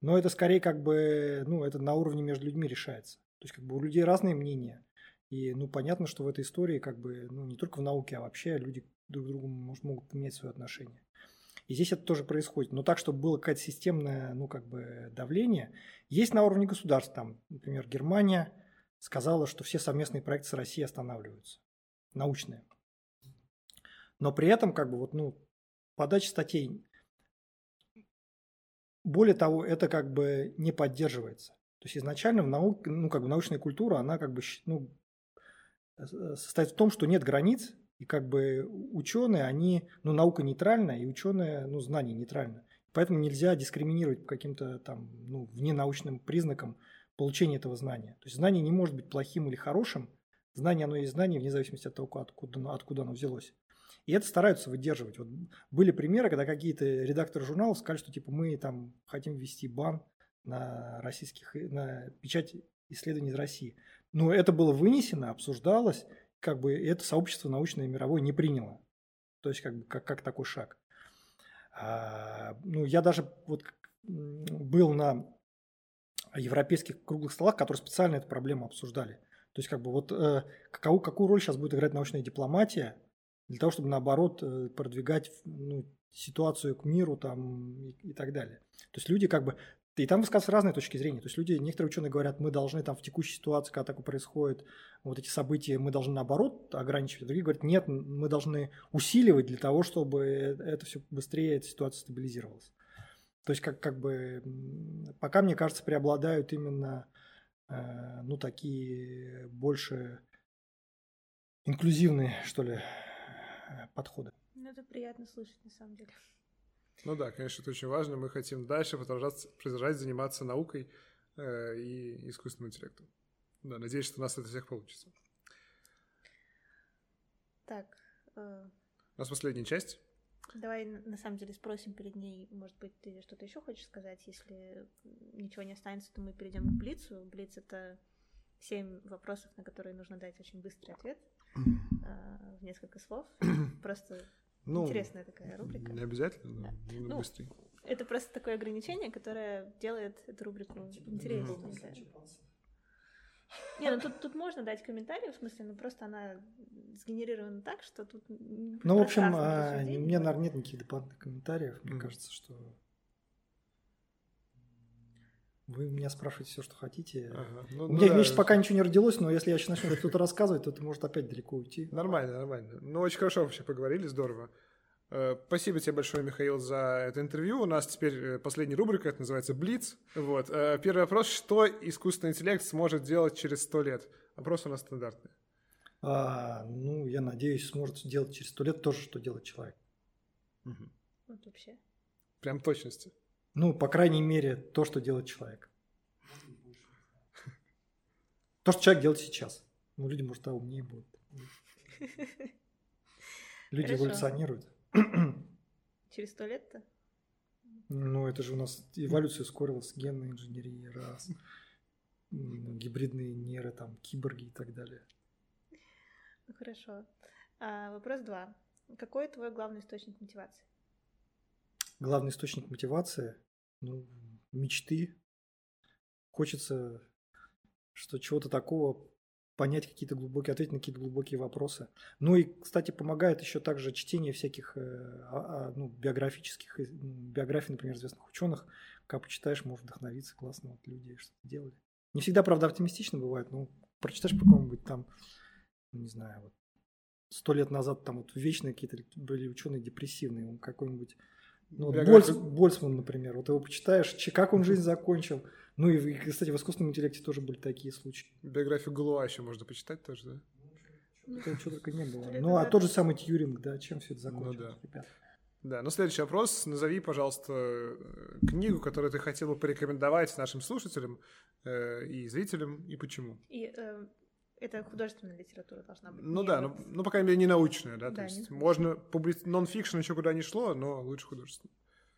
Но это скорее как бы, ну, это на уровне между людьми решается. То есть как бы у людей разные мнения. И, ну, понятно, что в этой истории, как бы, ну, не только в науке, а вообще люди друг к другу может, могут поменять свое отношение. И здесь это тоже происходит. Но так, чтобы было какое-то системное, ну, как бы, давление, есть на уровне государств, там, например, Германия, сказала, что все совместные проекты с Россией останавливаются, научные. Но при этом, как бы, вот, ну, подача статей, более того, это как бы не поддерживается. То есть изначально в науке, ну, как бы научная культура, она как бы, ну, состоит в том, что нет границ, и как бы ученые, они, ну, наука нейтральна, и ученые, ну, знания нейтральны. Поэтому нельзя дискриминировать по каким-то там, ну, вненаучным признакам получения этого знания. То есть знание не может быть плохим или хорошим, знание, оно есть знание, вне зависимости от того, откуда, откуда оно взялось. И это стараются выдерживать. Вот были примеры, когда какие-то редакторы журналов сказали, что типа мы там хотим ввести бан на российских, на печать исследований из России. Но это было вынесено, обсуждалось, как бы это сообщество научное мировое не приняло. То есть как бы как, как такой шаг. А, ну, я даже вот был на европейских круглых столах, которые специально эту проблему обсуждали. То есть как бы вот э, какую, какую роль сейчас будет играть научная дипломатия для того, чтобы наоборот э, продвигать ну, ситуацию к миру там и, и так далее. То есть люди как бы и там высказываются разные точки зрения. То есть люди, некоторые ученые говорят, мы должны там в текущей ситуации, когда такое происходит, вот эти события, мы должны наоборот ограничивать. Другие говорят, нет, мы должны усиливать для того, чтобы это все быстрее, эта ситуация стабилизировалась. То есть как, как бы пока, мне кажется, преобладают именно э, ну, такие больше инклюзивные, что ли, подходы. Ну, это приятно слышать, на самом деле. Ну да, конечно, это очень важно. Мы хотим дальше продолжать, продолжать заниматься наукой э, и искусственным интеллектом. Да, надеюсь, что у нас это всех получится. Так. Э... У нас последняя часть. Давай, на самом деле, спросим перед ней, может быть, ты что-то еще хочешь сказать? Если ничего не останется, то мы перейдем к Блицу. Блиц — это семь вопросов, на которые нужно дать очень быстрый ответ э, в несколько слов. Просто ну, Интересная такая рубрика. Не обязательно, да. да. Ну, быстрее. Это просто такое ограничение, которое делает эту рубрику типа, интереснее. Не, ну тут, тут можно дать комментарий, в смысле, ну просто она сгенерирована так, что тут... Ну, в общем, а, у меня, наверное, нет никаких дополнительных комментариев. Мне mm. кажется, что вы меня спрашиваете все, что хотите. Ага. Ну, У меня, да, пока ничего не родилось, но если я сейчас начну что-то рассказывать, то это может опять далеко уйти. Нормально, нормально. Ну, очень хорошо вообще поговорили, здорово. Э, спасибо тебе большое, Михаил, за это интервью. У нас теперь э, последняя рубрика, это называется Блиц. Вот. Э, первый вопрос, что искусственный интеллект сможет делать через сто лет? Вопрос у нас стандартный. А, ну, я надеюсь, сможет сделать через сто лет то же, что делает человек. Угу. Вот вообще. Прям точности. Ну, по крайней мере, то, что делает человек. То, что человек делает сейчас. Ну, люди, может, а умнее будут. Люди Хорошо. эволюционируют. Через сто лет-то? Ну, это же у нас эволюция ускорилась, генная инженерия, раз, гибридные нейры, там, киборги и так далее. Ну, хорошо. А, вопрос два. Какой твой главный источник мотивации? Главный источник мотивации ну, мечты. Хочется что чего-то такого понять какие-то глубокие, ответить на какие-то глубокие вопросы. Ну и, кстати, помогает еще также чтение всяких э, а, а, ну, биографических, биографий, например, известных ученых. Как почитаешь, можешь вдохновиться, классно, вот люди что-то делали. Не всегда, правда, оптимистично бывает, но прочитаешь по какому-нибудь там, ну, не знаю, вот сто лет назад там вот вечные какие-то были ученые депрессивные, какой-нибудь ну, Больц, Больцман, например, вот его почитаешь, как он жизнь закончил. Ну и, кстати, в искусственном интеллекте тоже были такие случаи. Биографию Галуа еще можно почитать тоже, да? Это что только не было. Ну, а тот же самый Тьюринг, да, чем все это закончилось, ну, да. ребят? Да, ну следующий вопрос. Назови, пожалуйста, э, книгу, которую ты хотел бы порекомендовать нашим слушателям э, и зрителям, и почему. И э, это художественная литература должна быть. Ну да, ну, ну, по крайней мере, не научная, да, да то есть можно публи... нон-фикшн еще куда ни шло, но лучше художественно.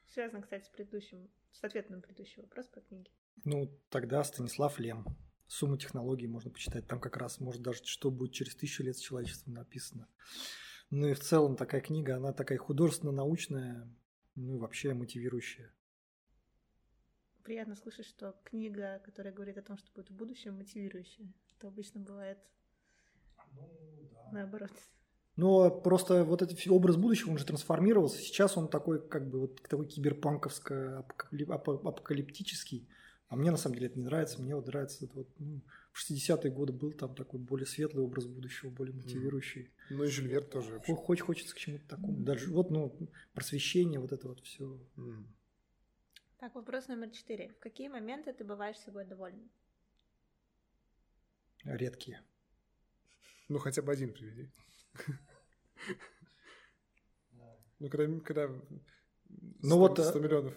Связано, кстати, с предыдущим, с ответом на предыдущий вопрос по книге. Ну, тогда Станислав Лем. Сумма технологий можно почитать. Там как раз, может, даже что будет через тысячу лет с человечеством написано. Ну и в целом такая книга, она такая художественно-научная, ну и вообще мотивирующая. Приятно слышать, что книга, которая говорит о том, что будет в будущем, мотивирующая. Это обычно бывает ну, да. наоборот. Но просто вот этот образ будущего, он же трансформировался. Сейчас он такой, как бы, вот такой киберпанковско-апокалиптический. А мне на самом деле это не нравится. Мне вот нравится это вот, ну, в 60-е годы был там такой более светлый образ будущего, более мотивирующий. Ну и Жюль Верн тоже вообще. Хоть хочется к чему-то такому. Даже вот, ну, просвещение, вот это вот все. Так, вопрос номер четыре. В какие моменты ты бываешь собой доволен? Редкие. Ну, хотя бы один приведи. Ну, когда, когда 100, ну вот, 100 миллионов.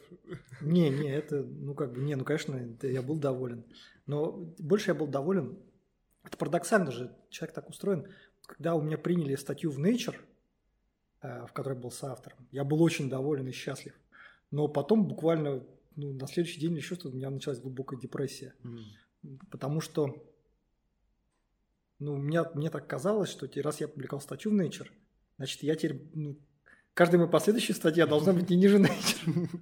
Не, не, это, ну как бы, не, ну конечно, я был доволен. Но больше я был доволен, это парадоксально же, человек так устроен, когда у меня приняли статью в Nature, э, в которой был соавтором, я был очень доволен и счастлив. Но потом буквально ну, на следующий день еще что-то у меня началась глубокая депрессия. Mm. Потому что ну, мне, мне так казалось, что раз я публиковал статью в Nature, значит, я теперь ну, каждая моя последующая статья должна быть не ниже Nature.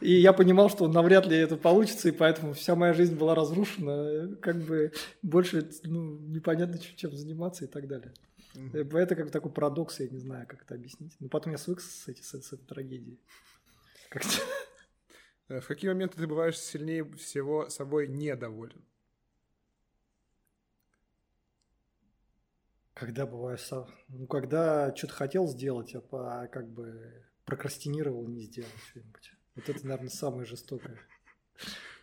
И я понимал, что навряд ли это получится, и поэтому вся моя жизнь была разрушена, как бы больше ну, непонятно, чем заниматься и так далее. Mm-hmm. Это как такой парадокс, я не знаю, как это объяснить. Но потом я свыкся с, эти, с, с этой трагедией. Э, В какие моменты ты бываешь сильнее всего собой недоволен? Когда бываю сам, ну, когда что-то хотел сделать, а как бы прокрастинировал, не сделал что-нибудь. Вот это, наверное, самое жестокое.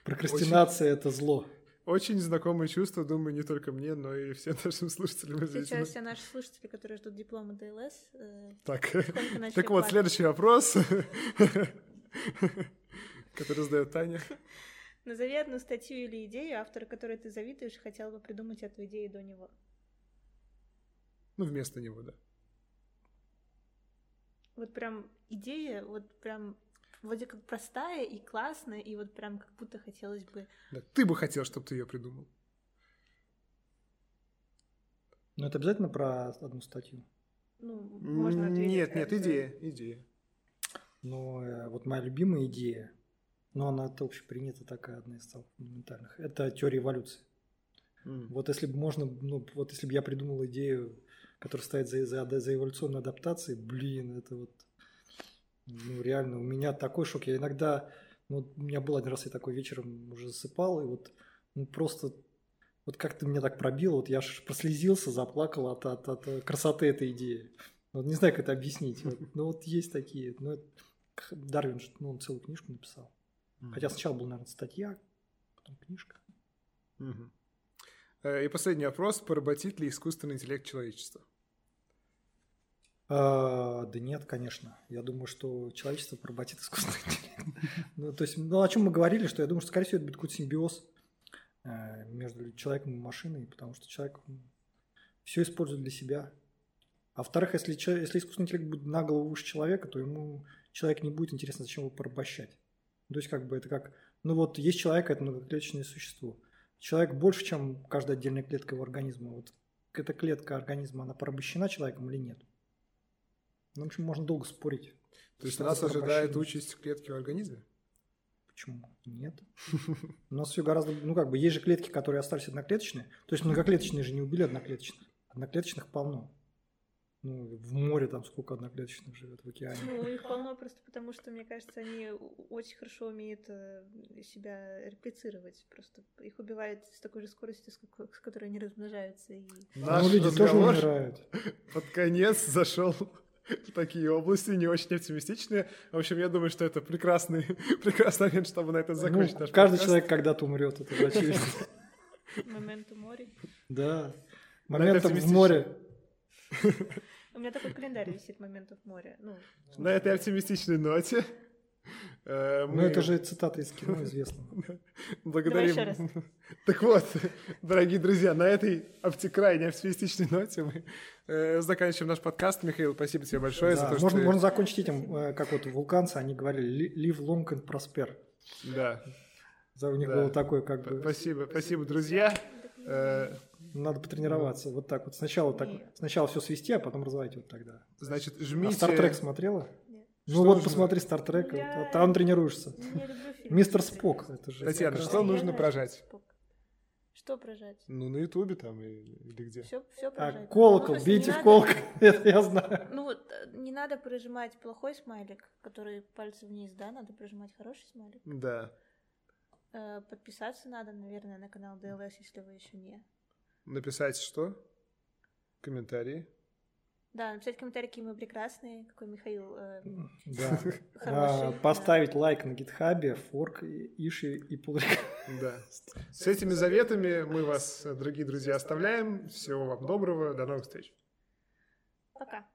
Прокрастинация Очень... – это зло. Очень знакомое чувство, думаю, не только мне, но и всем нашим слушателям. Сейчас все наши слушатели, которые ждут диплома ДЛС. Э, так, так вот, следующий вопрос, который задает Таня. Назови одну статью или идею, автора которой ты завидуешь, хотел бы придумать эту идею до него. Ну, вместо него, да. Вот прям идея, вот прям вроде как простая и классная, и вот прям как будто хотелось бы... Да, ты бы хотел, чтобы ты ее придумал. Ну, это обязательно про одну статью? Ну, можно ответить. Нет, нет, идея, идея. Ну, э, вот моя любимая идея, но она это общепринята такая, одна из самых фундаментальных, это теория эволюции. Mm. Вот если бы можно, ну, вот если бы я придумал идею который стоит за, за, за эволюционной адаптацией, блин, это вот, ну, реально, у меня такой шок. Я иногда, ну, у меня был один раз, я такой вечером уже засыпал, и вот, ну, просто, вот как-то меня так пробило, вот я аж прослезился, заплакал от, от, от красоты этой идеи. Вот не знаю, как это объяснить. Вот, ну, вот есть такие, ну, это, Дарвин, ну, он целую книжку написал. Хотя сначала была, наверное, статья, потом книжка. Э, и последний вопрос. Поработит ли искусственный интеллект человечества? А, да нет, конечно. Я думаю, что человечество поработит искусственный интеллект. ну, то есть, ну, о чем мы говорили, что я думаю, что, скорее всего, это будет какой-то симбиоз э, между человеком и машиной, потому что человек все использует для себя. А во-вторых, если, если искусственный интеллект будет на голову выше человека, то ему человек не будет интересно, зачем его порабощать. То есть, как бы это как, ну вот есть человек, это многоклеточное существо. Человек больше, чем каждая отдельная клетка его организма. Вот эта клетка организма, она порабощена человеком или нет? Ну, в общем, можно долго спорить. То есть нас ожидает участь клетки в организме? Почему? Нет. У нас все гораздо... Ну, как бы, есть же клетки, которые остались одноклеточные. То есть многоклеточные же не убили одноклеточных. Одноклеточных полно. Ну, в море там сколько одноклеточных живет, в океане. Ну, их полно просто потому, что, мне кажется, они очень хорошо умеют э, себя реплицировать. Просто их убивают с такой же скоростью, с которой они размножаются. И... Наш ну, люди тоже умирают. Под конец зашел такие области, не очень оптимистичные. В общем, я думаю, что это прекрасный, прекрасный момент, чтобы на этом закончить ну, наш Каждый подкаст. человек когда-то умрет, это очевидно. Момент в море. Да. Момент в море. У меня такой календарь висит моментов моря. Ну. На этой оптимистичной ноте мы... Ну, это же цитата из кино известного. Благодарим. Так вот, дорогие друзья, на этой крайне оптимистичной ноте мы э, заканчиваем наш подкаст. Михаил, спасибо тебе большое за то, что... Можно закончить этим, э, как вот вулканцы, они говорили «live long and prosper». Да. У них было такое как бы... Спасибо, спасибо, друзья. Надо потренироваться. Вот так вот. Сначала, так, сначала все свести, а потом развивать вот тогда. Значит, жмите... А Star Trek смотрела? Ну что вот посмотри Стартрек, я... там тренируешься. Мистер Спок, это же. Татьяна, что нужно прожать? Что прожать? Ну, на Ютубе там или где? Все, все прожать. А, колокол, ну, бейте в колокол, это я знаю. Ну, э, не надо прожимать плохой смайлик, который пальцы вниз, да, надо прожимать хороший смайлик. Да. Э, подписаться надо, наверное, на канал DLS, если вы еще не. Написать что? Комментарии. Да, написать комментарий, какие мы прекрасные, какой Михаил э, Да. хороший. А, Поставить лайк на гитхабе, форк, иши и pull Да. С этими заветами мы вас, дорогие друзья, оставляем. Всего вам доброго. До новых встреч. Пока.